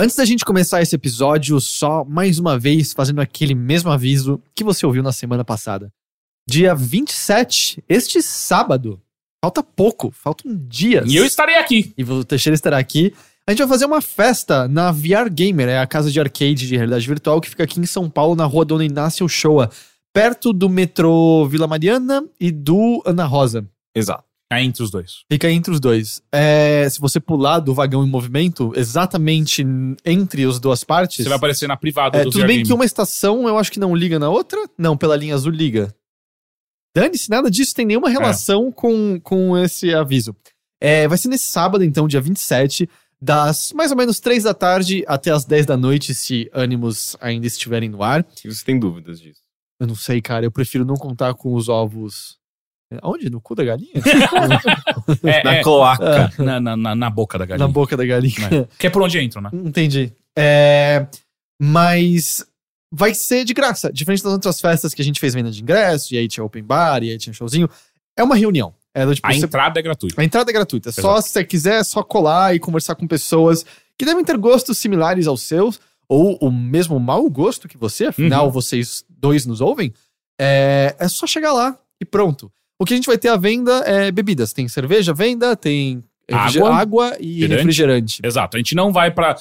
Antes da gente começar esse episódio, só mais uma vez fazendo aquele mesmo aviso que você ouviu na semana passada. Dia 27, este sábado, falta pouco, faltam dias. E eu estarei aqui. E o Teixeira estará aqui. A gente vai fazer uma festa na VR Gamer, é a casa de arcade de realidade virtual que fica aqui em São Paulo, na rua Dona Inácio Shoa, perto do metrô Vila Mariana e do Ana Rosa. Exato. É entre os dois. Fica entre os dois. É, se você pular do vagão em movimento, exatamente entre as duas partes. Você vai aparecer na privada É, do tudo bem Game. que uma estação eu acho que não liga na outra. Não, pela linha azul liga. Dane-se, nada disso tem nenhuma relação com, com esse aviso. É, vai ser nesse sábado, então, dia 27, das mais ou menos 3 da tarde até as 10 da noite, se ânimos ainda estiverem no ar. Se você tem dúvidas disso. Eu não sei, cara, eu prefiro não contar com os ovos. É, Onde? No cu da galinha? É, Na é, cloaca. na, na, na- na boca da galinha. Na boca da galinha. né? Que é por onde entram, né? Entendi. É, mas vai ser de graça. Diferente das outras festas que a gente fez venda de ingresso, e aí tinha open bar, e aí tinha showzinho. É uma reunião. É do tipo, A você- entrada é gratuita. a entrada é gratuita. Só se você quiser, é só colar e conversar com pessoas que devem ter gostos similares aos seus, ou o mesmo mau gosto que você, afinal, Uhum. vocês dois nos ouvem. É, é só chegar lá e pronto. O que a gente vai ter à venda é bebidas. Tem cerveja à venda, tem Água, água e refrigerante. refrigerante. Exato. A gente não vai pra.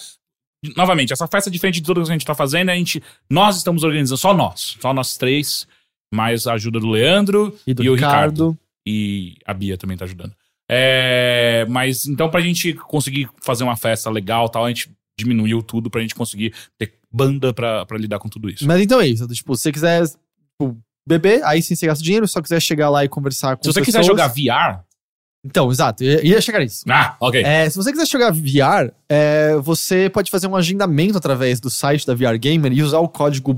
Novamente, essa festa, diferente de tudo que a gente tá fazendo, a gente. Nós estamos organizando, só nós. Só nós três. Mais a ajuda do Leandro E do o Ricardo. Ricardo. E a Bia também tá ajudando. É, mas então, pra gente conseguir fazer uma festa legal e tal, a gente diminuiu tudo pra gente conseguir ter banda pra, pra lidar com tudo isso. Mas então é isso. Tipo, se você quiser tipo, beber, aí sim você gasta dinheiro. Se só quiser chegar lá e conversar com Se você quiser pessoas- jogar VR. Então, exato. Ia, ia chegar nisso. Ah, ok. É, se você quiser jogar VR, é, você pode fazer um agendamento através do site da VR Gamer e usar o código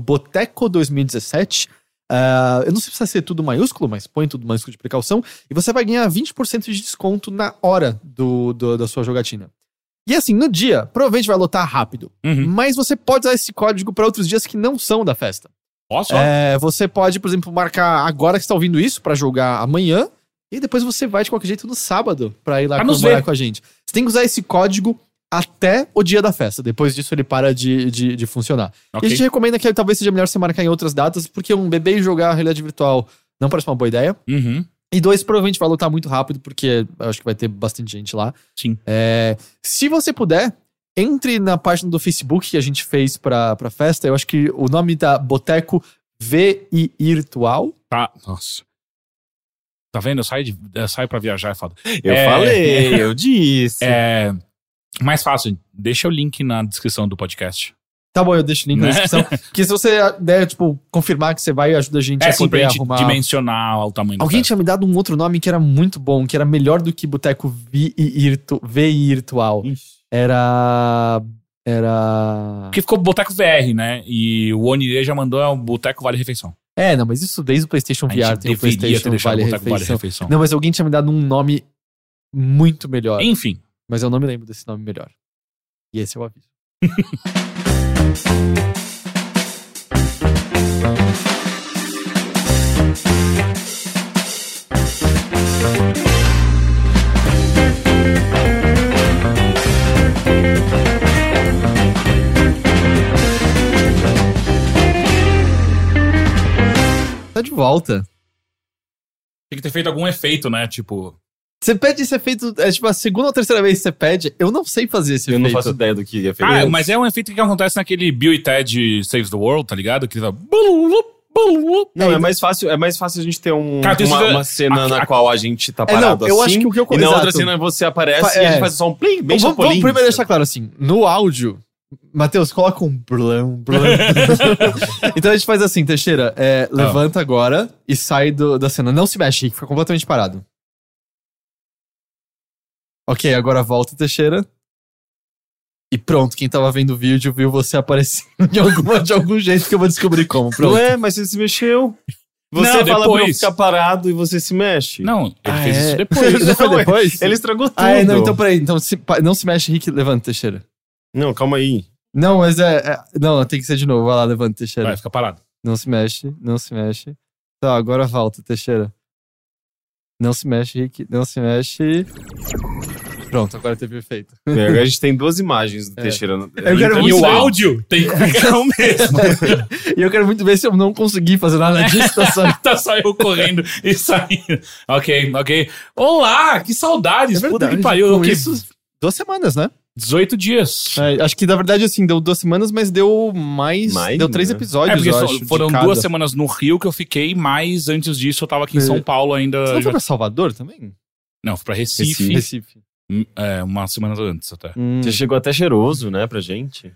BOTECO2017. Ah, eu não sei se vai ser tudo maiúsculo, mas põe tudo maiúsculo de precaução. E você vai ganhar 20% de desconto na hora do, do- da sua jogatina. E assim, no dia, provavelmente vai lotar rápido. Uhum. Mas você pode usar esse código para outros dias que não são da festa. Posso? É, você pode, por exemplo, marcar agora que você tá ouvindo isso pra jogar amanhã. E depois você vai de qualquer jeito no sábado pra ir lá comemorar com a gente. Você tem que usar esse código até o dia da festa. Depois disso ele para de, de, de funcionar. E Ok. a gente recomenda que talvez seja melhor você marcar em outras datas, porque um bebê e jogar realidade virtual não parece uma boa ideia. Uhum. E dois, provavelmente vai lutar muito rápido, porque eu acho que vai ter bastante gente lá. Sim. É, se você puder, entre na página do Facebook que a gente fez pra, pra festa. Eu acho que o nome da Boteco VI Virtual. Tá. Nossa. Tá vendo? Eu saio, de, eu saio pra viajar, é foda. Eu É. falei, eu disse. É. Mais fácil, deixa o link na descrição do podcast. Tá bom, eu deixo o link na Né? descrição. que se você der, tipo, confirmar que você vai, ajuda a gente É a assim, pra poder gente arrumar. dimensionar o tamanho Alguém festa. tinha me dado um outro nome que era muito bom, que era melhor do que Boteco VI VI Virtual. Era. Era. Porque ficou Boteco VR, né? E o Onire já mandou é o Boteco Vale Refeição. É, não, mas isso desde o PlayStation A VR tem o PlayStation Vale o Boteco Vale Refeição. Refeição. Não, mas alguém tinha me dado um nome muito melhor. Enfim. Mas eu não me lembro desse nome melhor. E esse é o aviso. Tá de volta. Tem que ter feito algum efeito, né? Tipo. Você pede esse efeito, é tipo a segunda ou terceira vez que você pede, eu não sei fazer esse Eu efeito. não faço ideia do que ia fazer. Ah, mas é um efeito que acontece naquele Bill e Ted Saves the World, tá ligado? Que tá. Não, é mais fácil, é mais fácil a gente ter um, Cara, uma, uma cena a- na a- qual a gente tá É, não, parado eu assim. acho que o que eu E na outra exato. cena você aparece Fa- e a é. gente faz só um plim, bem vamos, primeiro deixar claro assim, no áudio, Matheus, coloca um blão, blão. então a gente faz assim, Teixeira, é, levanta agora e sai do- da cena. Não se mexe, Rick, fica completamente parado. Ok, agora volta, Teixeira. E pronto, quem tava vendo o vídeo viu você aparecendo de, alguma, de algum jeito que eu vou descobrir como. Pronto. Não é, mas você se mexeu. Você Não, fala pra eu depois. ficar parado e você se mexe. Não, ele Ah, fez é? isso depois. Não foi Não, depois? Ele estragou tudo. Ah, é, não, então peraí. Então se, não se mexe, Rick, levanta, Teixeira. Não, calma aí. Não, mas é, é- Não, tem que ser de novo. Vai lá, levanta, Teixeira. Vai, fica parado. Não se mexe, não se mexe. Tá, agora volta, Teixeira. Não se mexe, Rick. Não se mexe. Pronto, agora teve efeito. É, Agora a gente tem duas imagens do É. Teixeira. Eu quero e muito o ver. áudio tem que ficar o mesmo. E eu quero muito ver se eu não conseguir fazer nada disso, tá só... tá só eu correndo e saindo. Ok, ok. Olá, que saudades. É Puta que verdade, pariu. com Que isso- Duas semanas, né? 18 dias. É, acho que na verdade, assim, deu duas semanas, mas deu mais. Mais, deu três né? É, episódios, porque eu só- acho. de foram cada. duas semanas no Rio que eu fiquei, mas antes disso eu tava aqui em É. São Paulo ainda. Você já- foi pra Salvador também? Não, fui pra Recife, Recife. Recife. hum, é, umas semanas antes até. Hum. Você chegou até cheiroso, né, pra gente.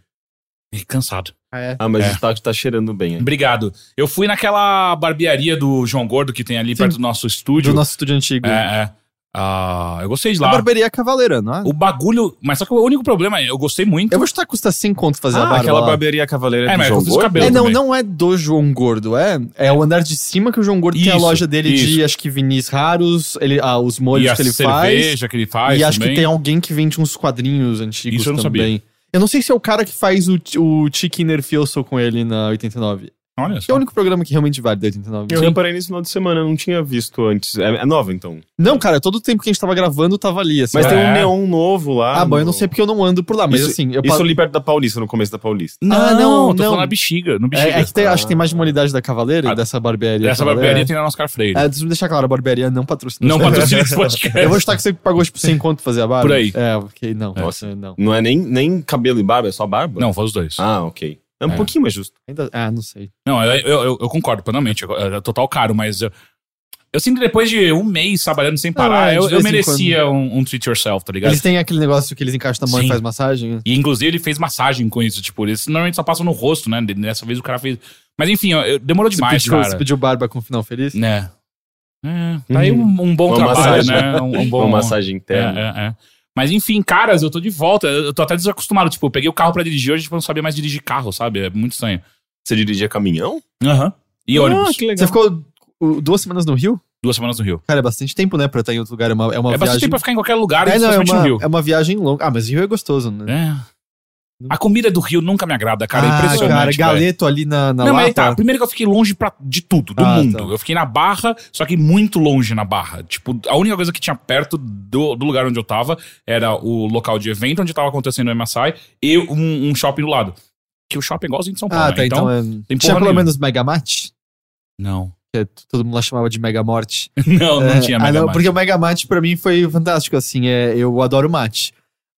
E cansado. É. Ah, mas É. o tá, tá cheirando bem. aí. Obrigado. Eu fui naquela barbearia do João Gordo que tem ali Sim. perto do nosso estúdio. Do nosso estúdio antigo. É, é. Ah, eu gostei de A lá. barbearia Cavaleira, não é? O bagulho. Mas só que o único problema é, eu gostei muito. Eu vou chutar que custa 100 conto fazer a Ah, barba aquela lá. barbearia cavaleira É, do mas João eu fiz o Gordo? cabelo. É, não, também. não é do João Gordo, é. É o andar de cima que o João Gordo tem a Isso, loja dele de, isso. acho que vinis raros, ele, ah, os molhos a que ele faz. cerveja que ele faz. e acho também. que tem alguém que vende uns quadrinhos antigos Isso eu não também. Eu não sei se é o cara que faz o, o Chicken Nerfioso com ele na 89. Olha Que é só. o único programa que realmente vale da 89. Eu Sim. reparei nesse final de semana, eu não tinha visto antes. É, é nova, então. Não, cara, todo o tempo que a gente tava gravando tava ali. Assim, Mas ó. tem É. um neon novo lá. Ah, bom, eu não sei porque eu não ando por lá, mas Isso- assim, eu Isso pa- ali perto da Paulista, no começo da Paulista. Não, Ah, não, tô não. falando na bexiga. No bexiga. É, é que tem- acho que tem mais de Ah. uma unidade da Cavaleira Ah, e dessa barbearia. Essa Cavaleira. barbearia tem na Oscar Freire. É, deixa eu deixar claro, a barbearia não patrocina. Não patrocina esse podcast. Eu vou chutar que você pagou, tipo, 100 conto pra fazer a barba. Por aí. É, ok, não. Nossa. Nossa, não. Não é nem, nem cabelo e barba, é só barba? Não, foi os dois. Ah, ok. É um É. pouquinho mais justo. Ainda, ah, não sei. Não, eu, eu, eu- eu concordo plenamente. É total caro, mas eu, eu sinto que depois de um mês trabalhando sem parar, é, de eu, eu merecia um, um treat yourself, tá ligado? Eles têm aquele negócio que eles encaixam na mão Sim. e faz massagem. E inclusive ele fez massagem com isso. Tipo, eles normalmente só passam no rosto, né? Dessa vez o cara fez. Mas enfim, ó, eu- demorou Você demais, pediu, cara. você pediu barba com final feliz? Né? É, tá aí um, um bom Uma trabalho, massagem. né? Um, um bom. Uma massagem É, interna. é, é. Mas enfim, caras, eu tô de volta. Eu tô até desacostumado. Tipo, eu peguei o carro pra dirigir hoje, tipo, eu não sabia mais dirigir carro, sabe? É muito estranho. Você dirigia caminhão? Aham. E Ah, ônibus. que legal. Você ficou uh, duas semanas no Rio? Duas semanas no Rio. Cara, é bastante tempo, né, pra estar em outro lugar. É uma, é uma é bastante viagem... tempo pra ficar em qualquer lugar, É, não, é uma, Rio. é uma viagem longa. Ah, mas Rio é gostoso, né? É. A comida do Rio nunca me agrada, cara. é ah, impressionante. cara, velho. galeto ali na, na Não, mas tá. Primeiro que eu fiquei longe pra, de tudo, do Ah, mundo. tá. Eu fiquei na Barra, só que muito longe na Barra. Tipo, a única coisa que tinha perto do, do lugar onde eu tava era o local de evento onde tava acontecendo o MSI e um, um shopping do lado. Que o shopping é igualzinho de São Paulo, Ah, né? tá, então, então... é... tem Tinha pelo menos Megamate? Não. Que é- todo mundo lá chamava de Megamorte. não, não É, tinha ah, Mega não, Mate. porque o Mega Mate pra mim foi fantástico, assim, é, eu adoro mate.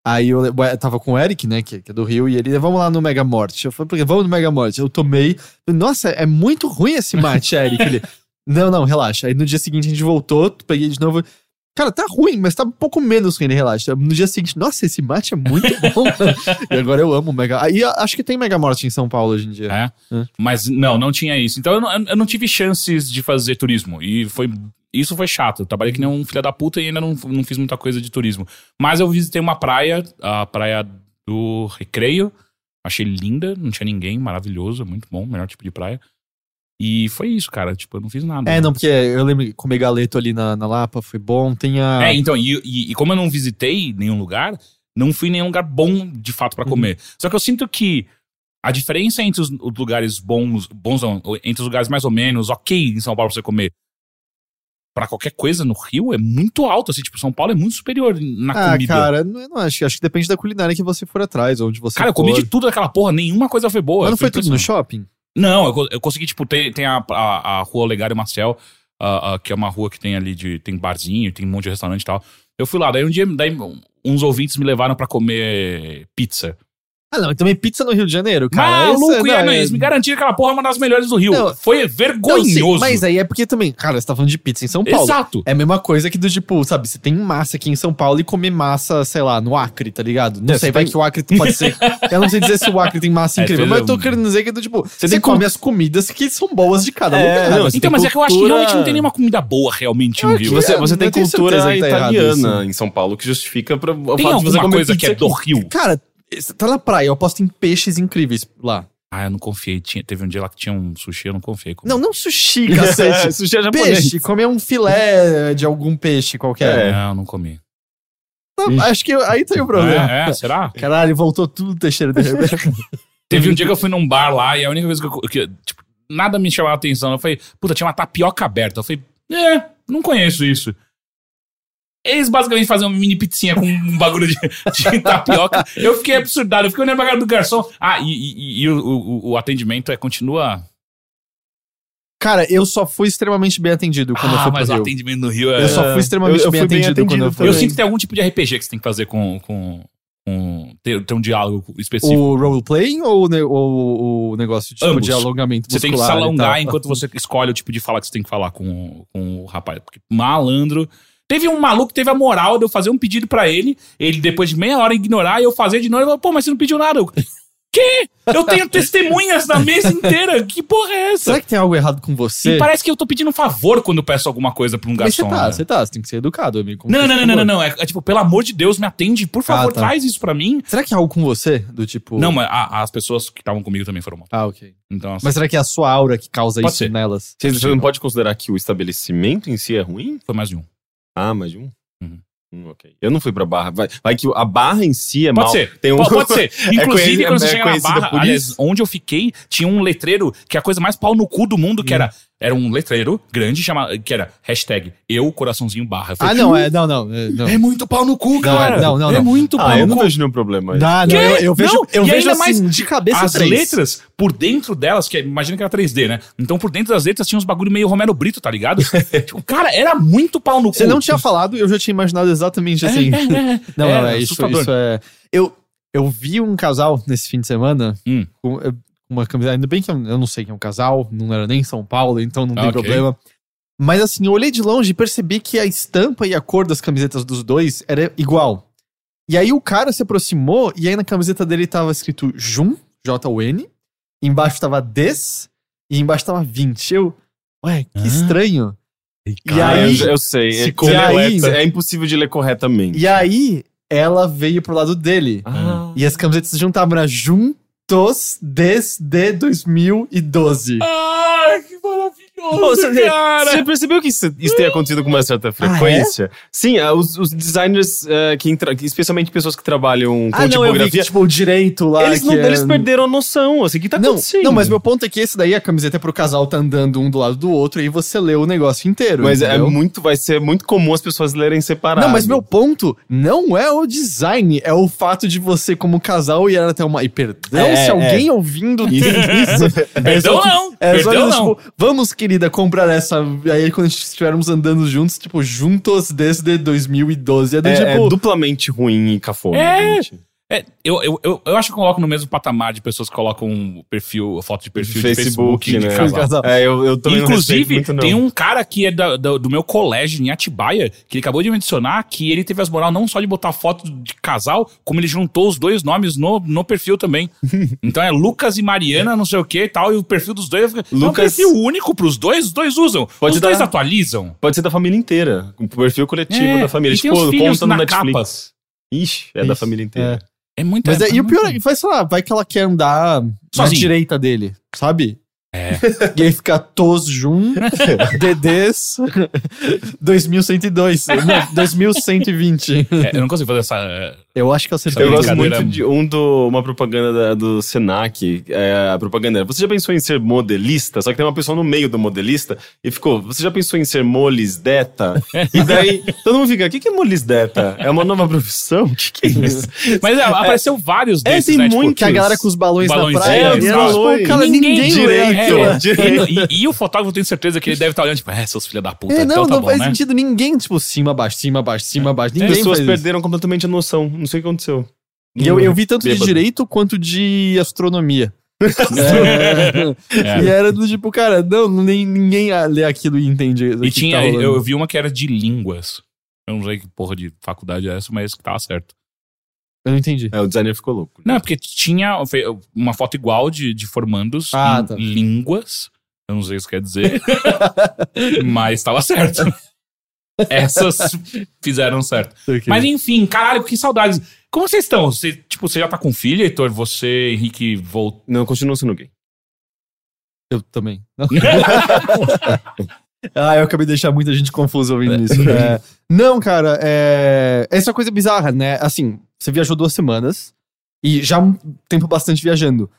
Aí eu, eu tava com o Eric, né, que, que é do Rio, e ele, vamos lá no Mega Morte. Eu falei, "Por quê? vamos no Mega Morte. Eu tomei, nossa, é muito ruim esse mate, Eric. Ele, não, não, relaxa. Aí no dia seguinte a gente voltou, peguei de novo. Cara, tá ruim, mas tá um pouco menos ruim, né? relaxa. No dia seguinte, nossa, esse mate é muito bom. e agora eu amo o Mega. Aí acho que tem Mega Morte em São Paulo hoje em dia. É. É. Mas não, não tinha isso. Então eu não, eu não tive chances de fazer turismo. E foi. Isso foi chato. Eu trabalhei que nem um filho da puta e ainda não, não fiz muita coisa de turismo. Mas eu visitei uma praia, a praia do Recreio. Achei linda, não tinha ninguém, maravilhoso, muito bom, melhor tipo de praia. E foi isso, cara. Tipo, eu não fiz nada. É, não, porque eu lembro que comer galeto ali na, na Lapa foi bom. Tem a. É, então, e, e- e como eu não visitei nenhum lugar, não fui em nenhum lugar bom de fato pra comer. Só que eu sinto que a diferença entre os, os lugares bons, bons não, entre os lugares mais ou menos ok em São Paulo pra você comer, pra qualquer coisa no Rio é muito alta. Assim, tipo, São Paulo é muito superior na Ah, comida. cara, não, não acho. Acho que depende da culinária que você for atrás, onde você Cara, eu comi for. de tudo daquela porra, nenhuma coisa foi boa. Mas não Foi foi tudo no shopping? Não, eu, eu consegui, tipo, ter, tem a, a, a rua Olegário Marcel, ah, ah, que é uma rua que tem ali de. Tem barzinho, tem um monte de restaurante e tal. Eu fui lá, daí um dia daí uns ouvintes me levaram pra comer pizza. Ah, não, também pizza no Rio de Janeiro, cara. Maluco, esse- e não, é, é- eles me garantiram que aquela porra é uma das melhores do Rio. Não, Foi Não, sim, vergonhoso. mas aí é porque também, cara, você tá falando de pizza em São Paulo. Exato. É a mesma coisa que do tipo, sabe, você tem massa aqui em São Paulo e comer massa, sei lá, no Acre, tá ligado? Não É, sei, você vai tem- que o Acre pode ser. eu não sei dizer se o Acre tem massa É, incrível, você- mas eu tô querendo dizer que do tipo, você, tem come as comidas que são boas de cada É, lugar. não, Você você Então, mas é que eu acho que realmente não tem nenhuma comida boa realmente no Rio. Você, É, você tem cultura tá italiana isso. em São Paulo que justifica pra, o Tem fato de você comer coisa que é do. Rio? Cara, você tá na praia, eu aposto em peixes incríveis lá. Ah, eu não confiei. Tinha, teve um dia lá que tinha um sushi, eu não confiei. Não, não sushi, cacete. Sushi é japonês. peixe, comer um filé de algum peixe qualquer. É. Não, não comi. Não, acho que aí tem o problema. É, é, será? Caralho, voltou tudo Teixeira de repente. Teve um dia que eu fui num bar lá e a única coisa que eu. Que, tipo, nada me chamava a atenção. Eu falei, puta, tinha uma tapioca aberta. Eu falei, é, não conheço isso. Eles basicamente fazem uma mini pizzinha com um bagulho de, de tapioca. Eu fiquei absurdado. Eu fiquei olhando pra cara do garçom. Ah, e, e- e o, o- o atendimento é continua. Cara, eu só fui extremamente bem atendido quando eu ah, fui mas pro o Rio. atendimento no Rio é. Eu só fui extremamente eu- eu bem, fui bem atendido quando eu atendido fui. Eu sinto que tem algum tipo de RPG que você tem que fazer com. com, com ter, ter um diálogo específico. O roleplay ou ou o negócio tipo, Ambos. de alongamento Você tem que se muscular alongar enquanto você escolhe o tipo de fala que você tem que falar com, com o rapaz. Porque malandro. Teve um maluco que teve a moral de eu fazer um pedido pra ele, ele depois de meia hora ignorar e eu fazer de novo, ele falou, pô, mas você não pediu nada. Eu, Quê? Eu tenho testemunhas da mesa inteira. Que porra é essa? Será que tem algo errado com você? E parece que eu tô pedindo um favor quando eu peço alguma coisa pra um Mas você garçom. tá, né? você tá, você tem que ser educado, amigo. Não, não, não, não, não, não. É, é tipo, pelo amor de Deus, me atende. Por favor, Ah, tá. traz isso pra mim. Será que é algo com você? Do tipo. Não, mas a- as pessoas que estavam comigo também foram mal. Ah, ok. Então, assim, Mas será que é a sua aura que causa Pode isso ser. nelas? Você, você não pode considerar que o estabelecimento em si é ruim? foi mais de um. Ah, mais de um? Uhum. Hum, ok. Eu não fui pra barra. Vai, vai que a barra em si é Pode mal. ser. Tem um... Pode, pode ser. Inclusive, conheci- quando você é chega na barra, aliás, onde eu fiquei, tinha um letreiro que é a coisa mais pau no cu do mundo, Hum. que era, era um letreiro grande, chama, que era hashtag eu, coraçãozinho, barra. Eu Ah, não, é. Não, não. É, não. É muito pau no cu, cara. é- não, não, É não. muito pau Ah, eu no não cu. vejo nenhum problema. Não, não, eu, eu vejo, Não, eu vejo assim, mais de cabeça As três. letras, por dentro delas, que é- imagina que era 3D, né? Então por dentro das letras tinha uns bagulho meio Romero Brito, tá ligado? tipo, cara, era muito pau no cu. Você não tinha falado, eu já tinha imaginado exatamente assim. É, é, é. Não, É, não, é isso, assustador. isso é. Eu, eu vi um casal nesse fim de semana Hum. com eh, uma camiseta. Ainda bem que eu, eu não sei quem é um casal, não era nem em São Paulo, então não tem Ok. problema. Mas assim, eu olhei de longe e percebi que a estampa e a cor das camisetas dos dois era igual. E aí o cara se aproximou e aí na camiseta dele tava escrito Jun, J-U-N, embaixo tava Des e embaixo tava 20. Eu, ué, que Ah. estranho. E Ah, aí, eu, eu sei. se É, completa. é impossível de ler corretamente. e aí ela veio pro lado dele. Ah. E as camisetas se juntavam, era Juntos desde 2012. Ai, que você, cara. você percebeu que isso, isso tem acontecido com uma certa é? frequência? Sim, ah, os, os designers, eh, que entra- especialmente pessoas que trabalham com Ah, não, eu vi que, tipografia, tipo, o direito lá. eles, não, é- eles perderam a noção. Assim, o que tá não, acontecendo? não, mas meu ponto é que esse daí, a camiseta é pro casal tá andando um do lado do outro e você lê o negócio inteiro. Mas é entendeu? muito, vai ser muito comum as pessoas lerem separado. Não, mas meu ponto não é o design, é o fato de você, como casal, ir até uma. E perdão É, se é. alguém ouvindo tem isso. Perdão não, É perdão não. tipo, vamos, querida, comprar essa. Aí quando estivermos andando juntos, tipo, juntos desde 2012. É do É, é tipo. duplamente ruim e cafona. É. gente. É, eu, eu, eu, eu acho que eu coloco no mesmo patamar de pessoas que colocam perfil, foto de perfil de Facebook, Facebook, de né? casal. casal. É, eu, eu também não Inclusive, muito, não. tem um cara que é da- da- do meu colégio em Atibaia, que ele acabou de mencionar que ele teve as moral não só de botar foto de casal, como ele juntou os dois nomes no, no perfil também. então é Lucas e Mariana, não sei o que e tal, e o perfil dos dois é um Lucas- perfil único pros dois, os dois usam. Pode os dois atualizam. Pode ser da família inteira. O perfil coletivo É, da família. Tipo, conta no na Netflix. capa. Ixi, é da Ixi, família inteira. É muito Mas é, e o pior é que, vai, sei lá, vai que ela quer andar na Sozinha. direita dele, sabe? É. E aí fica Tos Jun, Dedês, 2102. Não, 2120. É, eu não consigo fazer essa. É, Eu acho que eu acertei. Eu gosto muito de um do, uma propaganda da- do Senac. É, a propaganda era, Você já pensou em ser modelista? Só que tem uma pessoa no meio do modelista e ficou. Você já pensou em ser molisdeta? e daí todo mundo fica: o que, que é molisdeta? É uma nova profissão? O que, que é isso? Mas é, apareceu vários É, desses, tem né? Tipo, muito. Que a galera com os balões, Balões, na praia. é, e ela, tipo, cara, Ninguém ninguém, direito. É, Direito. e, e- e o fotógrafo, tenho certeza que ele deve estar olhando, tipo, é, seus filha da puta. É, não, então tá não bom, faz né? sentido ninguém, tipo, cima, baixo, cima, baixo, cima, baixo. As Ninguém pessoas faz isso. perderam completamente a noção. Não sei o que aconteceu. E eu, eu vi tanto de Bêbado. direito quanto de astronomia. É. É. E era do tipo, cara, não, nem, ninguém lê aquilo e entende. E tinha, tá rolando. eu vi uma que era de línguas. Eu não sei que porra de faculdade é essa, mas que tava certo. Eu não entendi. É, o designer ficou louco. Não, porque tinha uma foto igual de, de formandos Ah, em tá. línguas. Eu não sei o que isso quer dizer. mas tava certo. Essas fizeram certo. Ok. Mas enfim, caralho, que saudades. Como vocês estão? Você, tipo, você já tá com filha, Heitor? Você, Henrique, voltou. Não, continua sendo gay. Eu também. ah, eu acabei de deixar muita gente confusa ouvindo isso. É, não, cara, é... essa é uma coisa bizarra, né? Assim, você viajou duas semanas e já um tempo bastante viajando.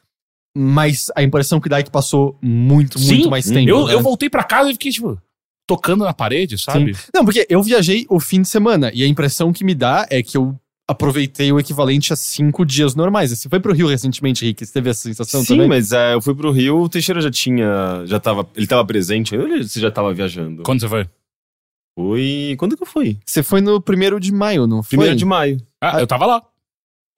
Mas a impressão que dá é que passou muito, muito Sim, mais tempo. Eu, né? eu voltei pra casa e fiquei tipo. Tocando na parede, sabe? Não, porque eu viajei o fim de semana e a impressão que me dá é que eu aproveitei o equivalente a cinco dias normais. Você foi pro Rio recentemente, Rick? Você teve essa sensação Sim, também? mas é, eu fui pro Rio, o Teixeira já tinha. Já tava, ele tava presente, ele- você já tava viajando? Quando você foi? Foi. Quando que eu fui? Você foi no primeiro de maio, não foi? Primeiro de maio. Ah, eu tava lá.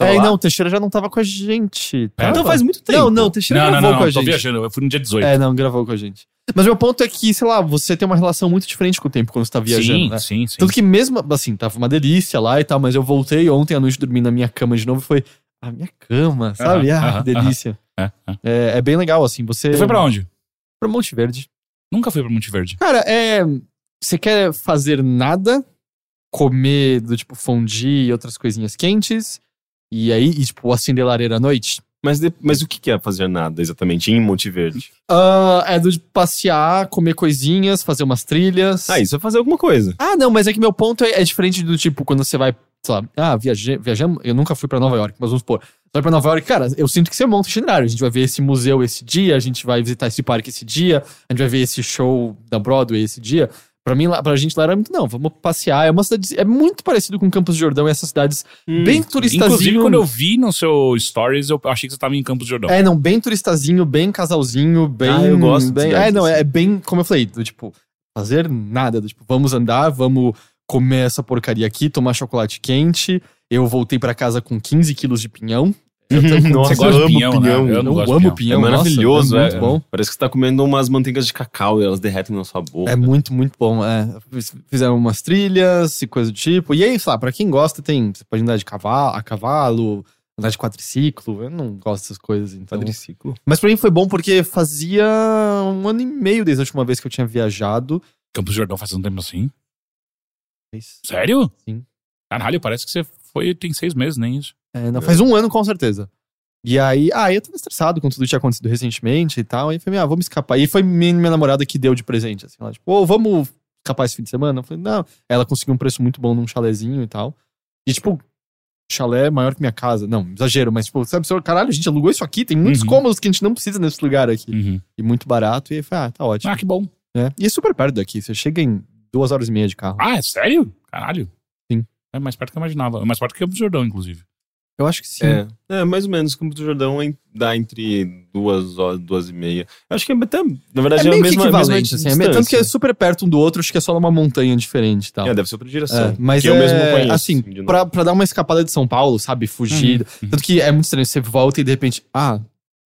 É, Tava e lá? não, o Teixeira já não tava com a gente. É, Então faz muito tempo. Não, não, o Teixeira Não, não, gravou não, com a não, tô gente. viajando. Eu fui no dia 18. É, não, gravou com a gente. Mas meu ponto é que, sei lá, você tem uma relação muito diferente com o tempo quando você tá viajando, sim, né? sim, sim. Tanto que mesmo, assim, tava uma delícia lá e tal, mas eu voltei ontem à noite dormir na minha cama de novo e foi, a minha cama, sabe? Ah, aham, que delícia. É, é. É, é bem legal, assim, você... Você foi pra onde? Pra Monte Verde. Nunca fui pra Monte Verde. Cara, é... Você quer fazer nada, comer do tipo fondue e outras coisinhas quentes, e aí, e, tipo, acender lareira à noite? Mas, de- mas o que é fazer nada exatamente em Monte Verde? Ah, é do de passear, comer coisinhas, fazer umas trilhas. Ah, isso é fazer alguma coisa. Ah, não, mas é que meu ponto é, é diferente do tipo, quando você vai, sei lá, ah, viaje, viajamos, eu nunca fui pra Nova York, mas vamos supor, você vai pra Nova York, cara, eu sinto que você monta um itinerário, a gente vai ver esse museu esse dia, a gente vai visitar esse parque esse dia, a gente vai ver esse show da Broadway esse dia. Pra mim, lá, pra gente lá era muito, não, vamos passear, é uma cidade, é muito parecido com Campos do Jordão, essas cidades bem turistazinho. Inclusive, quando eu vi no seu stories, eu achei que você tava em Campos do Jordão. É, não, bem turistazinho, bem casalzinho, bem. Ah, eu gosto bem, É, não, assim. é bem, como eu falei, do tipo, fazer nada. Do tipo, vamos andar, vamos comer essa porcaria aqui, tomar chocolate quente. Eu voltei pra casa com 15 quilos de pinhão. Eu com- Nossa, Você eu de amo pinhão, pinhão. né? Eu Eu não gosto de amo pinhão. pinhão. é maravilhoso, nossa, é, é muito bom. Parece que você tá comendo umas manteigas de cacau e elas derretem na sua boca. É muito, muito bom. É. Fiz- Fizeram umas trilhas e coisa do tipo. E aí, sei lá, pra quem gosta, tem. Você pode andar de cavalo, a cavalo, andar de quadriciclo. Eu não gosto dessas coisas. Então. Quadriciclo. Mas pra mim foi bom porque fazia um ano e meio desde a última vez que eu tinha viajado. Campos do Jordão faz um tempo assim? Sério? Sim. Caralho, parece que você foi tem seis meses, nem isso. É, não, faz um ano com certeza. E aí, ah, eu tava estressado com tudo que tinha acontecido recentemente e tal. E falei, ah, vamos escapar. E foi minha, minha namorada que deu de presente, assim, ela, tipo, ô, vamos escapar esse fim de semana? Eu falei, não. Ela conseguiu um preço muito bom num chalezinho e tal. E, tipo, chalé é maior que minha casa. Não, exagero, mas, tipo, sabe, senhor, caralho, a gente alugou isso aqui, tem muitos Uhum. cômodos que a gente não precisa nesse lugar aqui. Uhum. E muito barato. E aí, falei, ah, tá ótimo. Ah, que bom. É. E é super perto daqui. Você chega em duas horas e meia de carro. Ah, é sério? Caralho. Sim. É mais perto que eu imaginava. É mais perto que do Jordão, inclusive. Eu acho que sim. É, é, mais ou menos. Campos do Jordão dá entre duas horas, duas e meia. Eu acho que é até, na verdade, É é, meio a mesma, a mesma equivalente, assim. É, tanto que é super perto um do outro, acho que é só numa montanha diferente e tal. É, deve ser outra direção. É, mas que eu é, mesmo conheço. assim, de pra, pra dar uma escapada de São Paulo, sabe? Fugir. Uhum. Tanto que é muito estranho, você volta e de repente, ah,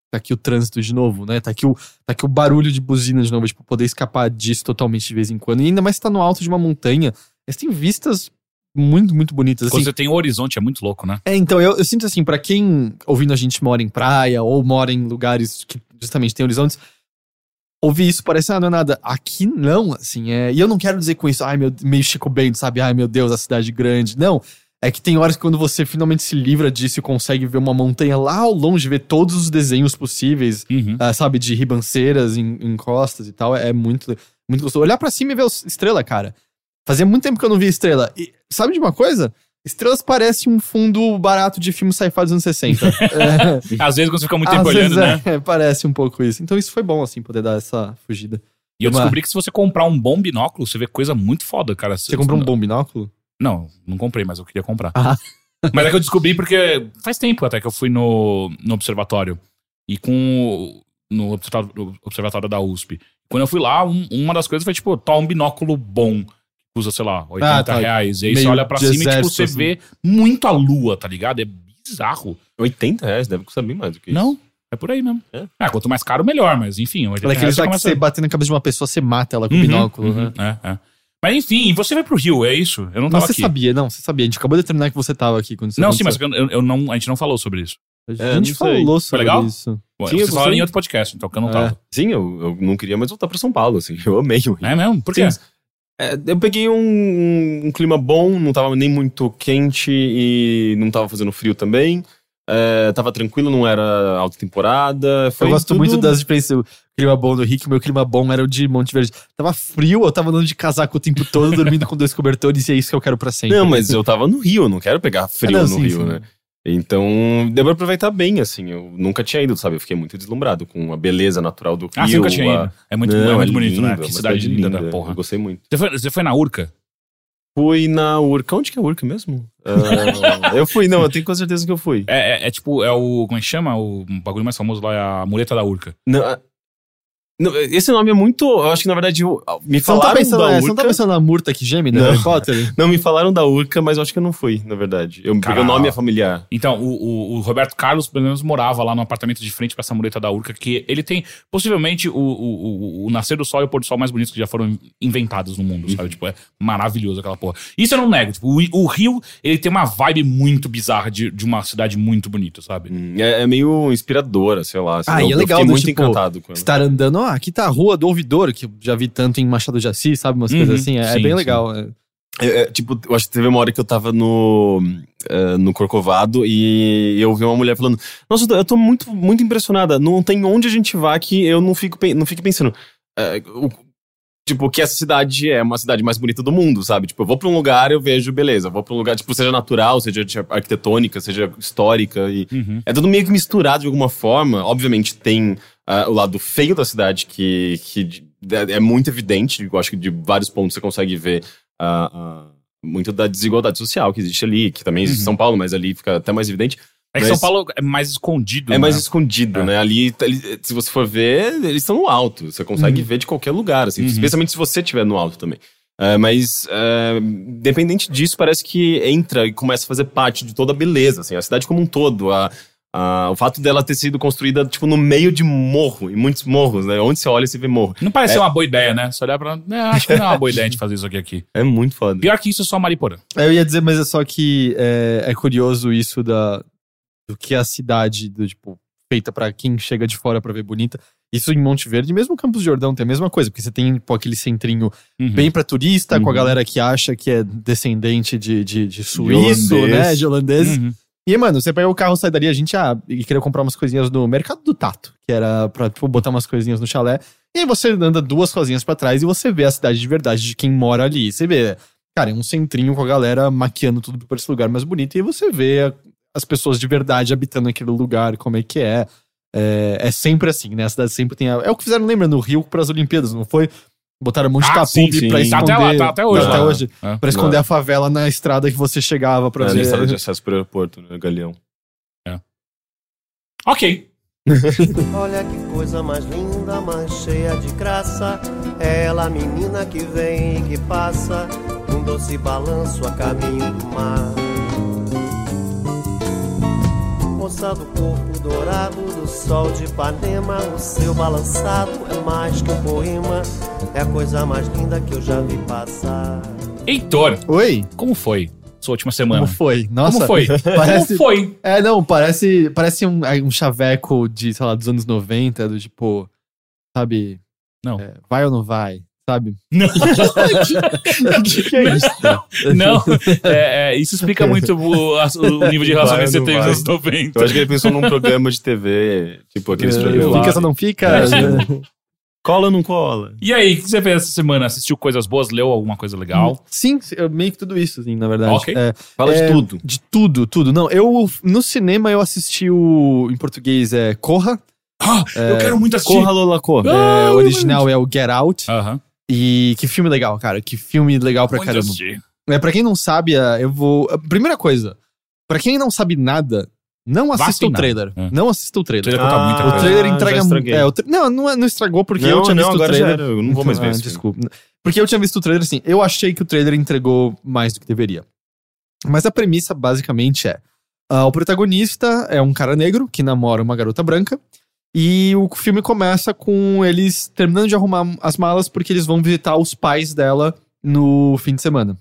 tá aqui o trânsito de novo, né? Tá aqui o, tá aqui o barulho de buzina de novo, tipo, poder escapar disso totalmente de vez em quando. E ainda mais se tá no alto de uma montanha, você tem vistas muito, muito bonitas. Quando Assim, você tem o horizonte, é muito louco, né? é, então, eu, eu sinto assim, pra quem ouvindo a gente mora em praia ou mora em lugares que justamente tem horizontes, ouvir isso parece, ah, não é nada. Aqui não, assim, é. E eu não quero dizer com isso, ai, meu, meio Chico Bento, sabe? Ai, meu Deus, a cidade grande. Não. É que tem horas que quando você finalmente se livra disso e consegue ver uma montanha lá ao longe, ver todos os desenhos possíveis, Uhum. ah, sabe, de ribanceiras, em, encostas e tal, é muito, muito gostoso. Olhar pra cima e ver estrela, cara. Fazia muito tempo que eu não via estrela. E sabe de uma coisa? Estrelas parece um fundo barato de filme sci-fi dos anos 60. é, Às vezes, quando você fica muito às tempo olhando, vezes né? é, parece um pouco isso. Então isso foi bom, assim, poder dar essa fugida. E eu Uma- descobri que se você comprar um bom binóculo, você vê coisa muito foda, cara. Você comprou um bom binóculo? Não, não comprei, mas eu queria comprar. Ah. Mas é que eu descobri porque faz tempo até que eu fui no, no observatório. E com. No observatório, observatório da USP. Quando eu fui lá, um- uma das coisas foi, tipo, tá um binóculo bom. Custa, sei lá, 80 Ah, tá. reais. E aí você Meio olha pra cima e, tipo, você assim. vê muito a lua, tá ligado? É bizarro. 80 reais, deve custar bem mais do que isso. Não, é por aí mesmo. É? Ah, quanto mais caro, melhor, mas enfim. 80 Ela é aquele reais lá que você bater na cabeça de uma pessoa, você mata ela com o Uhum, binóculo, uhum, né? é, é. Mas enfim, você vai pro Rio, é isso? Eu não Mas tava você aqui. sabia, não, você sabia. A gente acabou de determinar que você tava aqui quando isso Não, sim, mas eu, eu não, a gente não falou sobre isso. A É, gente sei. falou Foi sobre legal? isso. Bom, Sim, falaram gostei. em outro podcast, então que eu não É. tava. Sim, eu, eu não queria mais voltar pra São Paulo, assim. Eu amei o Rio. É mesmo? Por quê? Sim. É, eu peguei um, um clima bom, não tava nem muito quente e não tava fazendo frio também. É, tava tranquilo, não era alta temporada. Foi eu gosto tudo- muito das diferenças. O clima bom do Rick, o meu clima bom era o de Monte Verde. Tava frio, eu tava andando de casaco o tempo todo, dormindo com dois cobertores, e é isso que eu quero pra sempre. Não, mas eu tava no Rio, eu não quero pegar frio Ah, não, no sim, Rio, sim. né? Então, deu pra aproveitar bem, assim. Eu nunca tinha ido, sabe? Eu fiquei muito deslumbrado com a beleza natural do Rio. Ah, você nunca tinha ido. É muito, Não, é muito é bonito, né? lindo, Que uma cidade linda, da porra. Eu gostei muito. Você foi, você foi na Urca? Fui na Urca. Onde que é a Urca mesmo? Ah, eu fui, não, eu tenho com certeza que eu fui. É, é- é tipo, é o. Como é que chama? O bagulho mais famoso lá é a Mureta da Urca. Não, ah, não, esse nome é muito. Eu acho que na verdade eu- me Você não, falaram tá pensando, da é, Urca. você não tá pensando na murta que geme Não. Harry Potter? Não, me falaram da Urca, mas eu acho que eu não fui, na verdade. Eu, porque o nome é familiar. Então, o, o- o Roberto Carlos, pelo menos, morava lá no apartamento de frente pra essa mureta da Urca, que ele tem possivelmente o, o, o- o nascer do sol e o pôr do sol mais bonitos que já foram inventados no mundo, sabe? Tipo, é maravilhoso aquela porra. Isso eu não nego. Tipo, o, o Rio, ele tem uma vibe muito bizarra de, de uma cidade muito bonita, sabe? Hum, É, é meio inspiradora, sei lá. assim, Ah, eu, e é eu legal fiquei do muito tipo, encantado com ela. Estar andando, ó, aqui tá a Rua do Ouvidor, que eu já vi tanto em Machado de Assis, sabe? Umas Uhum, coisas assim. É, é sim, bem sim. legal. é. É, é, tipo, eu acho que teve uma hora que eu tava no, eh, no Corcovado e eu vi uma mulher falando: Nossa, eu tô- muito, muito impressionada. Não tem onde a gente vá que eu não fico, não fico pensando. o- tipo, que essa cidade é uma cidade mais bonita do mundo, sabe? Tipo, eu vou pra um lugar eu vejo, beleza. Eu vou pra um lugar, tipo, seja natural, seja arquitetônica, seja histórica. E Uhum. é tudo meio que misturado de alguma forma. Obviamente tem ah, o lado feio da cidade, que, que é, muito evidente. Eu acho que de vários pontos você consegue ver ah, ah, muito da desigualdade social que existe ali, que também existe em Uhum. São Paulo, mas ali fica até mais evidente. É que Mas- São Paulo é mais escondido. É mais né? escondido, É. né? Ali, ali, se você for ver, eles estão no alto. Você consegue Uhum. ver de qualquer lugar, assim, Uhum. especialmente se você estiver no alto também. É, mas, é, dependente disso, parece que entra e começa a fazer parte de toda a beleza, assim, a cidade como um todo. A, a- o fato dela ter sido construída, tipo, no meio de morro, e muitos morros, né? Onde você olha, você vê morro. Não parece ser uma boa ideia, né? Se olhar pra. É, acho que não é uma boa ideia de fazer isso aqui. aqui. É muito foda. Pior que isso é só Mariporã. Eu ia dizer, mas é só que é, é curioso isso da, do que a cidade, do, tipo, feita pra quem chega de fora pra ver bonita. Isso em Monte Verde, mesmo Campos de Jordão tem a mesma coisa, porque você tem tipo, aquele centrinho Uhum. bem pra turista, com a Uhum. galera que acha que é descendente de, de, de suíço, holandês. né? De holandeses. Uhum. E, mano, você pega o carro, sai dali, a gente ah, e queria comprar umas coisinhas no Mercado do Tato, que era pra tipo, botar umas coisinhas no chalé. E aí você anda duas coisinhas pra trás e você vê a cidade de verdade de quem mora ali. Você vê, cara, é um centrinho com a galera maquiando tudo pra esse lugar mais bonito. E aí você vê a- as pessoas de verdade habitando aquele lugar, como é que é. É, é sempre assim, né? A cidade sempre tem. A, é o que fizeram, lembra, no Rio pras Olimpíadas, não foi? Botaram um monte de Ah, sim, tapume pra Tá esconder. até lá, tá até hoje Até lá. hoje. É. Pra esconder Não. a favela na estrada que você chegava pra É, na ver. estrada de acesso pro aeroporto, né? Galeão. Ok. Olha que coisa mais linda, mais cheia de graça. É ela, menina que vem e que passa, um doce balanço a caminho do mar. Do corpo dourado do sol de Ipanema, o seu balançado é mais que um poema. É a coisa mais linda que eu já vi passar. Heitor, Oi? como foi sua última semana? Como foi? Nossa, Como foi? Parece, Como foi? É, não, parece, parece um, um chaveco de, sei lá, dos anos 90, do tipo, sabe? Não. é, vai ou não vai? Sabe? Não. que, que é isso? Não, é, é, isso explica muito o, o nível de relacionamento que você teve nos anos 90. Eu acho que ele pensou num programa de TV, tipo aqueles É, programas. fica ou não fica? É, Cola ou não cola? E aí, o que você fez essa semana? Assistiu coisas boas? Leu alguma coisa legal? Sim, eu meio que tudo isso, assim, na verdade. Ok. É, Fala É, de tudo. de tudo, tudo. Não, eu, no cinema eu assisti o, em português, é Corra. Ah, eu quero muito assistir. Corra, Lola, corra. Ah, É, o original é o Get Out. Aham. E que filme legal, cara. Que filme legal pra Muito caramba. assistir. É, pra quem não sabe, é, eu vou. Primeira coisa, pra quem não sabe nada, não assista o trailer. É. Não assista o O trailer. trailer conta muita Ah, O trailer já entrega. estraguei. É, o tra- não, não, não estragou porque Não, eu tinha não, visto o trailer. era, eu não vou mais ver Ah, filme. Desculpa. Porque eu tinha visto o trailer assim. Eu achei que o trailer entregou mais do que deveria. Mas a premissa basicamente é: ah, o protagonista é um cara negro que namora uma garota branca. E o filme começa com eles terminando de arrumar as malas porque eles vão visitar os pais dela no fim de semana.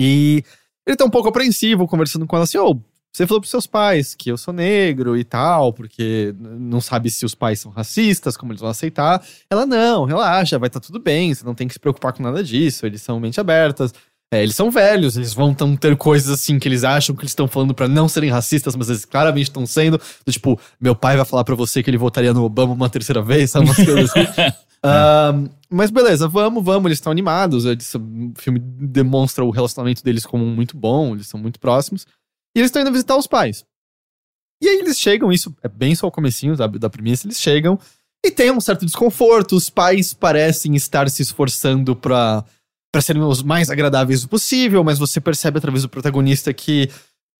E ele tá um pouco apreensivo, conversando com ela assim: Ô, você falou pros seus pais que eu sou negro e tal, porque não sabe se os pais são racistas, como eles vão aceitar. Ela, não, relaxa, vai estar tudo bem, você não tem que se preocupar com nada disso, eles são mente abertas. É, eles são velhos, eles vão tão ter coisas assim que eles acham que eles estão falando pra não serem racistas, mas eles claramente estão sendo. Do tipo, meu pai vai falar pra você que ele votaria no Obama uma terceira vez, sabe? Umas coisas assim. Ahn, mas beleza, vamos, vamos, eles estão animados. Eles, o filme demonstra o relacionamento deles como muito bom, eles são muito próximos. E eles estão indo visitar os pais. E aí eles chegam, isso é bem só o comecinho da, da premissa, eles chegam e tem um certo desconforto, os pais parecem estar se esforçando pra, pra serem os mais agradáveis possível, mas você percebe através do protagonista que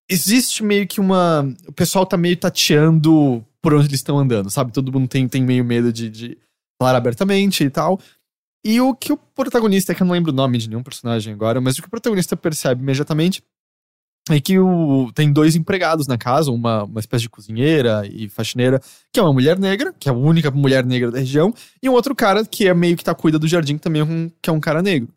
existe meio que uma... O pessoal tá meio tateando por onde eles estão andando, sabe? Todo mundo tem, tem meio medo de, de falar abertamente e tal. E o que o protagonista, que eu não lembro o nome de nenhum personagem agora, mas o que o protagonista percebe imediatamente é que o, tem dois empregados na casa, uma, uma espécie de cozinheira e faxineira, que é uma mulher negra, que é a única mulher negra da região, e um outro cara que é meio que tá cuida do jardim também, um, que é um cara negro.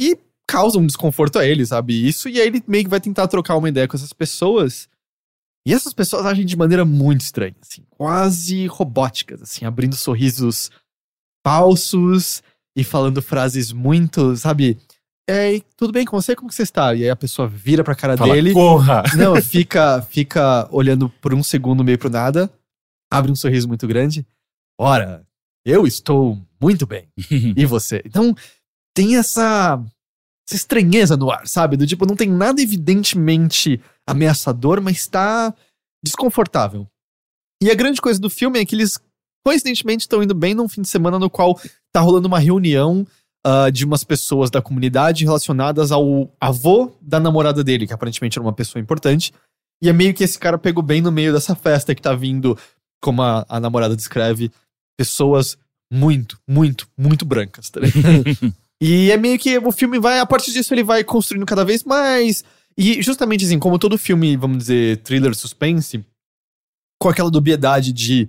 E causa um desconforto a ele, sabe? Isso, e aí ele meio que vai tentar trocar uma ideia com essas pessoas. E essas pessoas agem de maneira muito estranha, assim, quase robóticas, assim, abrindo sorrisos falsos e falando frases muito, sabe? Ei, tudo bem com você? Como que você está? E aí a pessoa vira pra cara Fala, dele. corra! Não, fica, fica olhando por um segundo meio pro nada, abre um sorriso muito grande. Ora, eu estou muito bem. E você? Então, tem essa, essa estranheza no ar, sabe? Do tipo, não tem nada evidentemente ameaçador, mas tá desconfortável. E a grande coisa do filme é que eles, coincidentemente, estão indo bem num fim de semana no qual tá rolando uma reunião ah, de umas pessoas da comunidade relacionadas ao avô da namorada dele, que aparentemente era uma pessoa importante. E é meio que esse cara pegou bem no meio dessa festa que tá vindo, como a, a namorada descreve, pessoas muito, muito, muito brancas, tá? E é meio que o filme vai, a partir disso, ele vai construindo cada vez mais. E justamente assim, como todo filme, vamos dizer, thriller suspense, com aquela dubiedade de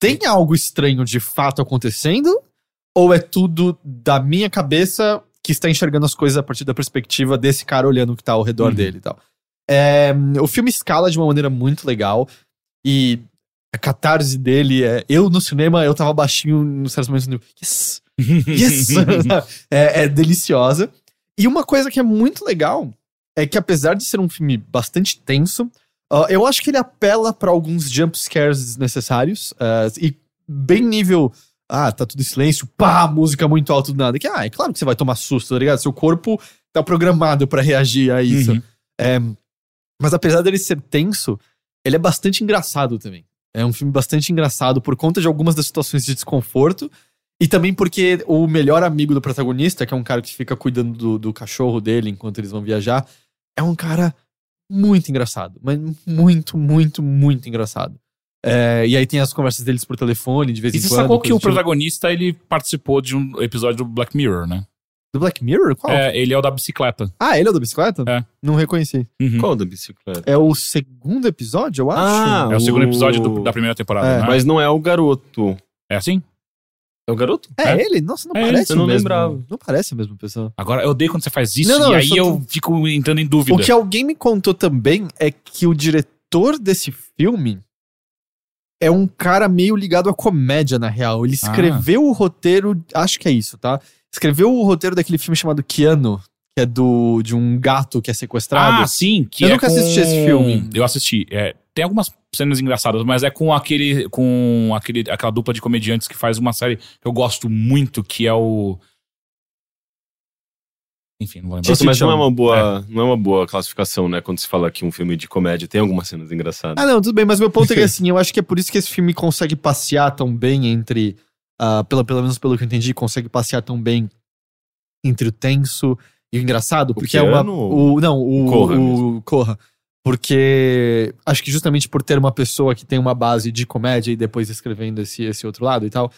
tem algo estranho de fato acontecendo? Ou é tudo da minha cabeça que está enxergando as coisas a partir da perspectiva desse cara olhando o que tá ao redor Uhum. dele e tal? É, o filme escala de uma maneira muito legal. E a catarse dele é. Eu no cinema, eu tava baixinho nos certos momentos. Yes! Yes! é, é deliciosa. E uma coisa que é muito legal é que, apesar de ser um filme bastante tenso, ah, eu acho que ele apela pra alguns jump scares desnecessários. ah, e bem nível. Ah, tá tudo em silêncio, pá, música muito alta do nada. Que, ah, é claro que você vai tomar susto, tá ligado? Seu corpo tá programado pra reagir a isso. Uhum. É, mas apesar dele ser tenso, ele é bastante engraçado também. É um filme bastante engraçado por conta de algumas das situações de desconforto. E também porque o melhor amigo do protagonista, que é um cara que fica cuidando do, do cachorro dele enquanto eles vão viajar, é um cara muito engraçado. Mas muito, muito, muito engraçado. É, e aí tem as conversas deles por telefone, de vez E em você quando. sacou que o tipo. protagonista, ele participou de um episódio do Black Mirror, né? Do Black Mirror? Qual? É, ele é o da bicicleta. Ah, ele é o da bicicleta? É. Não reconheci. Uhum. Qual da bicicleta? É o segundo episódio, eu acho. Ah, É o segundo o- episódio do- da primeira temporada, É, né? Mas não é o garoto. É assim? É o garoto? É, É? ele? Nossa, não É ele, parece eu o não mesmo. lembrava. Não parece a mesma pessoa. Agora, eu odeio quando você faz isso Não, não, e eu aí eu, fico entrando em dúvida. O que alguém me contou também é que o diretor desse filme é um cara meio ligado à comédia, na real. Ele Ah. escreveu o roteiro, acho que é isso, tá? Escreveu o roteiro daquele filme chamado Keanu, que é do de um gato que é sequestrado. Ah, sim. Que Eu é nunca com- assisti esse filme. Eu assisti. É, tem algumas cenas engraçadas, mas é com aquele. com aquele, aquela dupla de comediantes que faz uma série que eu gosto muito, que é o. Enfim, não vou lembrar. Nossa, mas não é uma boa, não é uma boa classificação, né? Quando se fala que um filme de comédia tem algumas cenas engraçadas. Ah, não, tudo bem, mas meu ponto é que assim, eu acho que é por isso que esse filme consegue passear tão bem entre. ah, pela, pelo menos pelo que eu entendi, consegue passear tão bem entre o tenso e o engraçado, porque é uma. O, não, o, Corra o Corra. Porque acho que justamente por ter uma pessoa que tem uma base de comédia e depois escrevendo esse, esse outro lado e tal.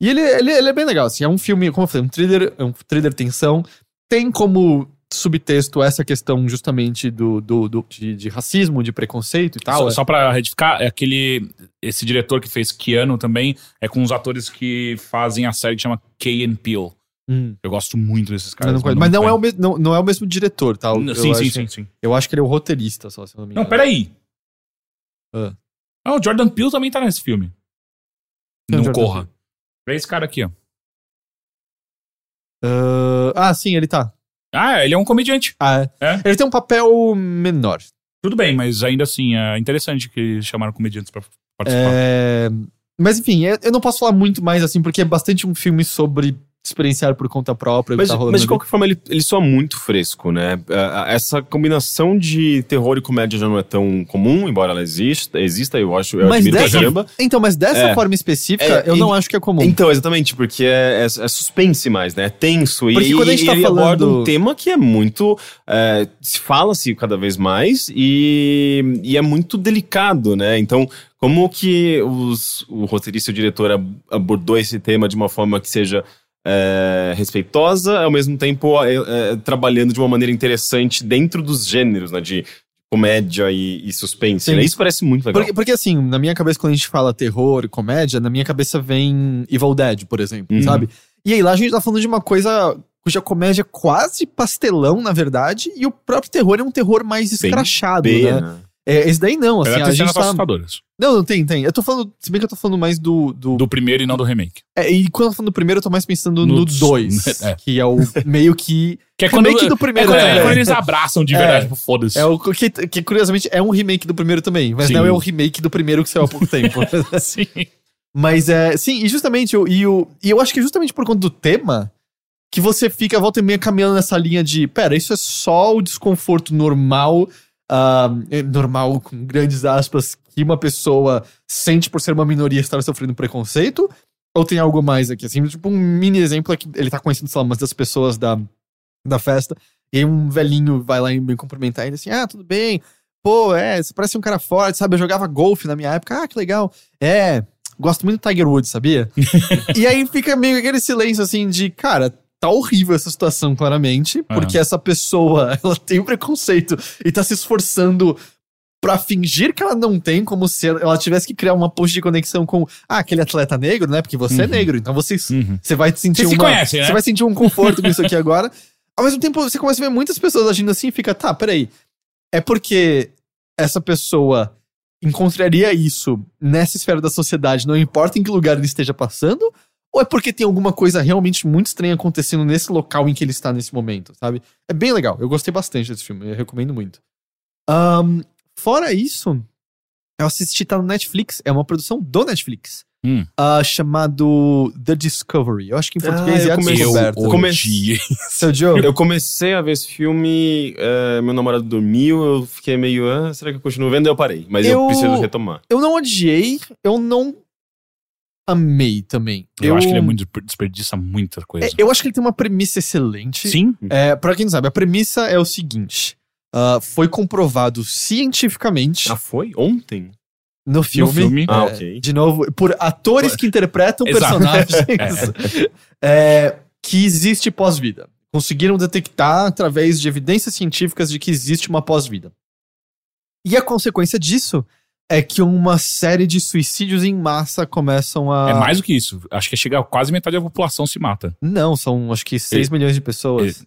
E ele, ele, ele é bem legal, assim, é um filme, como eu falei, um thriller, é um thriller tensão. Tem como subtexto essa questão justamente do, do, do- de, de racismo, de preconceito e tal. Só, é. só pra retificar, é aquele. Esse diretor que fez Keanu também é com os atores que fazem a série que chama Key and Peele. Hum, Eu gosto muito desses caras. não conheço. mas não é, o mesmo, não, não é o mesmo diretor, tá? Eu- Sim, eu sim, acho, sim, sim. Eu acho que ele é o roteirista só, se eu não me Não, engano. peraí. Ah. Ah, o Jordan Peele também tá nesse filme. Quem é Não corra. É esse cara aqui, ó. Ah, ah, sim, ele tá. Ah, ele é um comediante. Ah, é. É? Ele tem um papel menor. Tudo bem, mas ainda assim, é interessante que chamaram comediantes pra participar. É, Mas enfim, é- eu não posso falar muito mais assim, porque é bastante um filme sobre experienciar por conta própria Mas, tá rolando. mas de qualquer forma, ele, ele soa muito fresco, né? Essa combinação de terror e comédia já não é tão comum, embora ela exista, exista eu acho, eu Mas admiro dessa, caramba. então, mas dessa É. forma específica, É, eu e- não acho que é comum. Então, exatamente, porque é, é- é suspense mais, né? É tenso. Porque e quando a gente tá ele aborda falando- um tema que é muito. é, se fala-se cada vez mais e, e é muito delicado, né? Então, como que os, o roteirista e o diretor ab- abordou esse tema de uma forma que seja. É, respeitosa, ao mesmo tempo é, é, trabalhando de uma maneira interessante dentro dos gêneros, né? De comédia e, e suspense. Né? Isso parece muito legal. Porque, porque, assim, na minha cabeça, quando a gente fala terror e comédia, na minha cabeça vem Evil Dead, por exemplo, Uhum. sabe? E aí lá a gente tá falando de uma coisa cuja comédia é quase pastelão, na verdade, e o próprio terror é um terror mais Bem escrachado, B, né? É, esse daí não, assim, de a gente tá... Não, não tem, tem. Eu tô falando, se bem que eu tô falando mais do... do... Do primeiro e não do remake. É, e quando eu tô falando do primeiro, eu tô mais pensando no No 2, é. que é o meio que... Que é Remake quando, do primeiro, é né? é quando eles abraçam de É. verdade, tipo, foda-se. É o que, que, curiosamente, é um remake do primeiro também, mas Sim. não é o remake do primeiro que saiu há pouco tempo. Sim. Mas é, sim, e justamente, o- e, o, e eu acho que é justamente por conta do tema que você fica volta e meia caminhando nessa linha de, pera, isso é só o desconforto normal, é normal com grandes aspas, que uma pessoa sente por ser uma minoria estar sofrendo preconceito? Ou tem algo mais aqui? Assim, tipo, um mini exemplo é que ele tá conhecendo, sei lá, umas das pessoas da, da festa, e aí um velhinho vai lá e me cumprimentar ele assim, ah, tudo bem, pô, é, você parece um cara forte, sabe? Eu jogava golfe na minha época, ah, que legal. É, gosto muito do Tiger Woods, sabia? e aí fica meio aquele silêncio assim de, cara, tá horrível essa situação, claramente, porque essa pessoa, ela tem um preconceito e tá se esforçando pra fingir que ela não tem, como se ela tivesse que criar uma ponte de conexão com, ah, aquele atleta negro, né? Porque você é Uhum. negro, então você, Uhum. você vai sentir Vocês se uma... conhecem, né? Você vai sentir um conforto com isso aqui agora. Ao mesmo tempo, você começa a ver muitas pessoas agindo assim e fica, tá, peraí. É porque essa pessoa encontraria isso nessa esfera da sociedade, não importa em que lugar ele esteja passando? Ou é porque tem alguma coisa realmente muito estranha acontecendo nesse local em que ele está nesse momento, sabe? É bem legal. Eu gostei bastante desse filme, eu recomendo muito. Ahn, fora isso, eu assisti, tá no Netflix, é uma produção do Netflix. Hum. ah, chamado The Discovery. Eu acho que em Ah, português eu é a comecei- descoberta. Eu Comecei- odiei. Seu Joe? Eu comecei a ver esse filme, é, meu namorado dormiu, eu fiquei meio, ah, será que eu continuo vendo? Eu parei, mas eu, Eu- preciso retomar. Eu não odiei, eu não amei também. Eu, acho que ele é muito desperdiça muita coisa. É, eu acho que ele tem uma premissa excelente. Sim. É, pra quem não sabe, a premissa é o seguinte: ah, foi comprovado cientificamente Ah, foi? Ontem? no filme. filme. Ah, é, ok. De novo, por atores que interpretam Exato. personagens. é, que existe pós-vida. Conseguiram detectar através de evidências científicas de que existe uma pós-vida. E a consequência disso é que uma série de suicídios em massa começam a. É mais do que isso. Acho que chega a quase metade da população se mata. Não, são acho que 6 Ele- milhões de pessoas.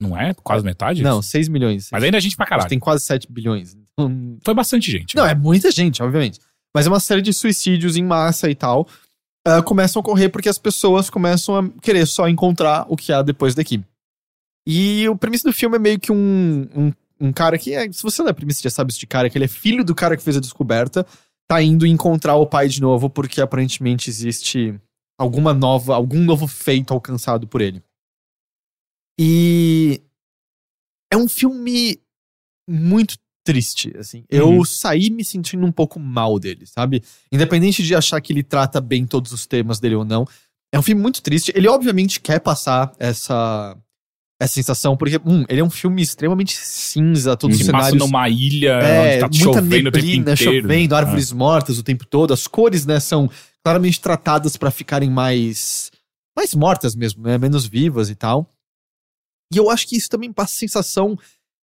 Não é? Quase metade? Não, 6 milhões. Mas ainda é gente pra caralho. Tem quase 7 bilhões. Então, Foi bastante gente. Não, é muita gente, obviamente. Mas é uma série de suicídios em massa e tal. ah, começam a ocorrer porque as pessoas começam a querer só encontrar o que há depois daqui. E o premissa do filme é meio que um, um, um cara que, é, se você ler a premissa, já sabe isso de cara, que ele é filho do cara que fez a descoberta, tá indo encontrar o pai de novo porque aparentemente existe alguma nova, algum novo feito alcançado por ele. E é um filme muito triste, assim. Eu Uhum. saí me sentindo um pouco mal dele, sabe? Independente de achar que ele trata bem todos os temas dele ou não. É um filme muito triste. Ele obviamente quer passar essa essa sensação, porque, um, ele é um filme extremamente cinza, todos os se passa cenários numa ilha é, tá muita chovendo neblina, chovendo, Ah. árvores mortas o tempo todo. As cores, né, são claramente tratadas pra ficarem mais mais mortas mesmo, né, menos vivas e tal. E eu acho que isso também passa a sensação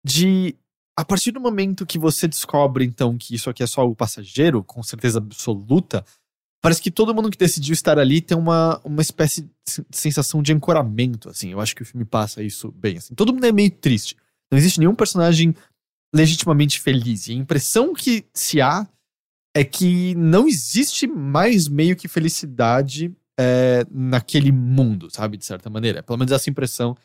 de a partir do momento que você descobre então que isso aqui é só algo passageiro, com certeza absoluta, parece que todo mundo que decidiu estar ali tem uma, uma espécie de sen- sensação de ancoramento, assim. Eu acho que o filme passa isso bem, assim. Todo mundo é meio triste. Não existe nenhum personagem legitimamente feliz. E a impressão que se há é que não existe mais meio que felicidade é, naquele mundo, sabe? De certa maneira. Pelo menos essa impressão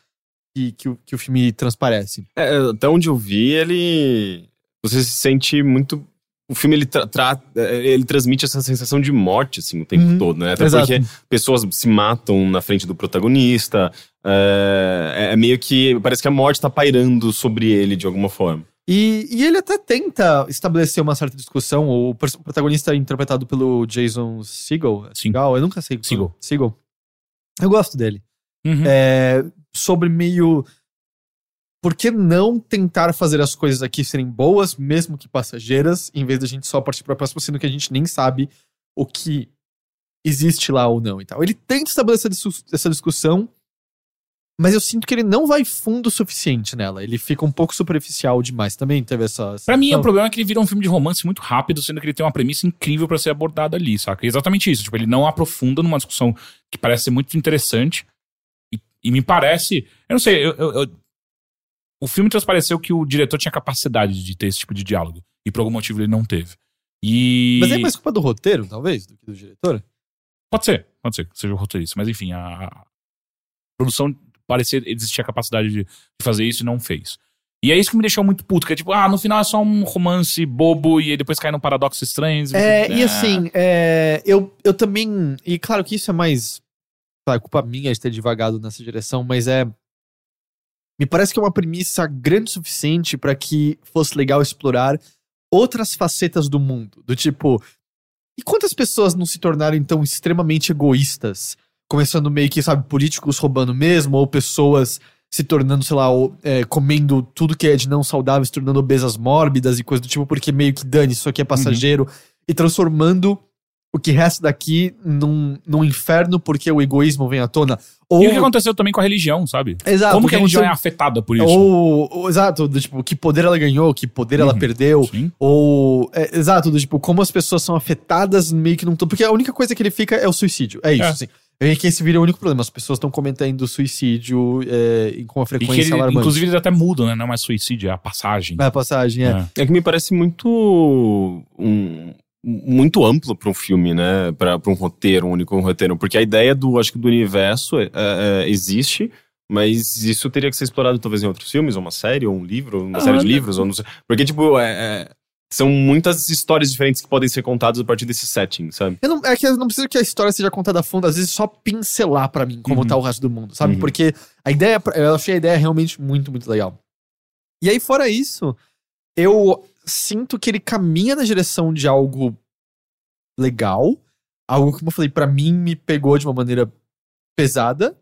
que, que, o, que o filme transparece. É, até onde eu vi, ele. Você se sente muito o filme ele, tra- tra- eh, ele transmite essa sensação de morte assim o tempo Uhum. todo, né? Até Exato. porque pessoas se matam na frente do protagonista. É, é meio que parece que a morte tá pairando sobre ele de alguma forma. E, e ele até tenta estabelecer uma certa discussão. O protagonista é interpretado pelo Jason Segel. Sim. Segel, eu nunca sei. Segel. Segel. Eu gosto dele. Uhum. É, sobre meio. Por que não tentar fazer as coisas aqui serem boas, mesmo que passageiras, em vez da gente só partir para a próxima, sendo que a gente nem sabe o que existe lá ou não e tal. Ele tenta estabelecer essa discussão, mas eu sinto que ele não vai fundo o suficiente nela. Ele fica um pouco superficial demais. Também teve essa. essa Pra mim, o problema é que ele vira um filme de romance muito rápido, sendo que ele tem uma premissa incrível pra ser abordada ali, saca? É exatamente isso. Tipo, ele não aprofunda numa discussão que parece ser muito interessante. E, e me parece. Eu não sei, eu- eu- eu- o filme transpareceu que o diretor tinha capacidade de ter esse tipo de diálogo. E por algum motivo ele não teve. E. Mas é mais culpa do roteiro, talvez, do que do diretor? Pode ser, pode ser que seja o roteirista. Mas enfim, a, a produção parecia existir a capacidade de, fazer isso e não fez. E é isso que me deixou muito puto, que é tipo, ah, no final é só um romance bobo e depois cai num paradoxo estranho. É, e Ah. assim, é, eu, eu também. E claro que isso é mais. Culpa minha de ter devagado nessa direção, mas é. Me parece que é uma premissa grande o suficiente pra que fosse legal explorar outras facetas do mundo. Do tipo. E quantas pessoas não se tornaram então extremamente egoístas? Começando meio que, sabe, políticos roubando mesmo, ou pessoas se tornando, sei lá, o- é, comendo tudo que é de não saudável, se tornando obesas mórbidas e coisa do tipo, porque meio que dane, isso aqui é passageiro, e transformando o que resta daqui num, num inferno porque o egoísmo vem à tona. Ou, E o que aconteceu também com a religião, sabe? exato, Como que a religião é afetada por isso? Ou, ou- exato, do tipo, que poder ela ganhou, que poder ela Uhum. perdeu, Sim. ou, é, exato, do tipo, como as pessoas são afetadas meio que não tô, porque a única coisa que ele fica é o suicídio, é isso, É. assim. É que esse vira o único problema, as pessoas estão comentando suicídio é, e com uma E que frequência ele, alarmante. inclusive, eles até mudam, né? Não é mais suicídio, é a passagem. É a passagem, é. É. É que me parece muito um- muito amplo para um filme, né? Para um roteiro, um único roteiro, porque a ideia do acho que do universo é- é- existe, mas isso teria que ser explorado talvez em outros filmes, ou uma série, ou um livro, uma Ah, série de né? livros, ou não sei. Porque tipo é- é- são muitas histórias diferentes que podem ser contadas a partir desse setting, sabe? Eu não, é que eu não preciso que a história seja contada a fundo, às vezes só pincelar pra mim como Uhum. tá o resto do mundo, sabe? Uhum. Porque a ideia, eu achei a ideia realmente muito, muito legal. E aí, fora isso, eu sinto que ele caminha na direção de algo legal, algo, como eu falei, pra mim me pegou de uma maneira pesada,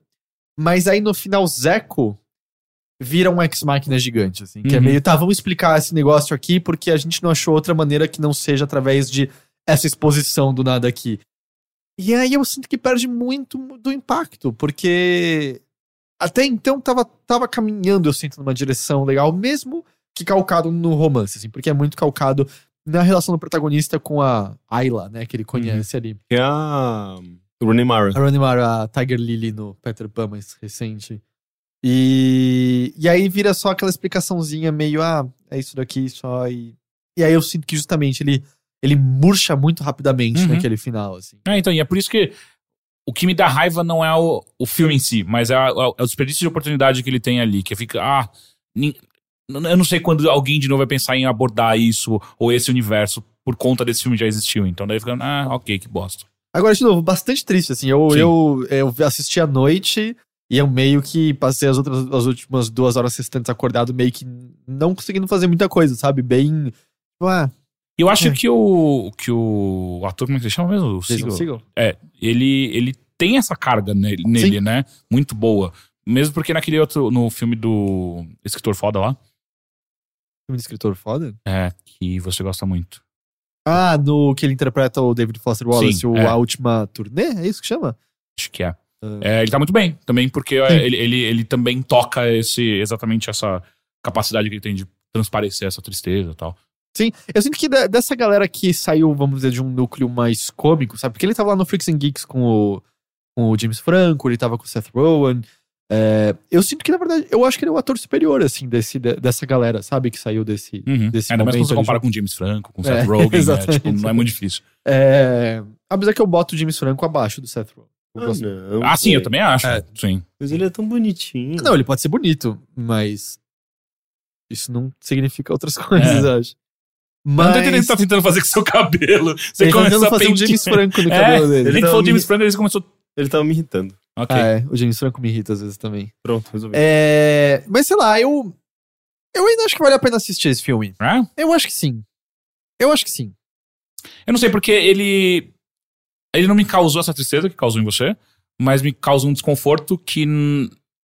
mas aí no final, Zeco vira um ex-máquina gigante, assim, que é Uhum. meio, tá, vamos explicar esse negócio aqui porque a gente não achou outra maneira que não seja através de essa exposição do nada aqui. E aí eu sinto que perde muito do impacto, porque até então tava, tava caminhando, eu sinto, numa direção legal, mesmo que calcado no romance, assim, porque é muito calcado na relação do protagonista com a Ayla, né, que ele conhece ali. Que é a Rooney Mara. A Rooney Mara, a Tiger Lily no Peter Pan mais recente. E, e aí vira só aquela explicaçãozinha meio, ah, é isso daqui só. E, e aí eu sinto que justamente ele, ele murcha muito rapidamente Uhum. naquele final, assim. É, então, e é por isso que o que me dá raiva não é o, o filme em si, mas é, a- é o desperdício de oportunidade que ele tem ali, que fica, ah, eu não sei quando alguém de novo vai pensar em abordar isso ou esse universo por conta desse filme já existiu, então daí fica, ah, ok, que bosta. Agora, de novo, bastante triste, assim. Eu, Sim. eu, eu assisti à noite e eu meio que passei as outras as últimas duas horas restantes acordado, meio que não conseguindo fazer muita coisa, sabe? Bem. tipo, Ah, eu acho É. que o que o ator, como é que se chama mesmo? O? Segel? É, ele, ele tem essa carga nele, nele, né? Muito boa. Mesmo porque naquele outro, no filme do escritor foda lá, Filme de escritor foda. é, que você gosta muito. Ah, no que ele interpreta o David Foster Wallace, Sim, o é. A Última Turnê? É isso que chama? Acho que é. Ah. É, ele tá muito bem também, porque ele, ele, ele também toca esse, exatamente essa capacidade que ele tem de transparecer essa tristeza e tal. Sim, eu sinto que dessa galera que saiu, vamos dizer, de um núcleo mais cômico, sabe? Porque ele tava lá no Freaks and Geeks com o, com o James Franco, ele tava com o Seth Rogen. É, eu sinto que, na verdade, eu acho que ele é o ator superior, assim, desse, de- dessa galera, sabe? Que saiu desse, Uhum. desse Ainda mais quando momento você compara junto. com James Franco, com É, Seth Rogen, né? Tipo, não é muito difícil. É, apesar que eu boto o James Franco abaixo do Seth Rogen. Gosto- não. Ah, sim, eu também acho. É. Sim. Mas ele é tão bonitinho. Não, ele pode ser bonito, mas isso não significa outras coisas, É. acho. Eu não tô entendendo o que Mas você tá tentando fazer com seu cabelo. Você ele tá começou tentando a fazer um pentear. James Franco no É, cabelo dele. Gente Ele falou tava James me- Franco e ele começou. Ele tava me irritando. Ok. Ah, é, o James Franco me irrita às vezes também. Pronto, resolvi. É, mas sei lá, eu. Eu ainda acho que vale a pena assistir esse filme. Ah, Eu acho que sim. Eu acho que sim. Eu não sei, porque ele. Ele não me causou essa tristeza que causou em você, mas me causou um desconforto que,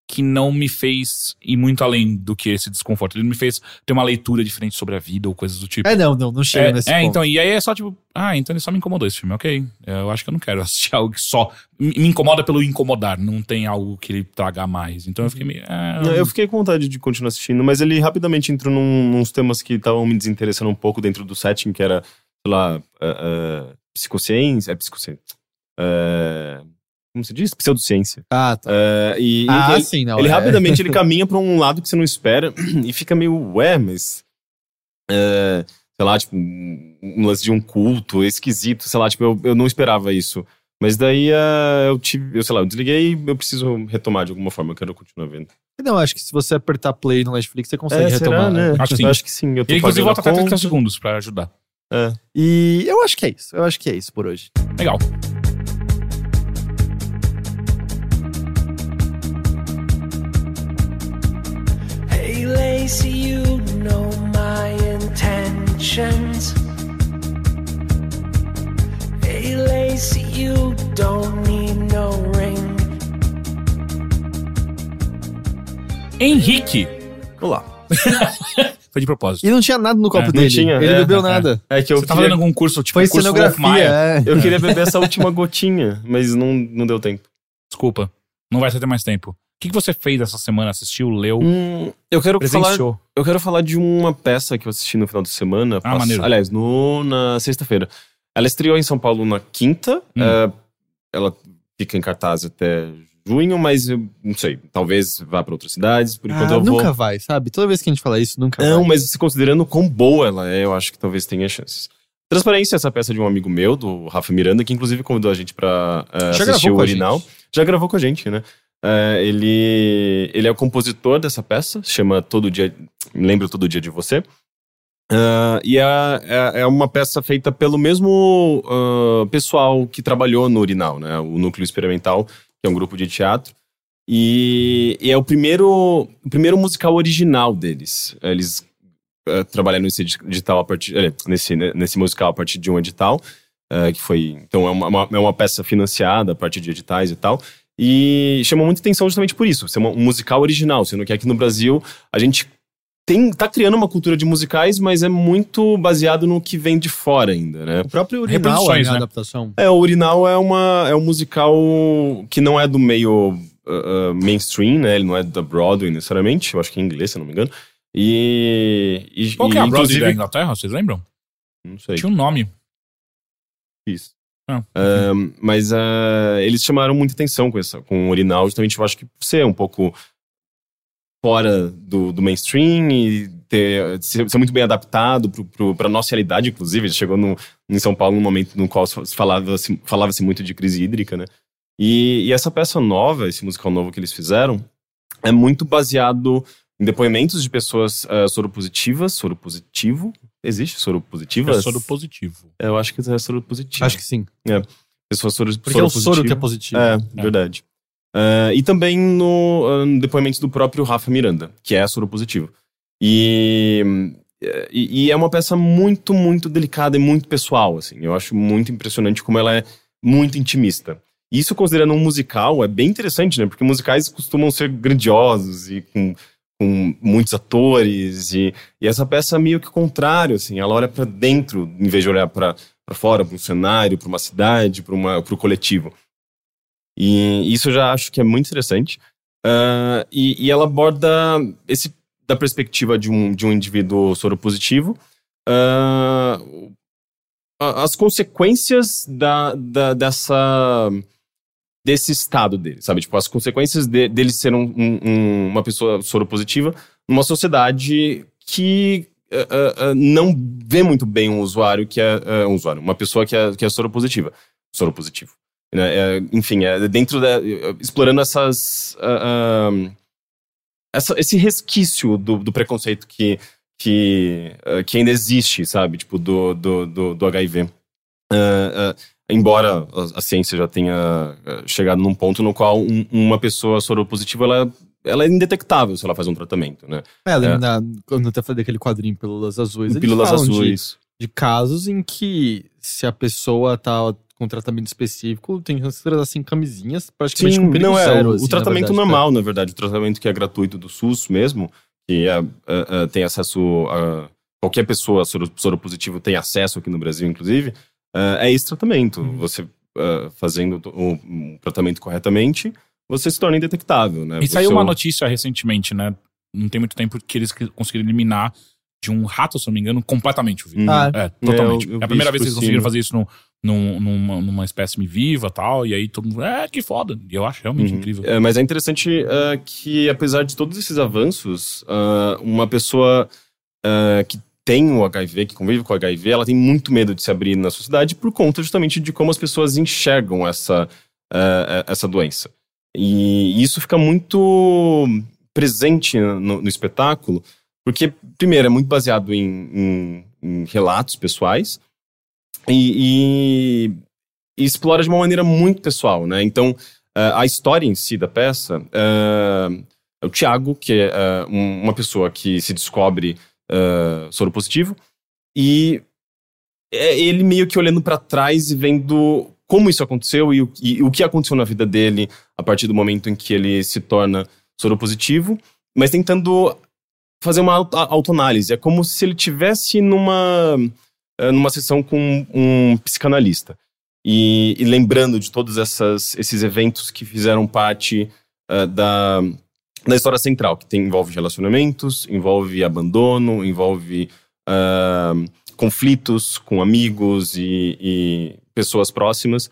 que não me fez ir muito além do que esse desconforto. Ele me fez ter uma leitura diferente sobre a vida ou coisas do tipo. É, não, não, não chega É, nesse é, ponto. então, e aí é só tipo, ah, então ele só me incomodou esse filme, ok. Eu acho que eu não quero assistir algo que só me incomoda pelo incomodar, não tem algo que ele traga mais. Então eu fiquei meio. ah, Não, eu fiquei com vontade de continuar assistindo, mas ele rapidamente entrou num, nos temas que estavam me desinteressando um pouco dentro do setting, que era, sei lá, ah, ah, psicociência. É psicociência. Ah, como se diz? Pseudociência. Ah, tá. Ah, e ah, ele, sim, não. ele é. rapidamente ele caminha pra um lado que você não espera e fica meio, ué, mas. é, sei lá, tipo, um, lance de um culto esquisito, sei lá, tipo, eu, eu não esperava isso. Mas daí ah, eu tive, eu sei lá, eu desliguei e eu preciso retomar de alguma forma, eu quero continuar vendo. Não, acho que se você apertar play no Netflix, você consegue É, retomar. será, né? Acho que sim. Eu acho que sim. Eu tô Ele inclusive volta a até 30 conta. segundos pra ajudar. É. E eu acho que é isso. Eu acho que é isso por hoje. Legal. Lacey, you know my intentions. Hey Lacey, you don't need no ring. Henrique. Olá. Foi de propósito. E não tinha nada no copo É, não dele. tinha, ele é, bebeu é. nada. É que eu Você queria, fazendo algum curso, tipo, Foi curso Wolf cenografia. Maia? É. eu queria beber essa última gotinha, mas não, não deu tempo. Desculpa. Não vai ter mais tempo. O que, que você fez essa semana? Assistiu, leu, Hum, eu quero falar presenciou? Eu quero falar de uma peça que eu assisti no final de semana. Ah, maneiro. Aliás, no, na sexta-feira. Ela estreou em São Paulo na quinta. Hum. é, ela fica em cartaz até junho, mas eu não sei. Talvez vá para outras cidades. Por enquanto Ah, eu vou. nunca vai, sabe? Toda vez que a gente fala isso, nunca Não, vai. mas se considerando quão boa ela é, eu acho que talvez tenha chances. Transparência, essa peça de um amigo meu, do Rafa Miranda, que inclusive convidou a gente pra eh, Já assistir o gente. Já gravou com a gente, né? Eh, ele, ele é o compositor dessa peça, chama Todo Dia. Lembro Todo Dia de Você. Ah, e é, é, é uma peça feita pelo mesmo ah, pessoal que trabalhou no Urinal, né? O Núcleo Experimental, que é um grupo de teatro. E, e é o primeiro, o primeiro musical original deles. Eles eh, trabalharam nesse edital a partir nesse, né, nesse musical a partir de um edital eh, que foi então é uma, uma- é uma peça financiada a partir de editais e tal e chamou muita atenção justamente por isso ser um musical original sendo que aqui no Brasil a gente tem tá criando uma cultura de musicais mas é muito baseado no que vem de fora ainda né O próprio Urinal é né? adaptação. é, o Urinal é, uma, é um musical que não é do meio uh, uh, mainstream, né? Ele não é da Broadway necessariamente. Eu acho que é em inglês, se eu não me engano. E. e Qual que é e, a Broadway da Inglaterra? Vocês lembram? Não sei. Tinha um nome. Isso. Ah, Um, mas uh, eles chamaram muita atenção com, essa, com o Urinal, justamente eu acho que por ser um pouco fora do, do mainstream e ter, ser, ser muito bem adaptado para a nossa realidade, inclusive. Ele chegou no, em São Paulo num momento no qual se falava-se falava muito de crise hídrica, né? E, e essa peça nova, esse musical novo que eles fizeram, é muito baseado em depoimentos de pessoas uh, soropositivas, soropositivo. Existe soropositivas? É soro positivo. Eu acho que é soropositivo. Acho que sim. Pessoas soro, Porque é o soro que é positivo. É, verdade. Ah, e também no, ah, no depoimento do próprio Rafa Miranda, que é soropositivo. E, e, e é uma peça muito, muito delicada e muito pessoal, assim. Eu acho muito impressionante como ela é muito intimista. E Isso considerando um musical é bem interessante, né? Porque musicais costumam ser grandiosos e com, com muitos atores. E, e essa peça é meio que o contrário, assim. Ela olha para dentro em vez de olhar para fora, para um cenário, para uma cidade, para o coletivo. E isso eu já acho que é muito interessante. Ah, e, e ela aborda esse da perspectiva de um, de um indivíduo soropositivo, a- as consequências da, da- dessa desse estado dele, sabe? Tipo, as consequências de- dele ser um- um- um- uma pessoa soropositiva numa sociedade que ah, ah, não vê muito bem um usuário que é ah, um usuário, uma pessoa que é, que é soropositiva, soropositivo. Né? É, enfim, é dentro da. explorando essas. essa- esse resquício do, do preconceito que, que, uh, que ainda existe, sabe? Tipo, do, do, do, do HIV. Uh, uh, embora a, a, ciência já tenha chegado num ponto no qual um, uma pessoa soropositiva ela, ela é indetectável se ela faz um tratamento, né? É, é. Na, quando eu até falei daquele quadrinho Pílulas Azuis. Pílulas Azuis. De, de casos em que se a pessoa tá com tratamento específico, tem consideradas assim camisinhas, praticamente Sim, com não é, zero. O, assim, o tratamento na verdade, normal, na verdade, o tratamento que é gratuito do SUS mesmo, que é, é, é, tem acesso a. Qualquer pessoa soro, soropositivo tem acesso aqui no Brasil, inclusive, é, é esse tratamento. Uhum. Você fazendo o, o, tratamento corretamente, você se torna indetectável, né? E você saiu uma notícia recentemente, né? Não tem muito tempo que eles conseguiram eliminar de um rato, se não me engano, completamente o vírus. Ah, é, totalmente. É, eu, eu é a primeira vez que eles conseguiram fazer isso no, num, numa, numa espécime viva tal, e aí todo mundo, é, que foda. E eu acho realmente uhum. incrível. É, mas é interessante uh, que, apesar de todos esses avanços, uh, uma pessoa uh, que tem o HIV, que convive com o HIV, ela tem muito medo de se abrir na sociedade por conta justamente de como as pessoas enxergam essa, essa doença. E isso fica muito presente no, no espetáculo, porque, primeiro, é muito baseado em, em, em relatos pessoais, e, e, e, explora de uma maneira muito pessoal, né? Então, uh, a história em si da peça uh, o Tiago, que é uh, um, uma pessoa que se descobre uh, soro positivo, e é ele meio que olhando para trás e vendo como isso aconteceu e, e, o que aconteceu na vida dele a partir do momento em que ele se torna soro positivo, mas tentando fazer uma autoanálise. É como se ele tivesse numa eh, numa sessão com um psicanalista. E, e lembrando de todos essas, esses eventos que fizeram parte uh, da, da história central, que tem, envolve relacionamentos, envolve abandono, envolve uh, conflitos com amigos e, e pessoas próximas.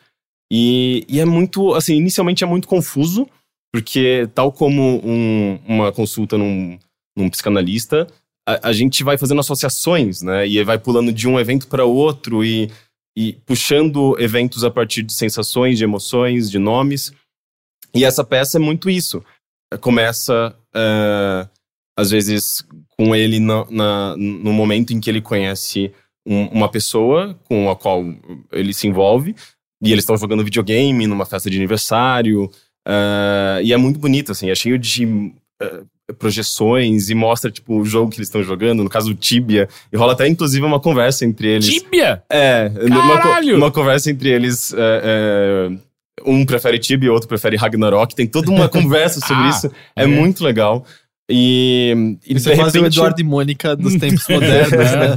E, e, é muito, assim, inicialmente é muito confuso, porque tal como um, uma consulta num, num psicanalista, a, a, gente vai fazendo associações, né? E vai pulando de um evento para outro e, e puxando eventos a partir de sensações, de emoções, de nomes. E essa peça é muito isso. Começa, uh, às vezes, com ele na, na, no momento em que ele conhece um, uma pessoa com a qual ele se envolve, e eles estão jogando videogame numa festa de aniversário. Uh, e é muito bonito, assim, é cheio de uh, projeções e mostra, tipo, o jogo que eles estão jogando, no caso o Tibia, e rola até, inclusive, uma conversa entre eles. Tibia? É! Uma, uma conversa entre eles. É, é, um prefere Tibia, outro prefere Ragnarok, tem toda uma conversa sobre ah, isso, é, é, muito legal. E, e Isso é quase o Eduardo e Mônica dos tempos modernos, né?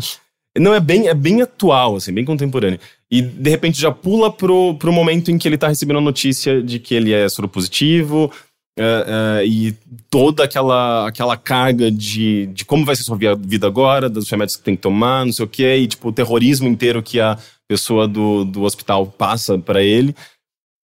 Não, é bem, é bem atual, assim, bem contemporâneo. E de repente já pula pro, pro momento em que ele tá recebendo a notícia de que ele é soropositivo, positivo Uh, uh, e toda aquela, aquela carga de, de como vai ser sua vida agora, dos remédios que tem que tomar, não sei o quê, e tipo, o terrorismo inteiro que a pessoa do, do hospital passa para ele.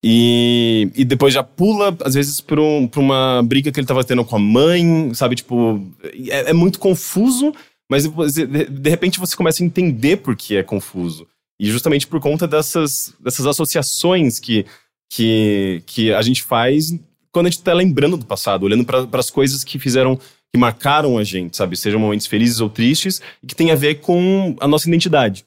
E, e depois já pula, às vezes, pra, um, uma briga que ele tava tendo com a mãe, sabe? Tipo, é, é muito confuso, mas de, de repente você começa a entender por que é confuso. E justamente por conta dessas, dessas associações que, que, que a gente faz quando a gente tá lembrando do passado, olhando para as coisas que fizeram, que marcaram a gente, sabe? Sejam momentos felizes ou tristes, e que tem a ver com a nossa identidade.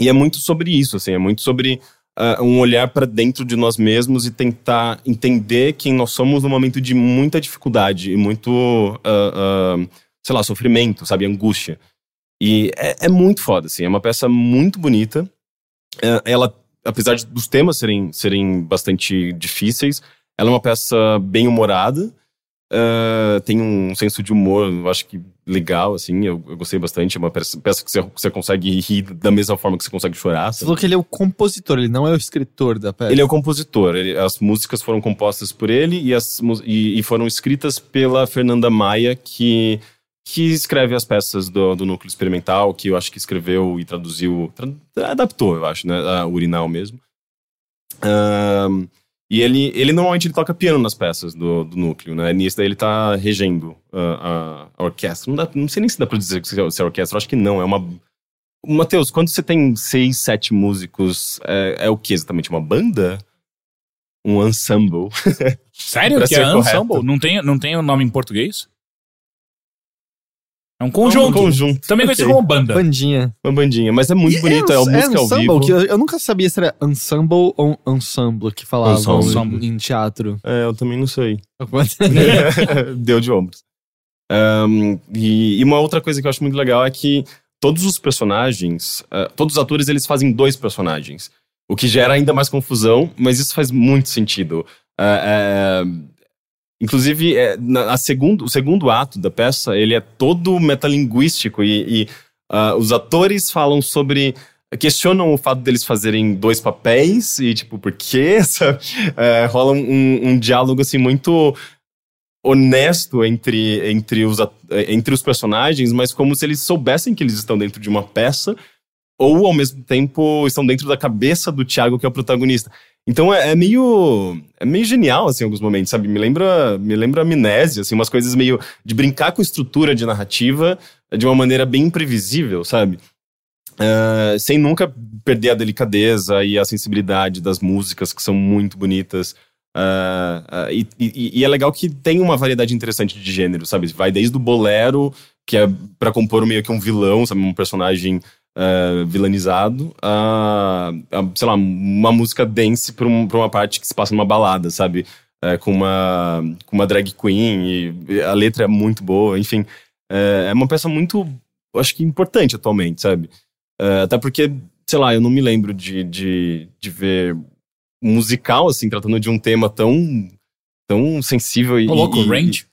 E é muito sobre isso, assim, é muito sobre uh, um olhar para dentro de nós mesmos e tentar entender quem nós somos no momento de muita dificuldade e muito, uh, uh, sei lá, sofrimento, sabe? Angústia. E é, é, muito foda, assim, é uma peça muito bonita. ela, apesar dos temas serem, serem bastante difíceis, ela é uma peça bem humorada. Uh, tem um senso de humor, eu acho que legal, assim, eu, eu gostei bastante. É uma peça, peça que você, você, consegue rir da mesma forma que você consegue chorar. Sabe? Você falou que ele é o compositor, ele não é o escritor da peça. Ele é o compositor. Ele, as músicas foram compostas por ele e, as, e, e, foram escritas pela Fernanda Maia, que, que escreve as peças do, do Núcleo Experimental, que eu acho que escreveu e traduziu, tra, adaptou, eu acho, né, a Urinal mesmo. Uh, e ele, ele normalmente ele toca piano nas peças do, do núcleo, né? Nisso daí ele tá regendo uh, a, a, orquestra. Não, dá, não sei nem se dá pra dizer se é, é orquestra, acho que não. É uma. Matheus, quando você tem seis, sete músicos, é, é o que exatamente? Uma banda? Um ensemble? Sério? que é ensemble? Não tem, não tem o um nome em português? É um conjunto. Um conjunto. Também conhecido Ok. como banda. Bandinha. Uma bandinha. Mas é muito bonito, é, uns- uma música ao vivo. que eu, eu nunca sabia se era ensemble ou ensemble que falavam Ensemble. em, em teatro. É, eu também não sei. Deu de ombros. Ahn, e, e uma outra coisa que eu acho muito legal é que todos os personagens, ah, todos os atores, eles fazem dois personagens. O que gera ainda mais confusão, mas isso faz muito sentido. Ah, é, inclusive, é, na, a segundo, o segundo ato da peça, ele é todo metalinguístico e, e, ah, os atores falam sobre questionam o fato deles fazerem dois papéis e tipo, por quê? É, rola um, um diálogo assim muito honesto entre, entre, os, entre os personagens, mas como se eles soubessem que eles estão dentro de uma peça ou ao mesmo tempo estão dentro da cabeça do Thiago, que é o protagonista. Então é, é meio é meio genial assim em alguns momentos, sabe? Me lembra me lembra amnésia, assim, umas coisas meio de brincar com estrutura de narrativa de uma maneira bem imprevisível, sabe? Ah, sem nunca perder a delicadeza e a sensibilidade das músicas que são muito bonitas. Ah, ah, e, e- e é legal que tem uma variedade interessante de gênero, sabe? Vai desde o bolero, que é pra compor meio que um vilão, sabe? Um personagem ah, vilanizado, a, a, sei lá, uma música dance pra, um- pra uma parte que se passa numa balada, sabe? É, com, uma, com uma drag queen, e a letra é muito boa, enfim. É, é uma peça muito, acho que importante atualmente, sabe? É, até porque, sei lá, eu não me lembro de, de, de ver musical, assim, tratando de um tema tão, tão sensível e. Ô, louco, e- Range.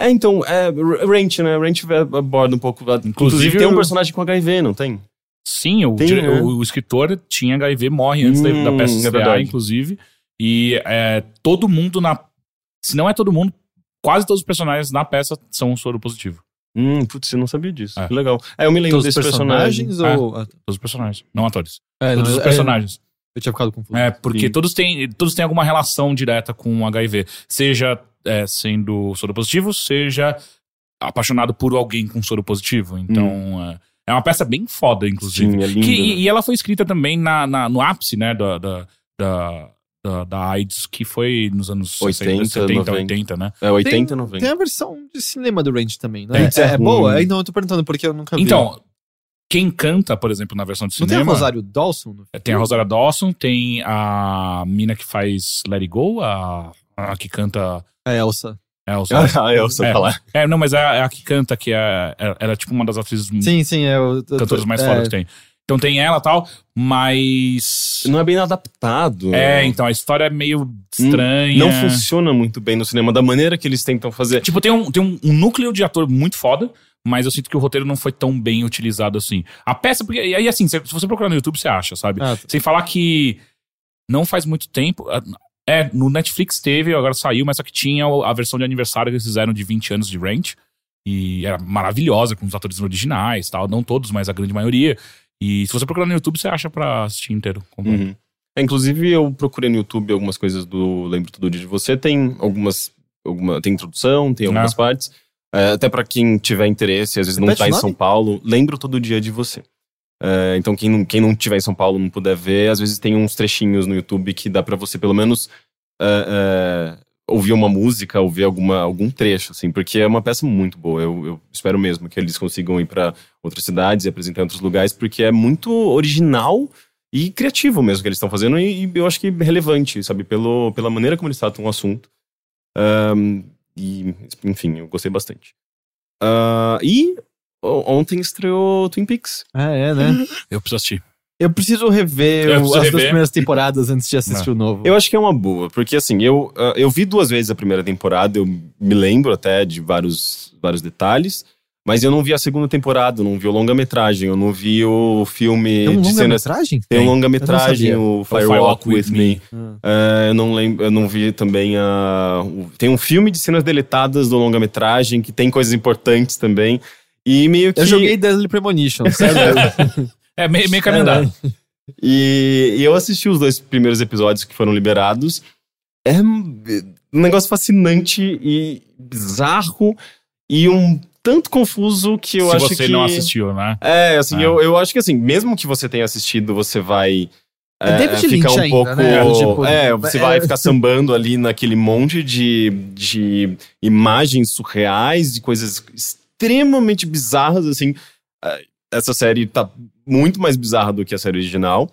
É, então, é, Ranch, né? Ranch aborda um pouco. Inclusive, Inclusive, tem um personagem com HIV, não tem? Sim, o, Tem, né? o, o escritor tinha HIV, morre antes da- Hum, da peça é estrear, verdade. inclusive. E é, todo mundo na. Se não é todo mundo, quase todos os personagens na peça são soro positivo. Hum, putz, eu não sabia disso. É. Que legal. É, eu me lembro Todos os desse personagem. personagens ou... Ah, Todos os personagens, não atores. é, todos não, os é, personagens. eu tinha ficado confuso. É, porque Sim. todos têm, todos têm alguma relação direta com o HIV. Seja é, sendo soro positivo, seja apaixonado por alguém com soro positivo. Então, é, é uma peça bem foda, inclusive. Sim, é lindo. Que- né? e, e ela foi escrita também na, na- no ápice, né, da, da, da, da, da AIDS, que foi nos anos 80, 60, 70, 90. 80, né? É 80, Tem- 90. Tem a versão de cinema do Range também, né? tem. É, é boa? Hum. É, Então, eu tô perguntando porque eu nunca vi. Então, quem canta, por exemplo, na versão de não tem cinema... a Rosário Dawson? No Tem a Rosária Dawson, tem a mina que faz Let It Go, a, a que canta... É, Elsa. É, o Ah, eu sei É. falar. É, não, mas é a, é a que canta, que é, é- ela é tipo uma das atrizes Sim, sim, é o... cantoras mais é, fodas que tem. Então tem ela e tal, mas. Não é bem adaptado. É, então a história é meio estranha. Não funciona muito bem no cinema, da maneira que eles tentam fazer. Tipo, tem, um, tem um, um núcleo de ator muito foda, mas eu sinto que o roteiro não foi tão bem utilizado assim. A peça, porque. E aí, assim, se você procurar no YouTube, você acha, sabe? Ah, Sem falar que não faz muito tempo. É, no Netflix teve, agora saiu, mas só que tinha a versão de aniversário que eles fizeram de 20 anos de Ranch. E era maravilhosa, com os atores originais tal. Não todos, mas a grande maioria. E se você procurar no YouTube, você acha pra assistir inteiro. Uhum. É, inclusive, eu procurei no YouTube algumas coisas do Lembro Todo Dia de Você. Tem algumas. Alguma, tem introdução, tem algumas Ah. partes. É, até pra quem tiver interesse, às vezes não Repete tá o em nome? São Paulo, Lembro Todo Dia de Você. É, então, quem não, quem não tiver em São Paulo não puder ver, às vezes tem uns trechinhos no YouTube que dá pra você pelo menos é, é, ouvir uma música, ouvir alguma, algum trecho, assim, porque é uma peça muito boa. Eu, eu espero mesmo que eles consigam ir pra outras cidades e apresentar em outros lugares, porque é muito original e criativo mesmo que eles estão fazendo, e, e eu acho que relevante, sabe, Pelo, pela maneira como eles tratam o assunto. Ahn, e, enfim, eu gostei bastante. Ah, e ontem estreou Twin Peaks. Ah, é, né? Eu preciso assistir. Eu preciso rever Eu preciso as duas rever. primeiras temporadas antes de assistir o novo. Eu acho que é uma boa, porque assim, eu, ah, eu vi duas vezes a primeira temporada, eu me lembro até de vários, vários detalhes, mas eu não vi a segunda temporada, eu não vi o longa-metragem, eu não vi o filme Tem um de cenas. longa-metragem? Tem um Tem. longa-metragem, Eu o Firewalk Firewalk With With Me. Me. Ah. É, eu não lembro, eu não vi também a. o- tem um filme de cenas deletadas do longa-metragem que tem coisas importantes também. E meio que. Eu joguei Deadly Premonition, sabe? É, meio, meio caminho andado. E, e eu assisti os dois primeiros episódios que foram liberados. É um negócio fascinante e bizarro e um tanto confuso que eu Se acho você que. não assistiu, né? É, assim, Ah. Eu, eu acho que assim, mesmo que você tenha assistido, você vai. É David ficar Lynch um ainda, pouco. né? Tipo, é, você é- vai ficar sambando ali naquele monte de, de imagens surreais, de coisas extremamente bizarras, assim. É, Essa série tá muito mais bizarra do que a série original.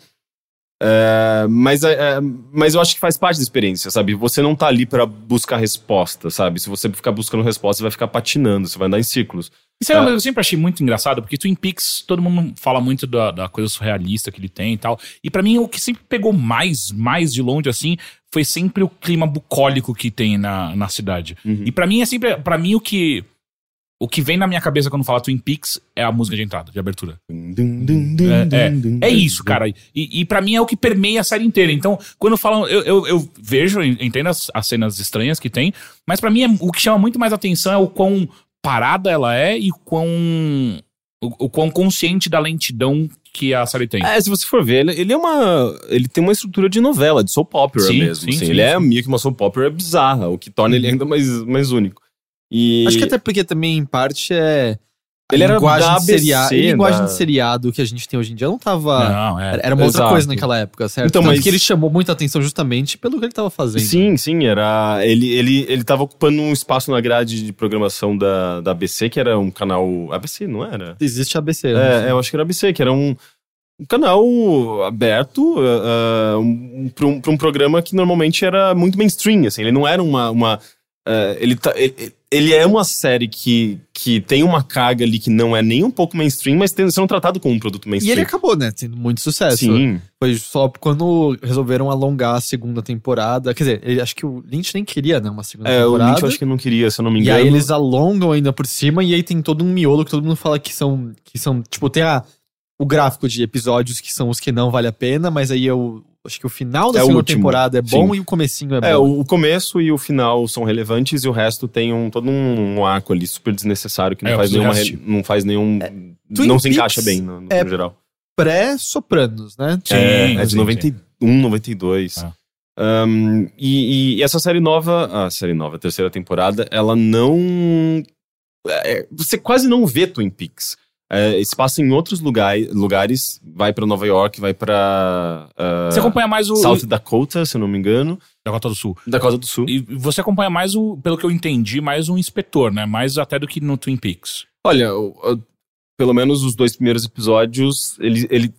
É, mas, é, é, mas eu acho que faz parte da experiência, sabe? Você não tá ali pra buscar resposta, sabe? Se você ficar buscando resposta, você vai ficar patinando, você vai andar em círculos. Isso é uma É. coisa que eu sempre achei muito engraçado, porque Twin Peaks, todo mundo fala muito da, da coisa surrealista que ele tem e tal. E pra mim, o que sempre pegou mais, mais de longe, assim, foi sempre o clima bucólico que tem na, na cidade. Uhum. E pra mim, é sempre. para mim, o que. O que vem na minha cabeça quando fala Twin Peaks é a música de entrada, de abertura. É, é, é isso, cara. E, e para mim é o que permeia a série inteira. Então, quando falam. Eu, eu, eu vejo, entendo as, as cenas estranhas que tem, mas pra mim é- o que chama muito mais atenção é o quão parada ela é e quão. O, o quão consciente da lentidão que a série tem. É, se você for ver, ele, ele é uma. Ele tem uma estrutura de novela, de soap opera Sim, mesmo. sim, assim. sim, ele é sim. meio que uma soap opera bizarra, o que torna ele ainda mais, mais único. E Acho que até porque também, em parte, é. a Ele era linguagem da de seria- ABC, a linguagem de seriado que a gente tem hoje em dia não tava. Não, é. Era era uma outra Exato. coisa naquela época, certo? Então, Tanto mas- que ele chamou muita atenção justamente pelo que ele tava fazendo. Sim, sim, era. Ele, ele, ele tava ocupando um espaço na grade de programação da, da ABC, que era um canal. ABC, não era? Existe ABC. né? É, eu acho que era ABC, que era um, um canal aberto uh, um, pra, um, um programa que normalmente era muito mainstream, assim. Ele não era uma. uma uh, ele, tá, ele, ele é uma série que, que tem uma carga ali que não é nem um pouco mainstream, mas tem, sendo tratado como um produto E mainstream. ele acabou, né? Tendo muito sucesso. Sim. Foi só quando resolveram alongar a segunda temporada. Quer dizer, ele, acho que o Lynch nem queria, né? Uma segunda É, o temporada. Lynch eu acho que não queria, se eu não me E engano. aí eles alongam ainda por cima e aí tem todo um miolo que todo mundo fala que são. Que são tipo, tem a, o gráfico de episódios que são os que não vale a pena, mas aí eu acho que o final da É segunda temporada é bom sim. e o comecinho é, É, bom. o, o começo e o final são relevantes e o resto tem um, todo um, arco ali super desnecessário que não É, faz nenhuma. re- Não faz nenhum. Twin não se Peaks encaixa bem no, no é- geral. Pré-Sopranos, né? Sim, é, é de sim, 91, 92. Ah. Um, e, e essa série nova, a série nova, a terceira temporada, ela não. é, você quase não vê Twin Peaks. É, se passa em outros lugares, lugares vai pra Nova York, vai pra uh, Você acompanha mais o. South Dakota, se eu não me engano. Dakota do Sul. Dakota do Sul. E você acompanha mais o, pelo que eu entendi, mais um inspetor, né? Mais até do que no Twin Peaks. Olha, o- o- pelo menos os dois primeiros episódios, ele, ele-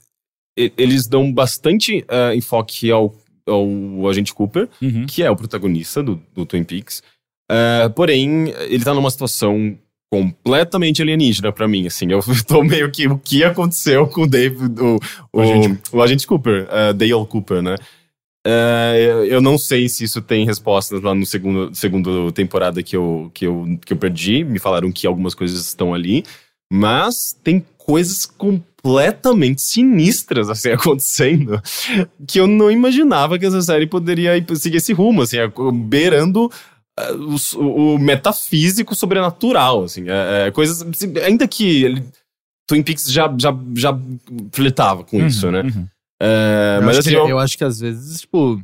eles dão bastante ah, enfoque ao, ao agente Cooper, Uhum. que é o protagonista do, do Twin Peaks. Ah, porém, ele tá numa situação completamente alienígena pra mim, assim. Eu tô meio que o que aconteceu com o David, o, o, O agente o agente Cooper, ah, Dale Cooper, né? Ah, eu- não sei se isso tem respostas lá no segundo, segundo temporada que eu, que, eu, que eu perdi. Me falaram que algumas coisas estão ali. Mas tem coisas completamente sinistras assim acontecendo que eu não imaginava que essa série poderia ir- seguir esse rumo, assim, é, beirando o, o metafísico sobrenatural, assim, é, é, coisas, assim, ainda que ele, Twin Peaks já, já, já flertava com isso, né? Uhum. É, eu, acho assim, que, eu- eu acho que às vezes, tipo,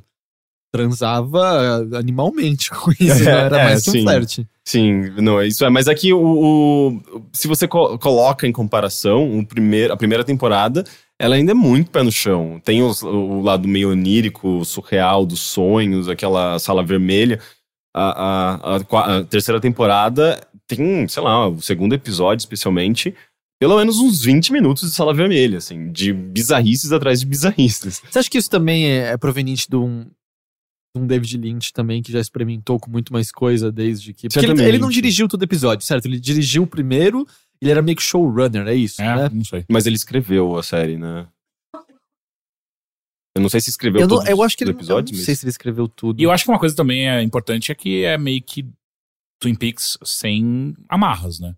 transava animalmente com isso, né? Era É, mais que um sim. flerte. Sim, não, isso é. Mas aqui, o, o- se você co- coloca em comparação, o primeiro, a primeira temporada, ela ainda é muito pé no chão. Tem os- o lado meio onírico, surreal dos sonhos, aquela sala vermelha. A, a- a terceira temporada tem, sei lá, o segundo episódio, especialmente, pelo menos uns 20 minutos de sala vermelha, assim, de bizarrices atrás de bizarrices. Você acha que isso também é, é proveniente de um, de um David Lynch também, que já experimentou com muito mais coisa desde que. Porque ele, ele não dirigiu todo episódio, certo? Ele dirigiu o primeiro, ele era meio que showrunner, é isso, É, né? não sei. Mas ele escreveu a série, né? Eu não sei se escreveu Eu, não- todos eu acho que os ele. episódios, eu não mas- sei se ele escreveu tudo. E eu acho que uma coisa também é importante é que é meio que Twin Peaks sem amarras, né?